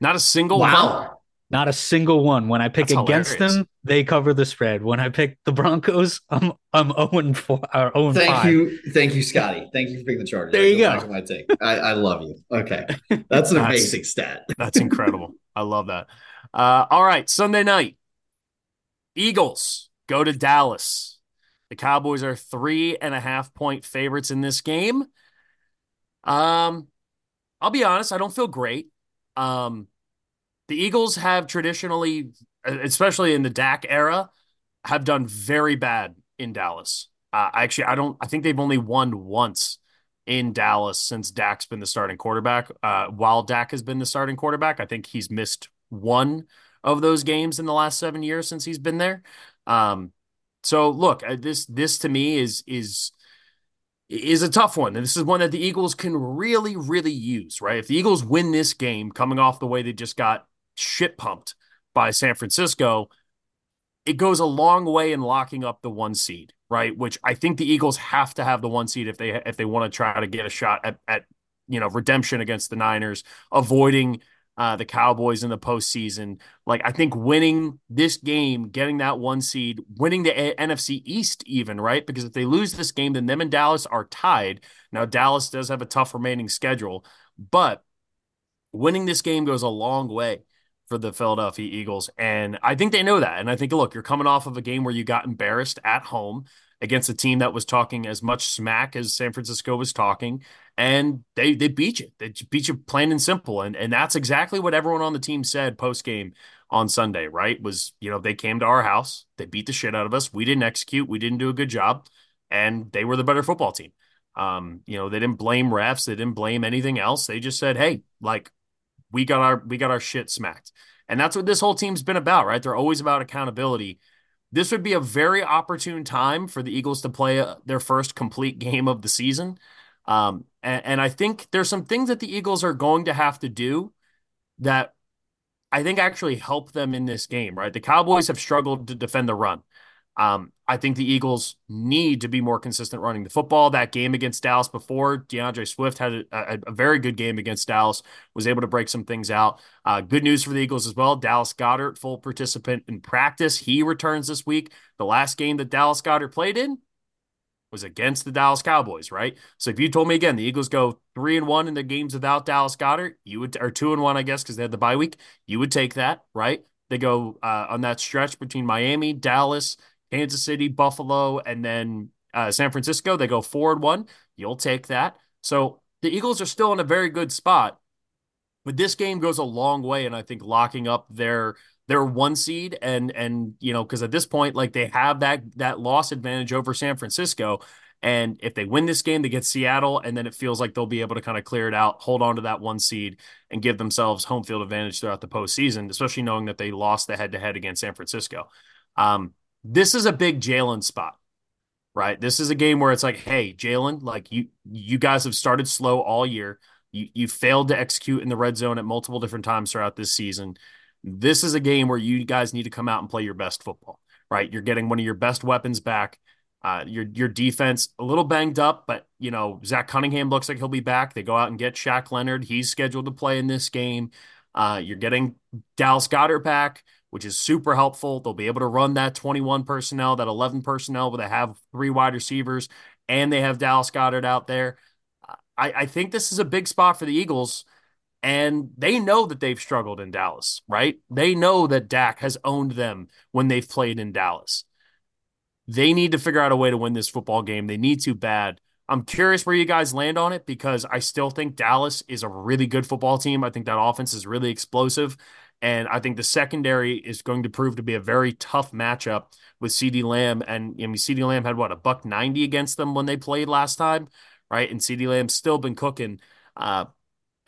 Not a single wow. one. Not a single one. When I pick That's against hilarious. them, they cover the spread. When I pick the Broncos, I'm I'm 0 4 or 0 Thank 5. you. Thank you, Scotty. Thank you for picking the Chargers. There you go. My take. I, I love you. Okay. That's an amazing stat. that's incredible. I love that. Uh, all right. Sunday night. Eagles go to Dallas. The Cowboys are three and a half point favorites in this game. Um, I'll be honest, I don't feel great. Um, the Eagles have traditionally, especially in the Dak era, have done very bad in Dallas. Uh, actually, I don't. I think they've only won once in Dallas since Dak's been the starting quarterback. Uh, while Dak has been the starting quarterback, I think he's missed one of those games in the last seven years since he's been there. Um, so look, uh, this this to me is is is a tough one. And this is one that the Eagles can really, really use, right? If the Eagles win this game coming off the way they just got shit pumped by San Francisco, it goes a long way in locking up the one seed, right? Which I think the Eagles have to have the one seed if they if they want to try to get a shot at at you know redemption against the Niners, avoiding uh, the Cowboys in the postseason. Like I think winning this game, getting that one seed, winning the A- NFC East, even right, because if they lose this game, then them and Dallas are tied. Now Dallas does have a tough remaining schedule, but winning this game goes a long way for the Philadelphia Eagles. And I think they know that. And I think, look, you're coming off of a game where you got embarrassed at home against a team that was talking as much smack as San Francisco was talking. And they they beat you. They beat you plain and simple. And and that's exactly what everyone on the team said post game on Sunday, right? Was, you know, they came to our house, they beat the shit out of us. We didn't execute, we didn't do a good job, and they were the better football team. Um, you know, they didn't blame refs, they didn't blame anything else. They just said, hey, like we got our we got our shit smacked. And that's what this whole team's been about, right? They're always about accountability. This would be a very opportune time for the Eagles to play uh, their first complete game of the season. Um, and, and I think there's some things that the Eagles are going to have to do that I think actually help them in this game, right? The Cowboys have struggled to defend the run. Um, I think the Eagles need to be more consistent running the football. That game against Dallas before, D'Andre Swift had a, a, a very good game against Dallas, was able to break some things out. Uh, good news for the Eagles as well. Dallas Goedert, full participant in practice. He returns this week. The last game that Dallas Goedert played in was against the Dallas Cowboys, right? So if you told me again the Eagles go three and one in their games without Dallas Goedert, you would or two and one, I guess, because they had the bye week, you would take that, right? They go uh, on that stretch between Miami, Dallas, Kansas City, Buffalo, and then uh, San Francisco. They go forward one. You'll take that. So the Eagles are still in a very good spot, but this game goes a long way, and I think locking up their their one seed and and you know because at this point like they have that that loss advantage over San Francisco. And if they win this game, they get Seattle, and then it feels like they'll be able to kind of clear it out, hold on to that one seed, and give themselves home field advantage throughout the postseason, especially knowing that they lost the head to head against San Francisco. Um, this is a big Jalen spot, right? This is a game where it's like, hey, Jalen, like you you guys have started slow all year. You you failed to execute in the red zone at multiple different times throughout this season. This is a game where you guys need to come out and play your best football, right? You're getting one of your best weapons back. Uh, your your defense a little banged up, but you know Zach Cunningham looks like he'll be back. They go out and get Shaq Leonard. He's scheduled to play in this game. Uh, you're getting Dallas Goedert back which is super helpful. They'll be able to run that 21 personnel, that 11 personnel, where they have three wide receivers and they have Dallas Goedert out there. I, I think this is a big spot for the Eagles. And they know that they've struggled in Dallas, right? They know that Dak has owned them when they've played in Dallas. They need to figure out a way to win this football game. They need to bad. I'm curious where you guys land on it because I still think Dallas is a really good football team. I think that offense is really explosive. And I think the secondary is going to prove to be a very tough matchup with CeeDee Lamb. And I mean, CeeDee Lamb had what, a buck 90 against them when they played last time, right? And CeeDee Lamb's still been cooking. Uh,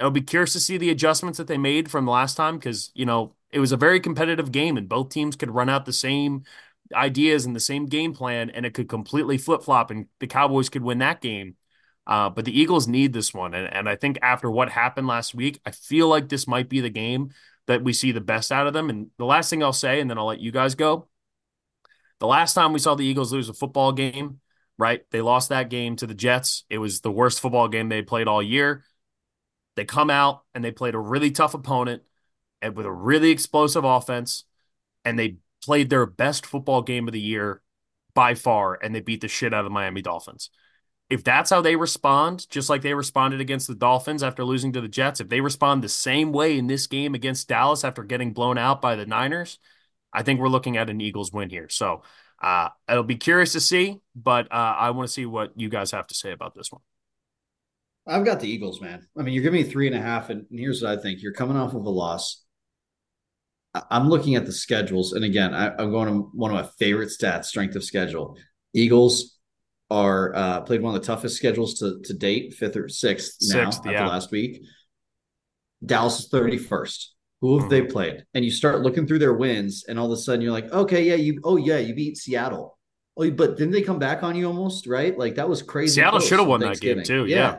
I'll be curious to see the adjustments that they made from last time because, you know, it was a very competitive game and both teams could run out the same ideas and the same game plan and it could completely flip flop and the Cowboys could win that game. Uh, but the Eagles need this one. And, and I think after what happened last week, I feel like this might be the game that we see the best out of them. And the last thing I'll say, and then I'll let you guys go. The last time we saw the Eagles lose a football game, right? They lost that game to the Jets. It was the worst football game they played all year. They come out and they played a really tough opponent and with a really explosive offense, and they played their best football game of the year by far, and they beat the shit out of the Miami Dolphins if that's how they respond, just like they responded against the Dolphins after losing to the Jets, if they respond the same way in this game against Dallas after getting blown out by the Niners, I think we're looking at an Eagles win here. So Uh, it'll be curious to see, but uh, I want to see what you guys have to say about this one. I've got the Eagles, man. I mean, you're giving me three and a half, and here's what I think: you're coming off of a loss. I'm looking at the schedules, and again, I, am going to one of my favorite stats: strength of schedule. Eagles are uh, played one of the toughest schedules to to date, fifth or sixth, sixth now yeah. after last week. Dallas is 31st. Who have mm-hmm. they played? And you start looking through their wins, and all of a sudden you're like, okay, yeah, you, oh yeah, you beat Seattle. Oh, but didn't they come back on you almost? Right? Like that was crazy. Seattle should have won that game too. Yeah. yeah.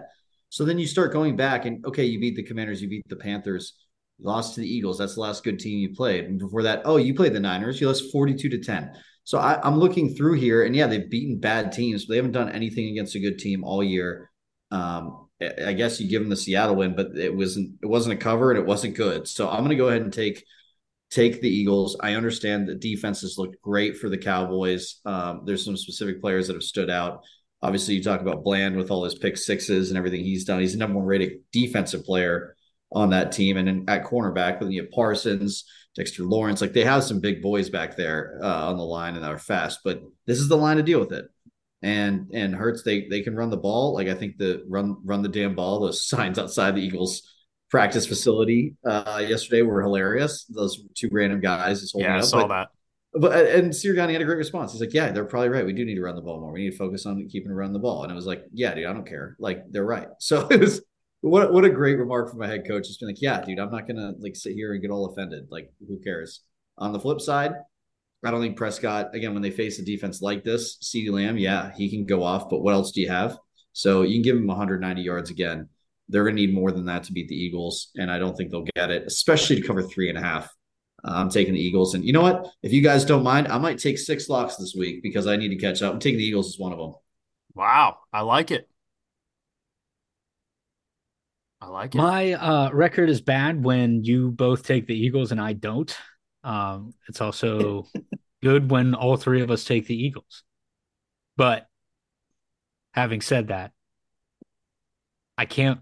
So then you start going back, and okay, you beat the Commanders, you beat the Panthers, lost to the Eagles. That's the last good team you played. And before that, oh, you played the Niners. You lost 42 to 10. So I, am looking through here, and yeah, they've beaten bad teams, but they haven't done anything against a good team all year. Um, I guess you give them the Seattle win, but it wasn't it wasn't a cover and it wasn't good. So I'm going to go ahead and take take the Eagles. I understand that defenses looked great for the Cowboys. Um, there's some specific players that have stood out. Obviously, you talk about Bland with all his pick sixes and everything he's done. He's the number one rated defensive player on that team. And then at cornerback, then you have Parsons, Dexter Lawrence. Like they have some big boys back there uh, on the line and that are fast. But this is the line to deal with it. And and Hurts, they they can run the ball. Like I think the run run the damn ball. Those signs outside the Eagles practice facility uh, yesterday were hilarious. Those two random guys just holding yeah, I saw but, that. But and Sirianni had a great response. He's like, "Yeah, they're probably right. We do need to run the ball more. We need to focus on keeping run the ball." And I was like, "Yeah, dude, I don't care. Like they're right." So it was what what a great remark from my head coach. Just been like, "Yeah, dude, I'm not gonna like sit here and get all offended. Like, who cares?" On the flip side, I don't think Prescott again when they face a defense like this, CeeDee Lamb, yeah, he can go off. But what else do you have? So you can give him 190 yards again. They're to need more than that to beat the Eagles, and I don't think they'll get it, especially to cover three and a half. Uh, I'm taking the Eagles. And you know what? If you guys don't mind, I might take six locks this week because I need to catch up. I'm taking the Eagles as one of them. Wow. I like it. I like it. My uh, record is bad when you both take the Eagles and I don't. Um, it's also good when all three of us take the Eagles. But having said that, I can't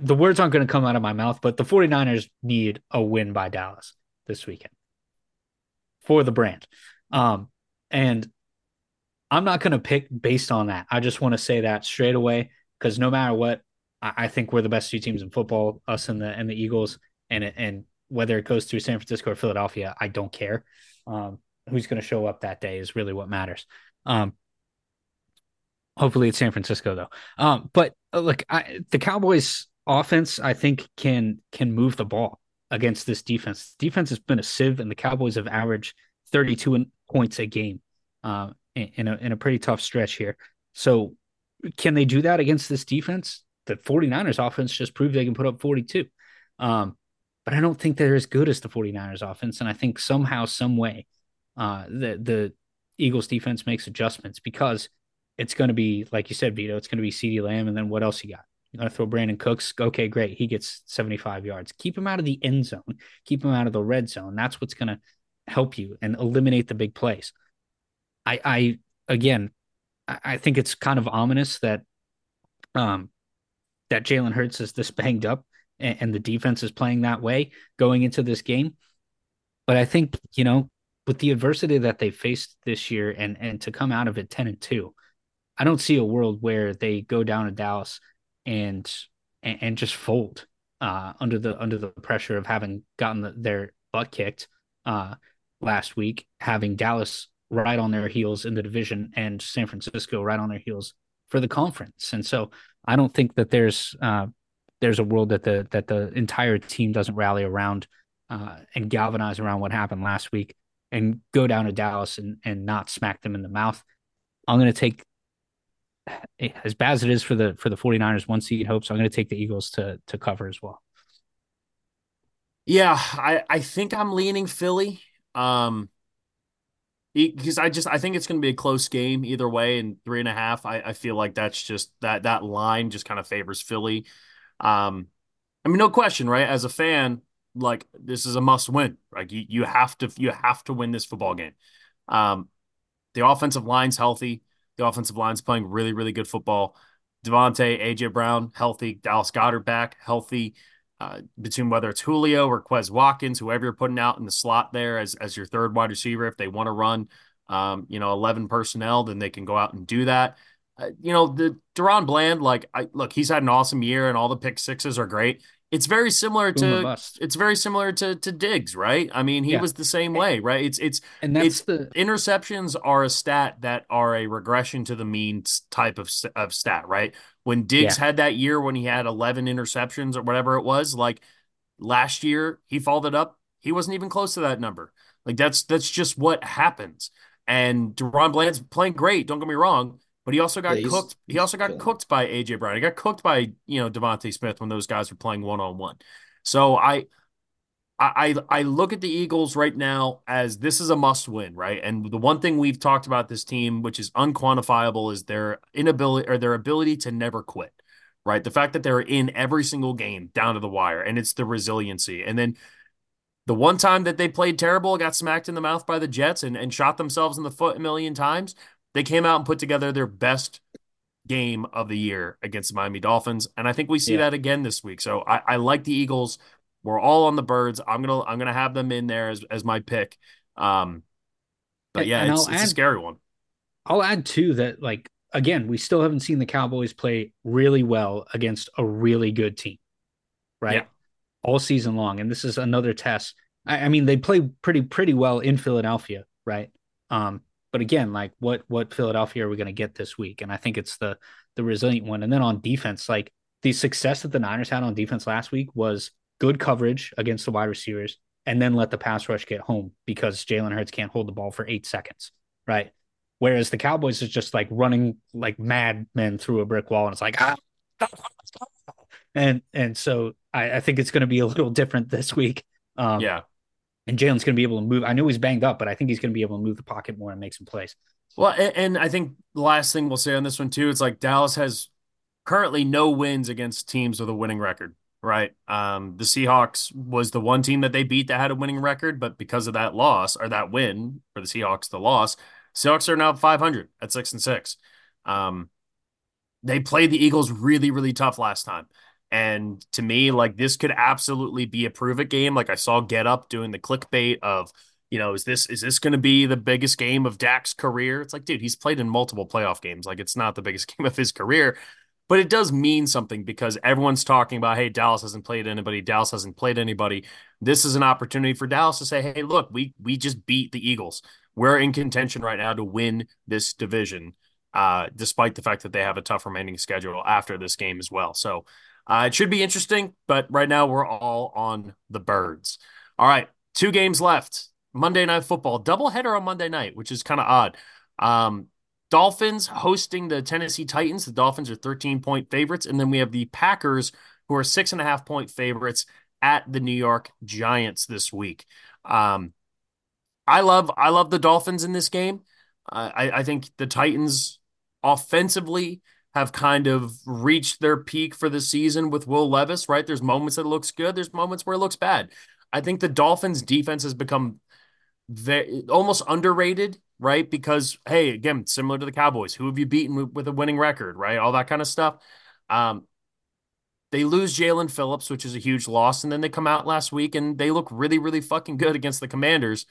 the words aren't going to come out of my mouth, but the 49ers need a win by Dallas this weekend for the brand. Um, and I'm not going to pick based on that. I just want to say that straight away because no matter what, I, I, think we're the best two teams in football, us and the and the Eagles, and and whether it goes through San Francisco or Philadelphia, I don't care. Um, who's going to show up that day is really what matters. Um, hopefully it's San Francisco though. Um, but uh, look, I, the Cowboys offense, I think, can can move the ball against this defense. Defense has been a sieve, and the Cowboys have averaged 32 points a game uh, in, a, in a pretty tough stretch here. So, can they do that against this defense? The 49ers offense just proved they can put up 42. Um, but I don't think they're as good as the 49ers offense. And I think somehow, some way, uh, the, the Eagles defense makes adjustments because it's going to be, like you said, Vito, it's going to be CeeDee Lamb. And then what else you got? You're going to throw Brandin Cooks. Okay, great. He gets 75 yards. Keep him out of the end zone. Keep him out of the red zone. That's what's going to help you and eliminate the big plays. I, I again, I think it's kind of ominous that, um, that Jalen Hurts is this banged up and, and the defense is playing that way going into this game. But I think you know, with the adversity that they faced this year and and to come out of it 10 and 2 i don't see a world where they go down to dallas and and, and just fold uh, under the under the pressure of having gotten the, their butt kicked uh, last week, having Dallas right on their heels in the division and San Francisco right on their heels for the conference. And so I don't think that there's uh, there's a world that the that the entire team doesn't rally around uh, and galvanize around what happened last week and go down to Dallas and and not smack them in the mouth. I'm going to take as bad as it is for the for the 49ers one seed hopes i'm going to take the eagles to to cover as well yeah i i think i'm leaning philly um because i just i think it's going to be a close game either way and three and a half i i feel like that's just that that line just kind of favors philly um i mean no question right as a fan like this is a must win like you, you have to you have to win this football game um the offensive line's healthy the offensive line's playing really, really good football. DeVonta, AJ Brown, healthy. Dallas Goedert back, healthy. Uh, between whether it's Julio or Quez Watkins, whoever you're putting out in the slot there as as your third wide receiver, if they want to run um, you know, 11 personnel, then they can go out and do that. Uh, you know, the DaRon Bland, like, I look, he's had an awesome year and all the pick sixes are great. It's very similar to it's very similar to to Diggs, right? I mean, he yeah. was the same way, right? It's it's and that's it's, the interceptions are a stat that are a regression to the mean type of of stat, right? When Diggs yeah. had that year when he had 11 interceptions or whatever it was, like last year he followed it up, he wasn't even close to that number. Like that's that's just what happens. And DaRon Bland's playing great, don't get me wrong, but he also got yeah, cooked. He also got cooked by AJ Brown. He got cooked by, you know, DeVonta Smith when those guys were playing one on one. So I I I look at the Eagles right now as this is a must win, right? And the one thing we've talked about this team, which is unquantifiable, is their inability or their ability to never quit. Right. The fact that they're in every single game down to the wire, and it's the resiliency. And then the one time that they played terrible, got smacked in the mouth by the Jets and, and shot themselves in the foot a million times, they came out and put together their best game of the year against the Miami Dolphins. And I think we see yeah. that again this week. So I, I, like the Eagles. We're all on the birds. I'm gonna I'm gonna have them in there as, as my pick. Um but yeah, it's, it's add, a scary one. I'll add too that like again, we still haven't seen the Cowboys play really well against a really good team. Right. Yeah all season long. And this is another test. I, I mean, they play pretty pretty well in Philadelphia, right? Um, but again, like what what Philadelphia are we going to get this week? And I think it's the the resilient one. And then on defense, like the success that the Niners had on defense last week was good coverage against the wide receivers, and then let the pass rush get home because Jalen Hurts can't hold the ball for eight seconds, right? Whereas the Cowboys is just like running like madmen through a brick wall, and it's like ah, and and so I, I think it's going to be a little different this week. Um, yeah, and Jalen's going to be able to move. I know he's banged up, but I think he's going to be able to move the pocket more and make some plays. Well, and, and I think the last thing we'll say on this one too, it's like Dallas has currently no wins against teams with a winning record. Right. Um, the Seahawks was the one team that they beat that had a winning record, but because of that loss or that win for the Seahawks, the loss, Seahawks are now 500 at six and six. Um, they played the Eagles really, really tough last time. And to me, like this could absolutely be a prove it game. Like I saw Get Up doing the clickbait of, you know, is this is this going to be the biggest game of Dak's career? It's like, dude, he's played in multiple playoff games. Like it's not the biggest game of his career, but it does mean something because everyone's talking about, hey, Dallas hasn't played anybody. Dallas hasn't played anybody. This is an opportunity for Dallas to say, hey, look, we we just beat the Eagles. We're in contention right now to win this division, uh, despite the fact that they have a tough remaining schedule after this game as well. So uh, it should be interesting, but right now we're all on the birds. All right, two games left. Monday Night Football, doubleheader on Monday night, which is kind of odd. Um, Dolphins hosting the Tennessee Titans. The Dolphins are 13 point favorites. And then we have the Packers, who are six and a half point favorites at the New York Giants this week. Um, I love I love the Dolphins in this game. Uh, I, I think the Titans offensively have kind of reached their peak for the season with Will Levis, right? There's moments that looks good, there's moments where it looks bad. I think the Dolphins defense has become very, almost underrated, right? Because hey, again, similar to the Cowboys, who have you beaten with a winning record, right? All that kind of stuff. Um, they lose Jaelan Phillips, which is a huge loss, and then they come out last week and they look really, really fucking good against the Commanders.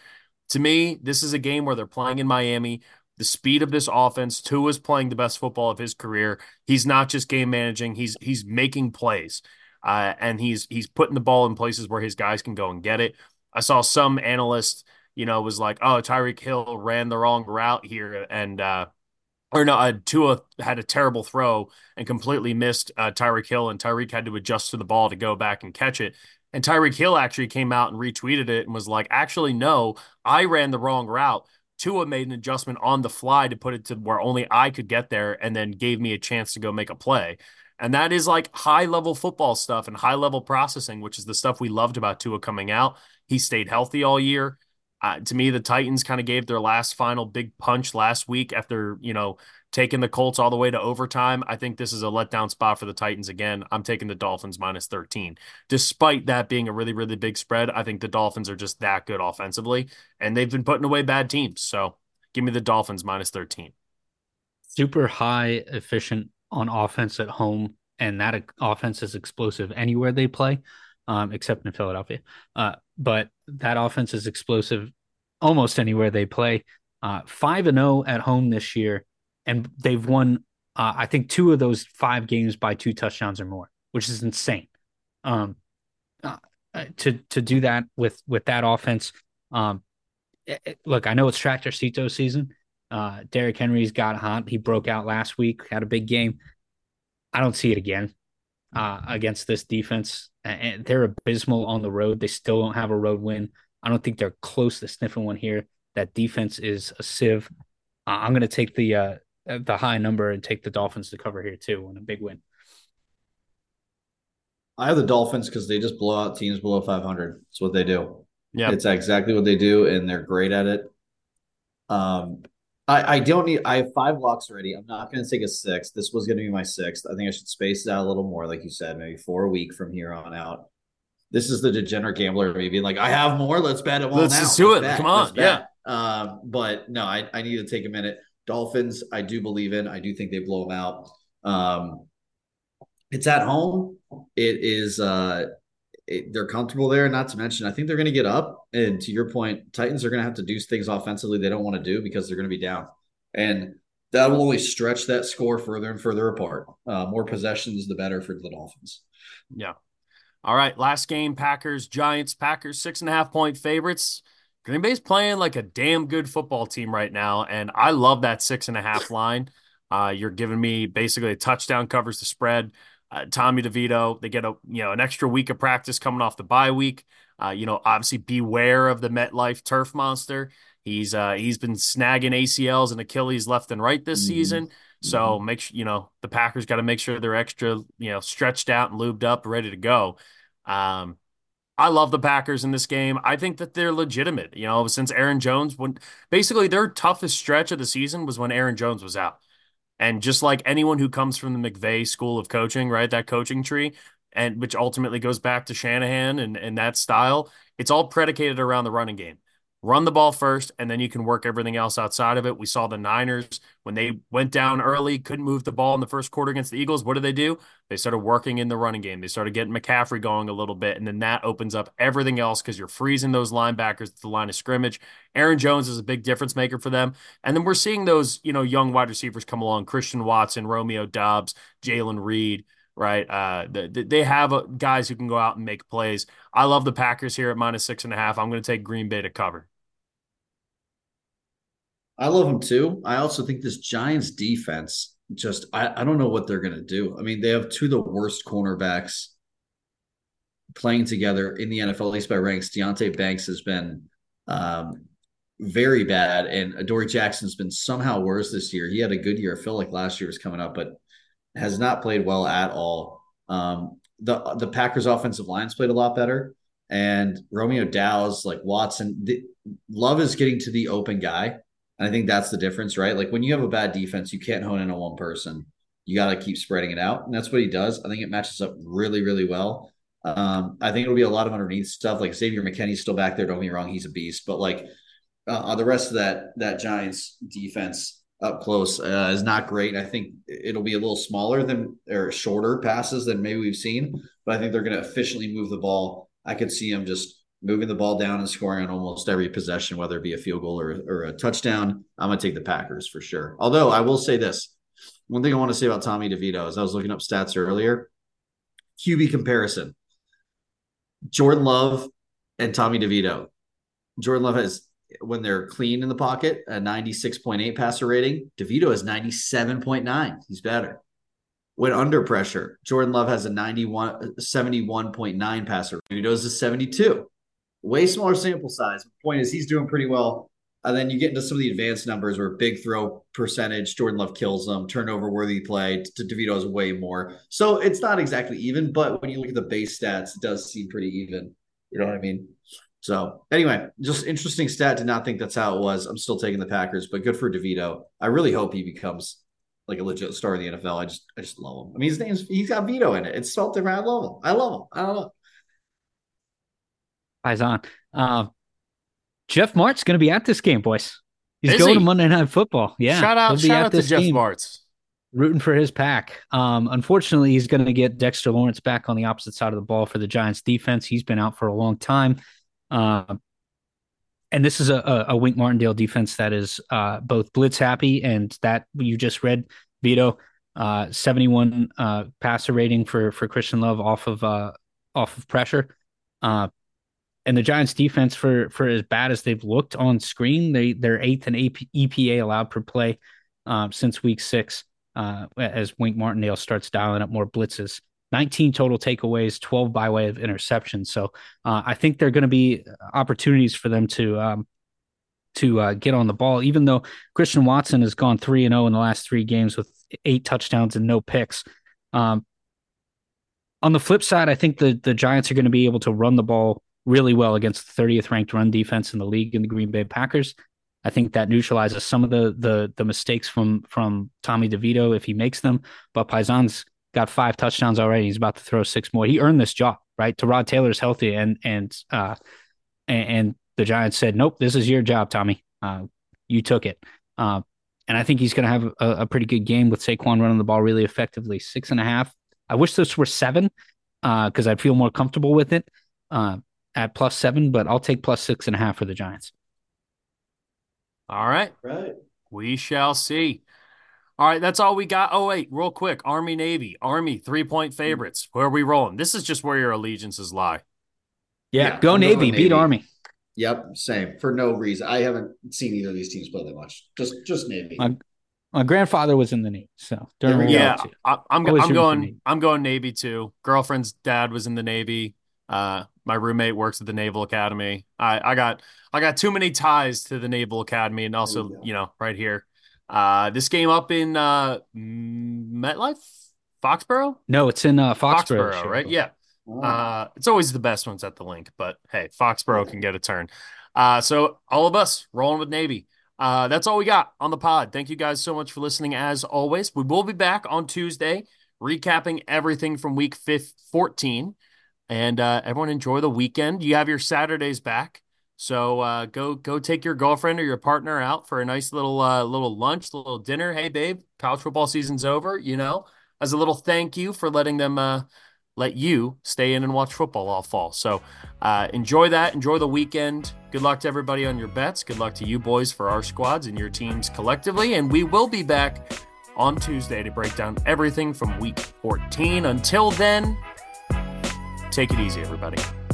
To me, this is a game where they're playing in Miami the speed of this offense. Tua is playing the best football of his career. He's not just game managing; he's he's making plays, uh, and he's he's putting the ball in places where his guys can go and get it. I saw some analyst, you know, was like, "Oh, Tyreek Hill ran the wrong route here," and uh, or no, uh, Tua had a terrible throw and completely missed uh, Tyreek Hill, and Tyreek had to adjust to the ball to go back and catch it. And Tyreek Hill actually came out and retweeted it and was like, "Actually, no, I ran the wrong route." Tua made an adjustment on the fly to put it to where only I could get there and then gave me a chance to go make a play. And that is like high level football stuff and high level processing, which is the stuff we loved about Tua coming out. He stayed healthy all year. Uh, to me, the Titans kind of gave their last final big punch last week after, you know, taking the Colts all the way to overtime. I think this is a letdown spot for the Titans again. I'm taking the Dolphins minus 13. Despite that being a really, really big spread, I think the Dolphins are just that good offensively, and they've been putting away bad teams. So give me the Dolphins minus 13. Super high efficient on offense at home, and that offense is explosive anywhere they play, um, except in Philadelphia. Uh, but that offense is explosive almost anywhere they play. uh, five and zero at home this year, and they've won. Uh, I think two of those five games by two touchdowns or more, which is insane. Um, uh, to to do that with with that offense. Um, it, it, look, I know it's Tractor Cito season. Uh, Derrick Henry's got hot. He broke out last week, had a big game. I don't see it again uh, against this defense. And they're abysmal on the road. They still don't have a road win. I don't think they're close to sniffing one here. That defense is a sieve. Uh, I'm going to take the uh, the high number and take the Dolphins to cover here too on a big win. I have the Dolphins because they just blow out teams below 500. It's what they do. Yeah, it's exactly what they do, and they're great at it. Um, I, I don't need. I have five locks already. I'm not going to take a sixth. This was going to be my sixth. I think I should space it out a little more, like you said, maybe four a week from here on out. This is the degenerate gambler maybe being like, I have more. Let's bet it. Let's now. just do let's it. Bet. Come on, yeah. Um, but no, I, I need to take a minute. Dolphins, I do believe in. I do think they blow them out. Um, it's at home. It is. Uh, it, they're comfortable there. Not to mention, I think they're going to get up. And to your point, Titans are going to have to do things offensively they don't want to do because they're going to be down, and that will only stretch that score further and further apart. Uh, more possessions, the better for the Dolphins. Yeah. All right, last game: Packers, Giants. Packers six and a half point favorites. Green Bay's playing like a damn good football team right now, and I love that six and a half line. Uh, you're giving me basically a touchdown covers the spread. Uh, Tommy DeVito, they get a you know an extra week of practice coming off the bye week. Uh, you know, obviously beware of the MetLife turf monster. He's uh, he's been snagging ACLs and Achilles left and right this mm-hmm. season. So mm-hmm. make sure you know the Packers got to make sure they're extra you know stretched out and lubed up, ready to go. Um, I love the Packers in this game. I think that they're legitimate. You know, since Aaron Jones, when basically their toughest stretch of the season was when Aaron Jones was out. And just like anyone who comes from the McVay school of coaching, right, that coaching tree, and which ultimately goes back to Shanahan and, and that style, it's all predicated around the running game run the ball first, and then you can work everything else outside of it. We saw the Niners when they went down early, couldn't move the ball in the first quarter against the Eagles. What did they do? They started working in the running game. They started getting McCaffrey going a little bit, and then that opens up everything else because you're freezing those linebackers at the line of scrimmage. Aaron Jones is a big difference maker for them, and then we're seeing those you know young wide receivers come along: Christian Watson, Romeo Doubs, Jalen Reed right? Uh, they have uh, guys who can go out and make plays. I love the Packers here at minus six and a half. I'm going to take Green Bay to cover. I love them too. I also think this Giants defense just I, I don't know what they're gonna do. I mean, they have two of the worst cornerbacks playing together in the NFL, at least by ranks. Deonte Banks has been um, very bad, and Adoree Jackson's been somehow worse this year. He had a good year. I feel like last year was coming up, but has not played well at all. Um, the the Packers offensive lines played a lot better, and Romeo Doubs, like Watson, the, Love is getting to the open guy and I think that's the difference, right? Like when you have a bad defense, you can't hone in on one person. You got to keep spreading it out. And that's what he does. I think it matches up really, really well. Um, I think it'll be a lot of underneath stuff. Like Xavier McKinney's still back there. Don't me wrong, he's a beast. But like uh, the rest of that that Giants defense up close uh, is not great. I think it'll be a little smaller than or shorter passes than maybe we've seen. But I think they're going to efficiently move the ball. I could see him just moving the ball down and scoring on almost every possession, whether it be a field goal or, or a touchdown. I'm going to take the Packers for sure. Although I will say this one thing I want to say about Tommy DeVito is I was looking up stats earlier. QB comparison Jordan Love and Tommy DeVito. Jordan Love has, when they're clean in the pocket, a 96.8 passer rating. DeVito has 97.9. He's better. When under pressure, Jordan Love has a 91, 71.9 passer. DeVito is a 72 way smaller sample size. The point is, he's doing pretty well. And then you get into some of the advanced numbers where big throw percentage, Jordan Love kills them, turnover worthy play to DeVito is way more. So it's not exactly even, but when you look at the base stats, it does seem pretty even. You know what I mean? So anyway, just interesting stat. Did not think that's how it was. I'm still taking the Packers, but good for DeVito. I really hope he becomes like a legit star in the NFL. I just I just love him. I mean, his name's he's got Vito in it. It's spelled different. I love him. I love him. I don't know. Paisan. Uh, Jeff Martz going to be at this game, boys. He's Is going he? to Monday Night Football. Yeah, shout out, shout out to Jeff game, Martz. Rooting for his pack. Um, unfortunately, he's going to get Dexter Lawrence back on the opposite side of the ball for the Giants defense. He's been out for a long time. Uh, and this is a, a Wink Martindale defense that is uh, both blitz happy and that you just read, Vito, uh, 71 uh, passer rating for for Christian Love off of uh, off of pressure. And the Giants defense for for as bad as they've looked on screen, they they're eighth in AP, EPA allowed per play um, since week six. Uh, as Wink Martindale starts dialing up more blitzes. 19 total takeaways, 12 by way of interception. So uh, I think there are going to be opportunities for them to um, to uh, get on the ball. Even though Christian Watson has gone three and zero oh in the last three games with eight touchdowns and no picks. Um, on the flip side, I think the the Giants are going to be able to run the ball really well against the 30th ranked run defense in the league in the Green Bay Packers. I think that neutralizes some of the the the mistakes from from Tommy DeVito if he makes them. But Paisan's got five touchdowns already. He's about to throw six more. He earned this job, right? Tyrod Taylor's healthy, and and uh, and, and the Giants said, "Nope, this is your job, Tommy. Uh, you took it." Uh, and I think he's going to have a, a, pretty good game with Saquon running the ball really effectively. Six and a half. I wish this were seven because uh, I'd feel more comfortable with it uh, at plus seven, but I'll take plus six and a half for the Giants. All right. Right. We shall see. All right, that's all we got. Oh, wait, real quick Army Navy, Army three point favorites. Where are we rolling? This is just where your allegiances lie. Yeah, yeah go Navy, Navy, beat Army. Yep, same for no reason. I haven't seen either of these teams play that much. Just, just Navy. My, my grandfather was in the Navy, so yeah, I, I'm, I'm going. I'm going Navy too. Girlfriend's dad was in the Navy. Uh, my roommate works at the Naval Academy. I, I got I got too many ties to the Naval Academy and also, you, you, know, right here. Uh, this game up in uh, MetLife, Foxborough? No, it's in uh, Foxborough, Foxborough right? Yeah. Oh. Uh, it's always the best ones at the link, but hey, Foxborough can get a turn. Uh, so all of us rolling with Navy. Uh, that's all we got on the pod. Thank you guys so much for listening. As always, we will be back on Tuesday, recapping everything from week 15, 14. And uh, everyone enjoy the weekend. You have your Saturdays back. So uh, go go take your girlfriend or your partner out for a nice little uh, little lunch, a little dinner. Hey, babe, college football season's over. You know, as a little thank you for letting them uh, let you stay in and watch football all fall. So uh, enjoy that. Enjoy the weekend. Good luck to everybody on your bets. Good luck to you boys for our squads and your teams collectively. And we will be back on Tuesday to break down everything from week 14. Until then, take it easy, everybody.